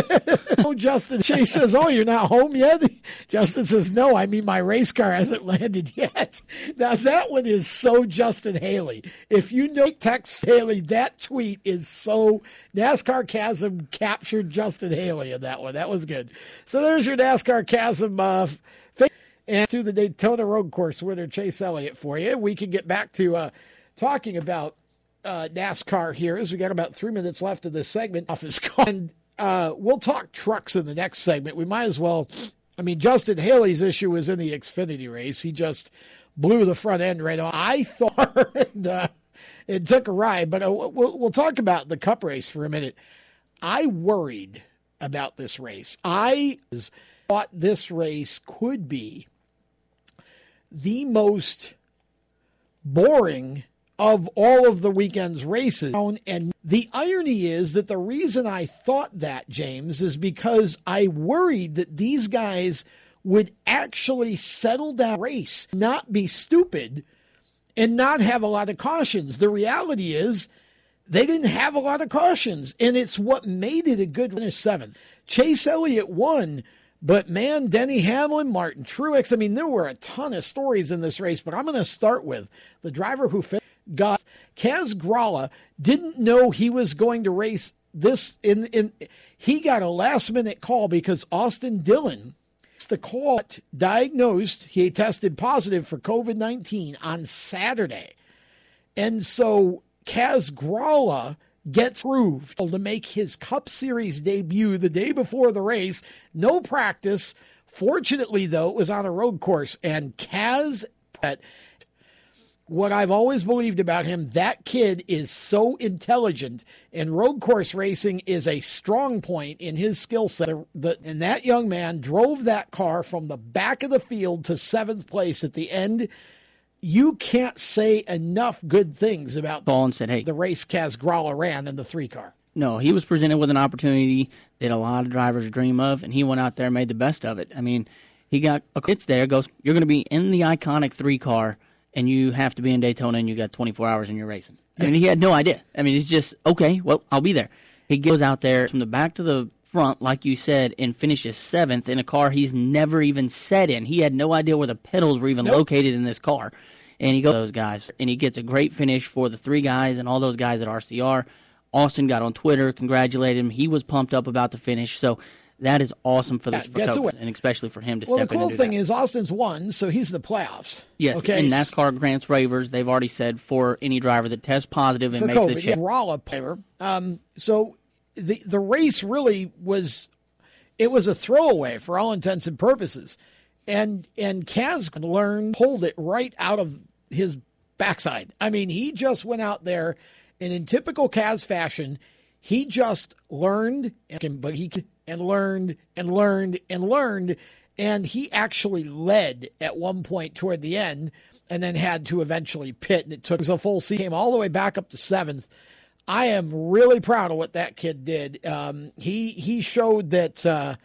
oh, Justin. She says, Oh, you're not home yet? [laughs] Justin says, No, I mean, my race car hasn't [laughs] landed yet. Now, that one is so Justin Haley. If you know text Haley, that tweet is so NASCARcasm captured Justin Haley in that one. That was good. So there's your NASCARcasm. Uh, and through the Daytona Road Course winner, Chase Elliott, for you. We can get back to uh, talking about uh, NASCAR here as we got about three minutes left of this segment off his car. And uh, we'll talk trucks in the next segment. We might as well. I mean, Justin Haley's issue was in the Xfinity race. He just blew the front end right off. I thought [laughs] and, uh, it took a ride, but uh, we'll, we'll talk about the Cup race for a minute. I worried about this race. I thought this race could be the most boring of all of the weekend's races. And the irony is that the reason I thought that, James, is because I worried that these guys would actually settle that race, not be stupid, and not have a lot of cautions. The reality is they didn't have a lot of cautions, and it's what made it a good finish seventh. Chase Elliott won. But man, Denny Hamlin, Martin Truex, I mean, there were a ton of stories in this race, but I'm going to start with the driver who finished got Kaz Grala didn't know he was going to race this in in he got a last minute call because Austin Dillon the call diagnosed he tested positive for COVID-19 on Saturday. And so Kaz Grala gets proved to make his Cup Series debut the day before the race. No practice. Fortunately, though, it was on a road course, and Kaz what I've always believed about him, that kid is so intelligent, and road course racing is a strong point in his skill set. And that young man drove that car from the back of the field to seventh place at the end. You can't say enough good things about Ball and said, "Hey, the race Kaz Grala ran in the three car." No, he was presented with an opportunity that a lot of drivers dream of, and he went out there and made the best of it. I mean, he got a, it's there. Goes, you're going to be in the iconic three car and you have to be in Daytona and you got 24 hours and you're racing. I mean, he had no idea. I mean, he's just, okay, well, I'll be there. He goes out there from the back to the front, like you said, and finishes seventh in a car he's never even sat in. He had no idea where the pedals were even nope. located in this car. And he goes those guys, and he gets a great finish for the three guys and all those guys at RCR. Austin got on Twitter, congratulated him. He was pumped up about the finish. So that is awesome for this yeah, for and especially for him to well, step in. Well, the cool thing that. is Austin's won, so he's in the playoffs. Yes, okay. and NASCAR grants waivers. They've already said for any driver that tests positive and for makes COVID, the check. Yeah, Rala waiver. Um, so the the race really was it was a throwaway for all intents and purposes, and and Kaz learned pulled it right out of his backside. I mean, he just went out there, and in typical Kaz fashion, he just learned, but he and learned and learned and learned. And he actually led at one point toward the end and then had to eventually pit. And it took a full season, came all the way back up to seventh. I am really proud of what that kid did. Um, he he showed that uh,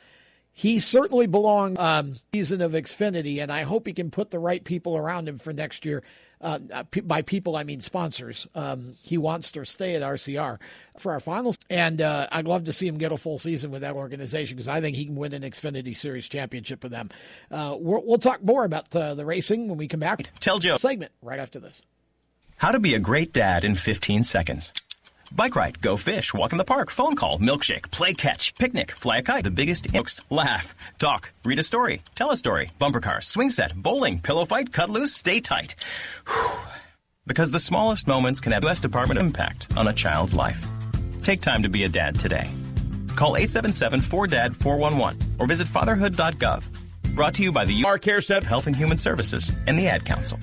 he certainly belonged um, season of Xfinity, and I hope he can put the right people around him for next year. Uh, uh by people, I mean sponsors. Um, he wants to stay at RCR for our finals, and uh, I'd love to see him get a full season with that organization because I think he can win an Xfinity Series championship with them. Uh, we will talk more about the, the racing when we come back. Tell Joe segment right after this. How to be a great dad in 15 seconds. Bike ride, go fish, walk in the park, phone call, milkshake, play catch, picnic, fly a kite, the biggest jokes, laugh, talk, read a story, tell a story, bumper car, swing set, bowling, pillow fight, cut loose, stay tight. Whew. Because the smallest moments can have the best department impact on a child's life. Take time to be a dad today. Call 877-4DAD-411 or visit fatherhood.gov. Brought to you by the UR Care Center Health and Human Services and the Ad Council.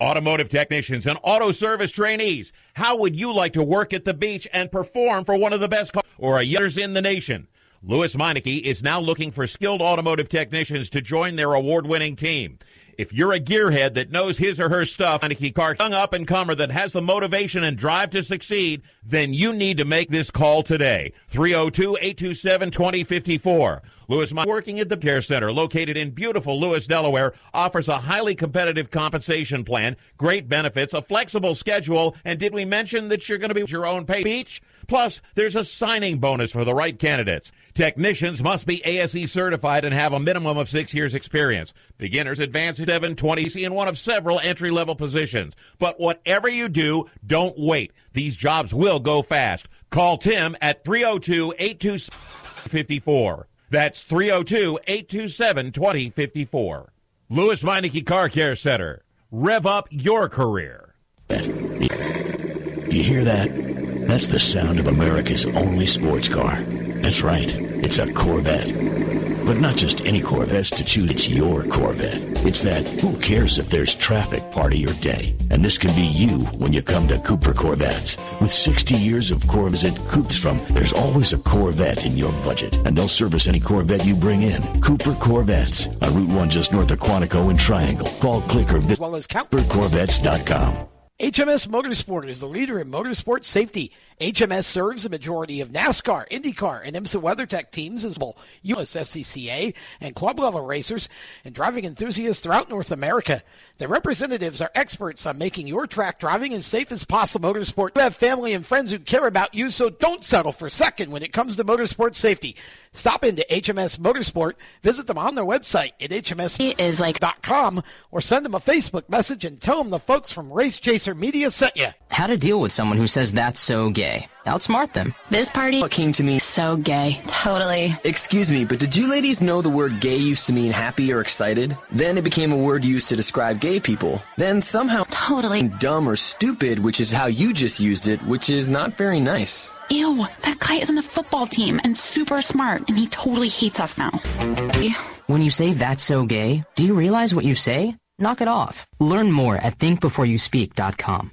Automotive technicians and auto service trainees. How would you like to work at the beach and perform for one of the best cars or a years in the nation? Lewes Meineke is now looking for skilled automotive technicians to join their award-winning team. If you're a gearhead that knows his or her stuff, Meineke car young up and comer that has the motivation and drive to succeed, then you need to make this call today. 302-827-2054. Lewes working at the Care Center, located in beautiful Lewes, Delaware, offers a highly competitive compensation plan, great benefits, a flexible schedule, and did we mention that you're going to be your own pay beach? Plus, there's a signing bonus for the right candidates. Technicians must be ASE certified and have a minimum of six years experience. Beginners advance to 720 in one of several entry level positions. But whatever you do, don't wait. These jobs will go fast. Call Tim at 302 826 54. That's 302 827 2054. Lewes Meineke Car Care Center. Rev up your career. You hear that? That's the sound of America's only sports car. That's right. It's a Corvette. But not just any Corvettes to choose, it's your Corvette. It's that who cares if there's traffic part of your day. And this can be you when you come to Cooper Corvettes. With 60 years of Corvette Coops from, there's always a Corvette in your budget. And they'll service any Corvette you bring in. Cooper Corvettes on Route 1 just north of Quantico and Triangle. Call, click, or visit as well as CooperCorvettes.com. HMS Motorsport is the leader in motorsport safety. HMS serves a majority of NASCAR, IndyCar, and IMSA WeatherTech teams as well U.S. SCCA and club level racers and driving enthusiasts throughout North America. The representatives are experts on making your track driving as safe as possible. Motorsport, you have family and friends who care about you, so don't settle for second when it comes to motorsport safety. Stop into HMS Motorsport, visit them on their website at hms.com or send them a Facebook message and tell them the folks from Race Chaser Media sent you. How to deal with someone who says that's so gay. Outsmart them. This party what came to me so gay. Totally. Excuse me, but did you ladies know the word gay used to mean happy or excited? Then it became a word used to describe gay people. Then somehow totally dumb or stupid, which is how you just used it, which is not very nice. Ew, that guy is on the football team and super smart, and he totally hates us now. When you say that's so gay, do you realize what you say? Knock it off. Learn more at thinkbeforeyouSpeak.com.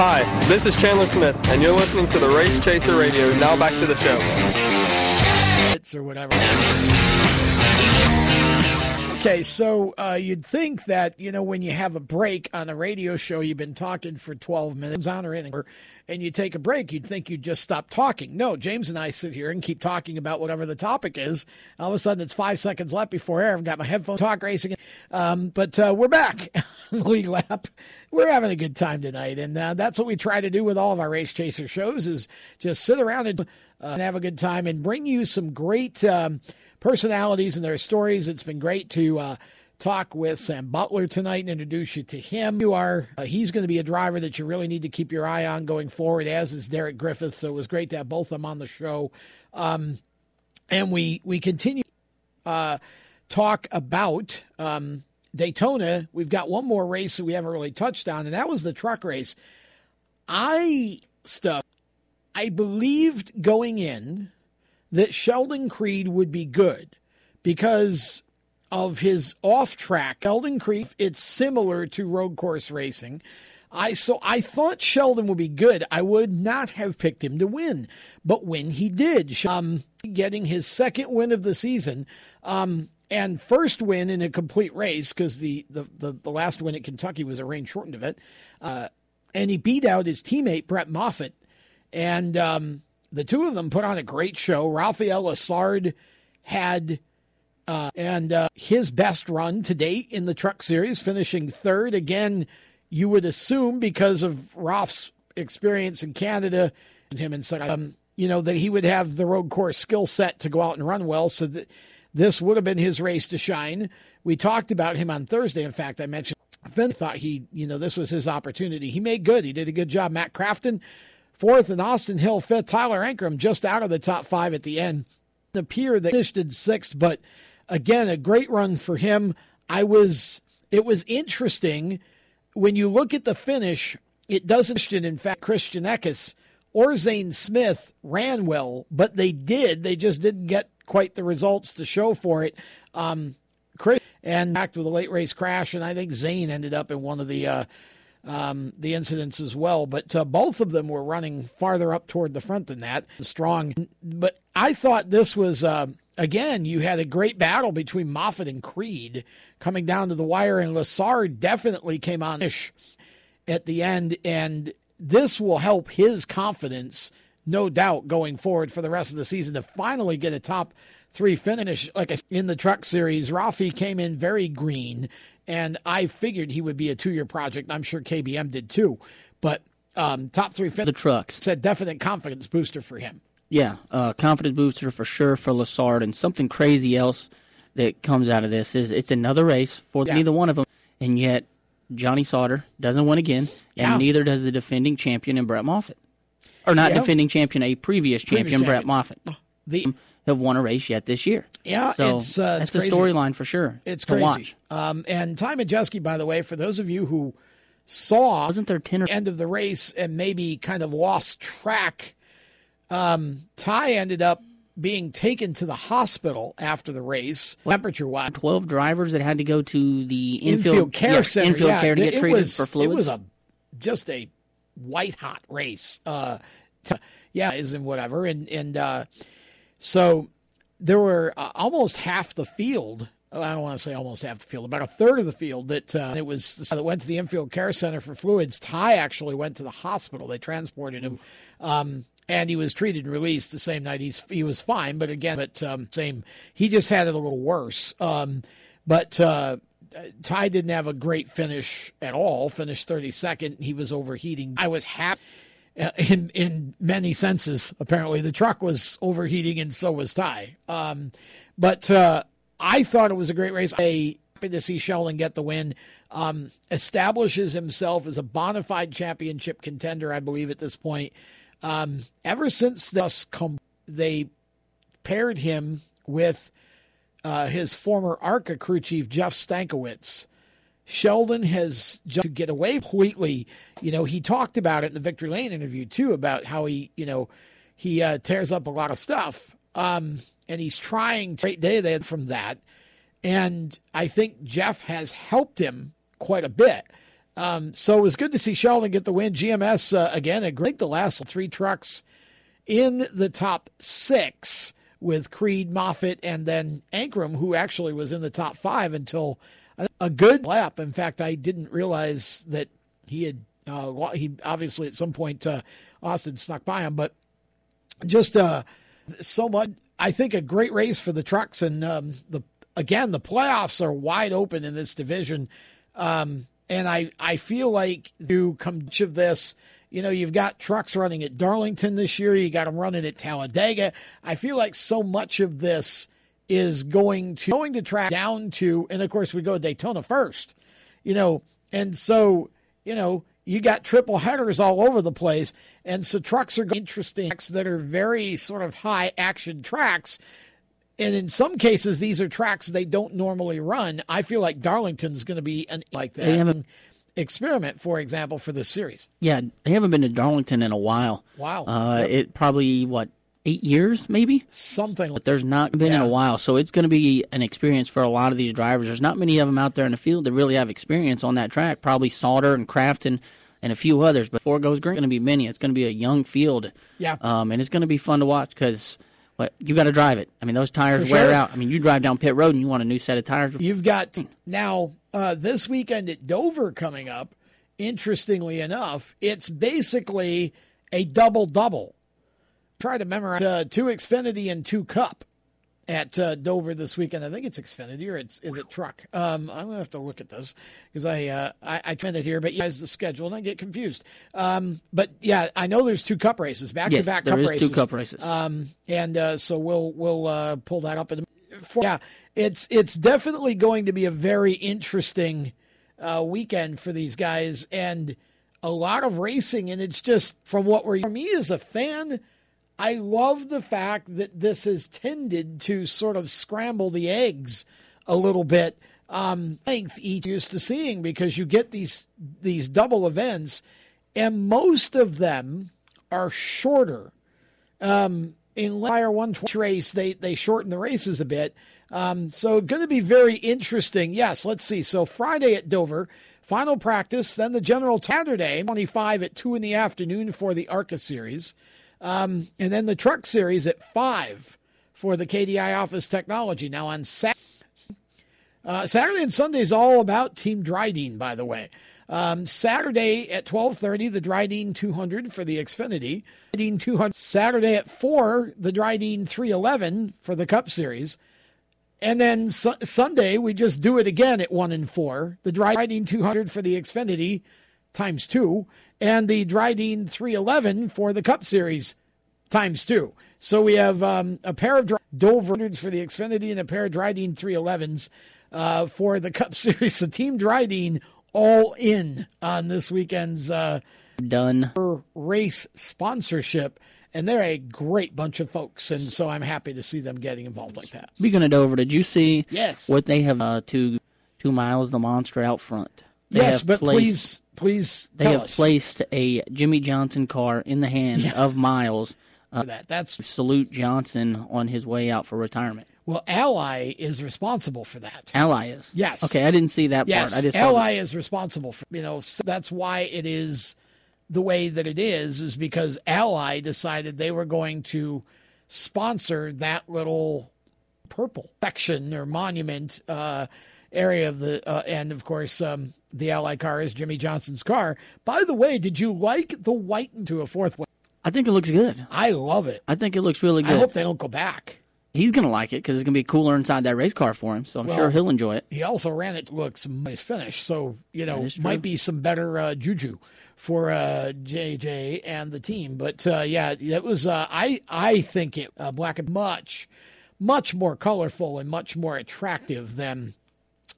Hi, this is Chandler Smith, and you're listening to the Race Chaser Radio. Now back to the show. Or whatever. Okay, so uh, you'd think that you know when you have a break on a radio show, you've been talking for twelve minutes on or anything, and you take a break, you'd think you'd just stop talking. No, James and I sit here and keep talking about whatever the topic is. All of a sudden, it's five seconds left before air. I've got my headphones talk racing. Um, but uh, we're back [laughs] Lead Lap. We're having a good time tonight, and uh, that's what we try to do with all of our Race Chaser shows is just sit around and, uh, have a good time and bring you some great um, personalities and their stories. It's been great to uh, talk with Sam Butler tonight and introduce you to him. You are uh, he's going to be a driver that you really need to keep your eye on going forward, as is Derek Griffith. So it was great to have both of them on the show. Um, and we we continue uh, talk about um, Daytona. We've got one more race that we haven't really touched on, and that was the truck race. I stuff. I believed going in that Sheldon Creed would be good because of his off track. Sheldon Creed, it's similar to road course racing. I so I thought Sheldon would be good. I would not have picked him to win, but when he did, um, getting his second win of the season, um, and first win in a complete race because the, the, the the last win at Kentucky was a rain shortened event, uh, and he beat out his teammate Brett Moffitt, and um, the two of them put on a great show. Raphael Lessard had uh, and uh, his best run to date in the Truck Series, finishing third. Again, you would assume because of Roth's experience in Canada and him and um, you know, that he would have the road course skill set to go out and run well. So that this would have been his race to shine. We talked about him on Thursday. In fact, I mentioned Finn thought he, you know, this was his opportunity. He made good. He did a good job. Matt Crafton, fourth, and Austin Hill fifth. Tyler Ankrum just out of the top five at the end. The pier that finished in sixth, but again, a great run for him. I was, it was interesting when you look at the finish, it doesn't, in fact, Christian Eckes or Zane Smith ran well, but they did. They just didn't get quite the results to show for it. Um, Chris and back with a late race crash, and I think Zane ended up in one of the uh, um, the incidents as well. But uh, both of them were running farther up toward the front than that, strong. But I thought this was. Uh, again, you had a great battle between Moffitt and Creed coming down to the wire, and Lessard definitely came on ish at the end, and this will help his confidence, no doubt, going forward for the rest of the season to finally get a top three finish. Like I said, in the truck series, Rafi came in very green, and I figured he would be a two year project. I'm sure KBM did too, but um, top three finish. The trucks. It's a definite confidence booster for him. Yeah, uh, confidence booster for sure for Lessard, and something crazy else that comes out of this is it's another race for yeah. neither one of them, and yet Johnny Sauter doesn't win again, yeah. and neither does the defending champion and Brett Moffitt, or not yeah. defending champion, a previous champion, previous. Brett Moffitt. The have won a race yet this year. Yeah, so it's uh, that's it's a storyline for sure. It's crazy. Watch. Um, and Ty Majeski, by the way, for those of you who saw wasn't there ten or- end of the race and maybe kind of lost track um, Ty ended up being taken to the hospital after the race, temperature wise. Twelve drivers that had to go to the infield, infield care yeah, center, infield yeah, care to it, get treated was, for fluids. It was a just a white hot race. Uh, to, yeah, is and whatever, and and uh, so there were uh, almost half the field. I don't want to say almost half the field, about a third of the field that uh, it was that went to the infield care center for fluids. Ty actually went to the hospital. They transported him. Um, and he was treated and released the same night. He's he was fine, but again, but um, same. He just had it a little worse. Um, but uh, Ty didn't have a great finish at all. Finished thirty second. He was overheating. I was happy. Uh, in in many senses, apparently the truck was overheating, and so was Ty. Um, but uh, I thought it was a great race. I happy to see Sheldon get the win. Um, establishes himself as a bona fide championship contender, I believe, at this point. Um, ever since this, they paired him with uh, his former ARCA crew chief, Jeff Stankiewicz. Sheldon has just to get away completely. You know, he talked about it in the Victory Lane interview too about how he, you know, he uh, tears up a lot of stuff. Um, and he's trying great day had from that. And I think Jeff has helped him quite a bit. Um, so it was good to see Sheldon get the win. GMS, uh, again, a great the last three trucks in the top six with Creed, Moffitt, and then Ankrum, who actually was in the top five until a good lap. In fact, I didn't realize that he had, uh, he obviously at some point uh, Austin snuck by him, but just uh, so much. I think a great race for the trucks, and um, the again the playoffs are wide open in this division, um, and I I feel like to come to this. You know, you've got trucks running at Darlington this year. You got them running at Talladega. I feel like so much of this is going to going to track down to, and of course we go to Daytona first. You know, and so you know you got triple headers all over the place, and so trucks are interesting tracks that are very sort of high action tracks. And in some cases, these are tracks they don't normally run. I feel like Darlington's going to be an, like that. Experiment, for example, for this series. Yeah, they haven't been to Darlington in a while. Wow. Uh, Yep. It probably what eight years maybe something. But there's not been in a while, so it's going to be an experience for a lot of these drivers. There's not many of them out there in the field that really have experience on that track. Probably Sauter and Crafton and a few others. Before it goes green, it's going to be many. It's going to be a young field. Yeah. Um, and it's going to be fun to watch because. But you got to drive it. I mean, those tires For wear sure. out. I mean, you drive down pit road and you want a new set of tires. You've got now uh, this weekend at Dover coming up. Interestingly enough, it's basically a double double. Try to memorize uh, two Xfinity and two Cup at uh, Dover this weekend. I think it's Xfinity or it's is it Truck. Um, I'm gonna have to look at this because I uh, I, I tried it here, but yeah, it's the schedule and I get confused. Um, but yeah, I know there's two Cup races, back to back. there Cup is two races. Cup races. Um, and uh, so we'll we'll uh, pull that up in. a- For, yeah, it's it's definitely going to be a very interesting uh, weekend for these guys and a lot of racing. And it's just from what we're for me as a fan, I love the fact that this has tended to sort of scramble the eggs a little bit. Um, length each used to seeing because you get these these double events, and most of them are shorter. Um, in Fire 120 race, they they shorten the races a bit. Um, so going to be very interesting. Yes, let's see. So Friday at Dover, final practice, then the general Saturday, 25 at 2 in the afternoon for the ARCA series. Um, and then the truck series at 5 for the KDI Office Technology. Now on Saturday, uh, Saturday and Sunday is all about Team Drydene, by the way. Um, Saturday at 12:30, the Drydene 200 for the Xfinity. Drydene 200. Saturday at 4, the Drydene 311 for the Cup Series. And then su- Sunday, we just do it again at 1 and 4. The Drydene 200 for the Xfinity times 2. And the Drydene 311 for the Cup Series times 2. So we have um, a pair of Dry- Dover 100s for the Xfinity and a pair of Drydene 311s uh, for the Cup [laughs] Series. So Team Drydene all in on this weekend's uh, done race sponsorship. And they're a great bunch of folks. And so I'm happy to see them getting involved like that. Speaking of Dover, did you see Yes. what they have uh, two two miles the monster out front? They yes, but placed- please, please They have us. placed a Jimmie Johnson car in the hand of Miles. [laughs] Uh, that. That's salute Johnson on his way out for retirement. Well, Ally is responsible for that. Ally is. Yes. Okay, I didn't see that yes, part. I just Ally is responsible for you know so that's why it is the way that it is is because Ally decided they were going to sponsor that little purple section or monument uh, area of the uh, and of course um, the Ally car is Jimmie Johnson's car. By the way, did you like the white into a fourth? I think it looks good. I love it. I think it looks really good. I hope they don't go back. He's gonna like it because it's gonna be cooler inside that race car for him. So I'm Well, sure he'll enjoy it. He also ran it to look some nice finish, so you know That is true. might be some better uh, juju for uh, JJ and the team. But uh, yeah, that was uh, I I think it uh, black and much much more colorful and much more attractive than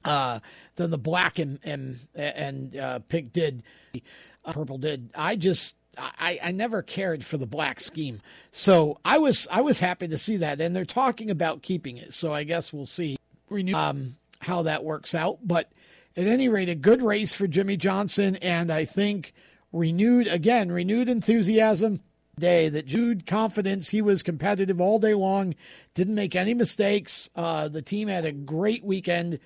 uh, than the black and and and uh, pink did, uh, purple did. I just. I, I never cared for the black scheme, so I was I was happy to see that, and they're talking about keeping it. So I guess we'll see renew um, how that works out. But at any rate, a good race for Jimmie Johnson, and I think renewed again, renewed enthusiasm day that Jude confidence. He was competitive all day long, didn't make any mistakes. Uh, the team had a great weekend.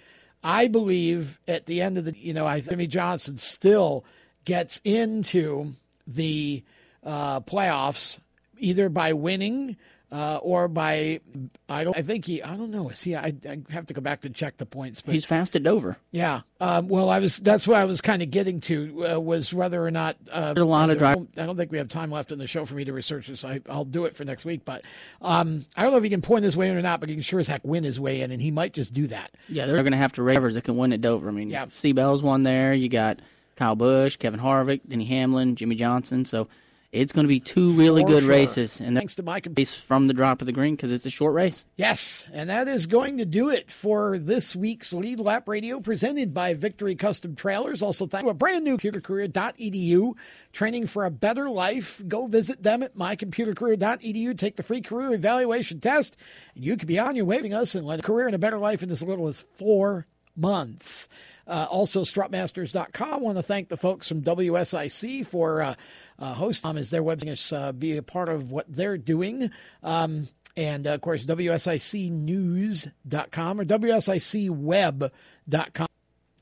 I believe at the end of the, you know, I Jimmie Johnson still gets into the uh, playoffs either by winning uh, or by I don't I think he I don't know is he I, I have to go back to check the points. But, He's fast at Dover. Yeah. Um, well, I was that's what I was kind of getting to uh, was whether or not uh, a lot of drive. I don't think we have time left in the show for me to research this. I, will do it for next week. But um, I don't know if he can point his way in or not, but he can sure as heck win his way in, and he might just do that. Yeah, they're going to have to ravers that can win at Dover. I mean, yeah. Seabell's one there. You got Kyle Busch, Kevin Harvick, Denny Hamlin, Jimmie Johnson. So it's going to be two really For good sure. races, and thanks to Mike race from the drop of the green because it's a short race. Yes, and that is going to do it for this week's Lead Lap Radio presented by Victory Custom Trailers. Also, thank you a brand new computercareer.edu training for a better life. Go visit them at mycomputercareer.edu. Take the free career evaluation test, and you could be on your way to us and let a career and a better life in as little as four months. Uh, also, strutmasters.com. Want to thank the folks from WSIC for uh, uh, hosting as their website uh, be a part of what they're doing. Um, and, uh, of course, WSICnews.com or WSICweb.com.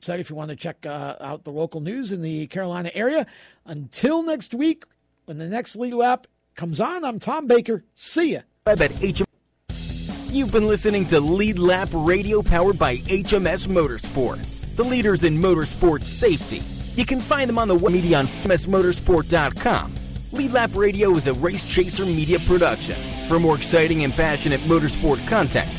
So if you want to check uh, out the local news in the Carolina area. Until next week, when the next lead lap comes on, I'm Tom Baker. See ya. Web at HM. You've been listening to Lead Lap Radio powered by HMS Motorsport the leaders in motorsport safety. You can find them on the web media on msmotorsport.com. Lead Lap Radio is a Race Chaser media production. For more exciting and passionate motorsport content,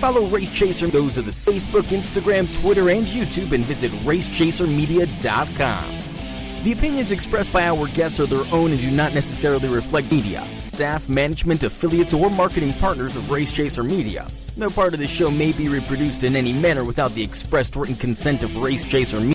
follow Race Chaser those of the Facebook, Instagram, Twitter, and YouTube and visit racechasermedia.com. The opinions expressed by our guests are their own and do not necessarily reflect media, staff, management, affiliates, or marketing partners of Race Chaser Media. No part of the show may be reproduced in any manner without the expressed written consent of Race Chaser Media.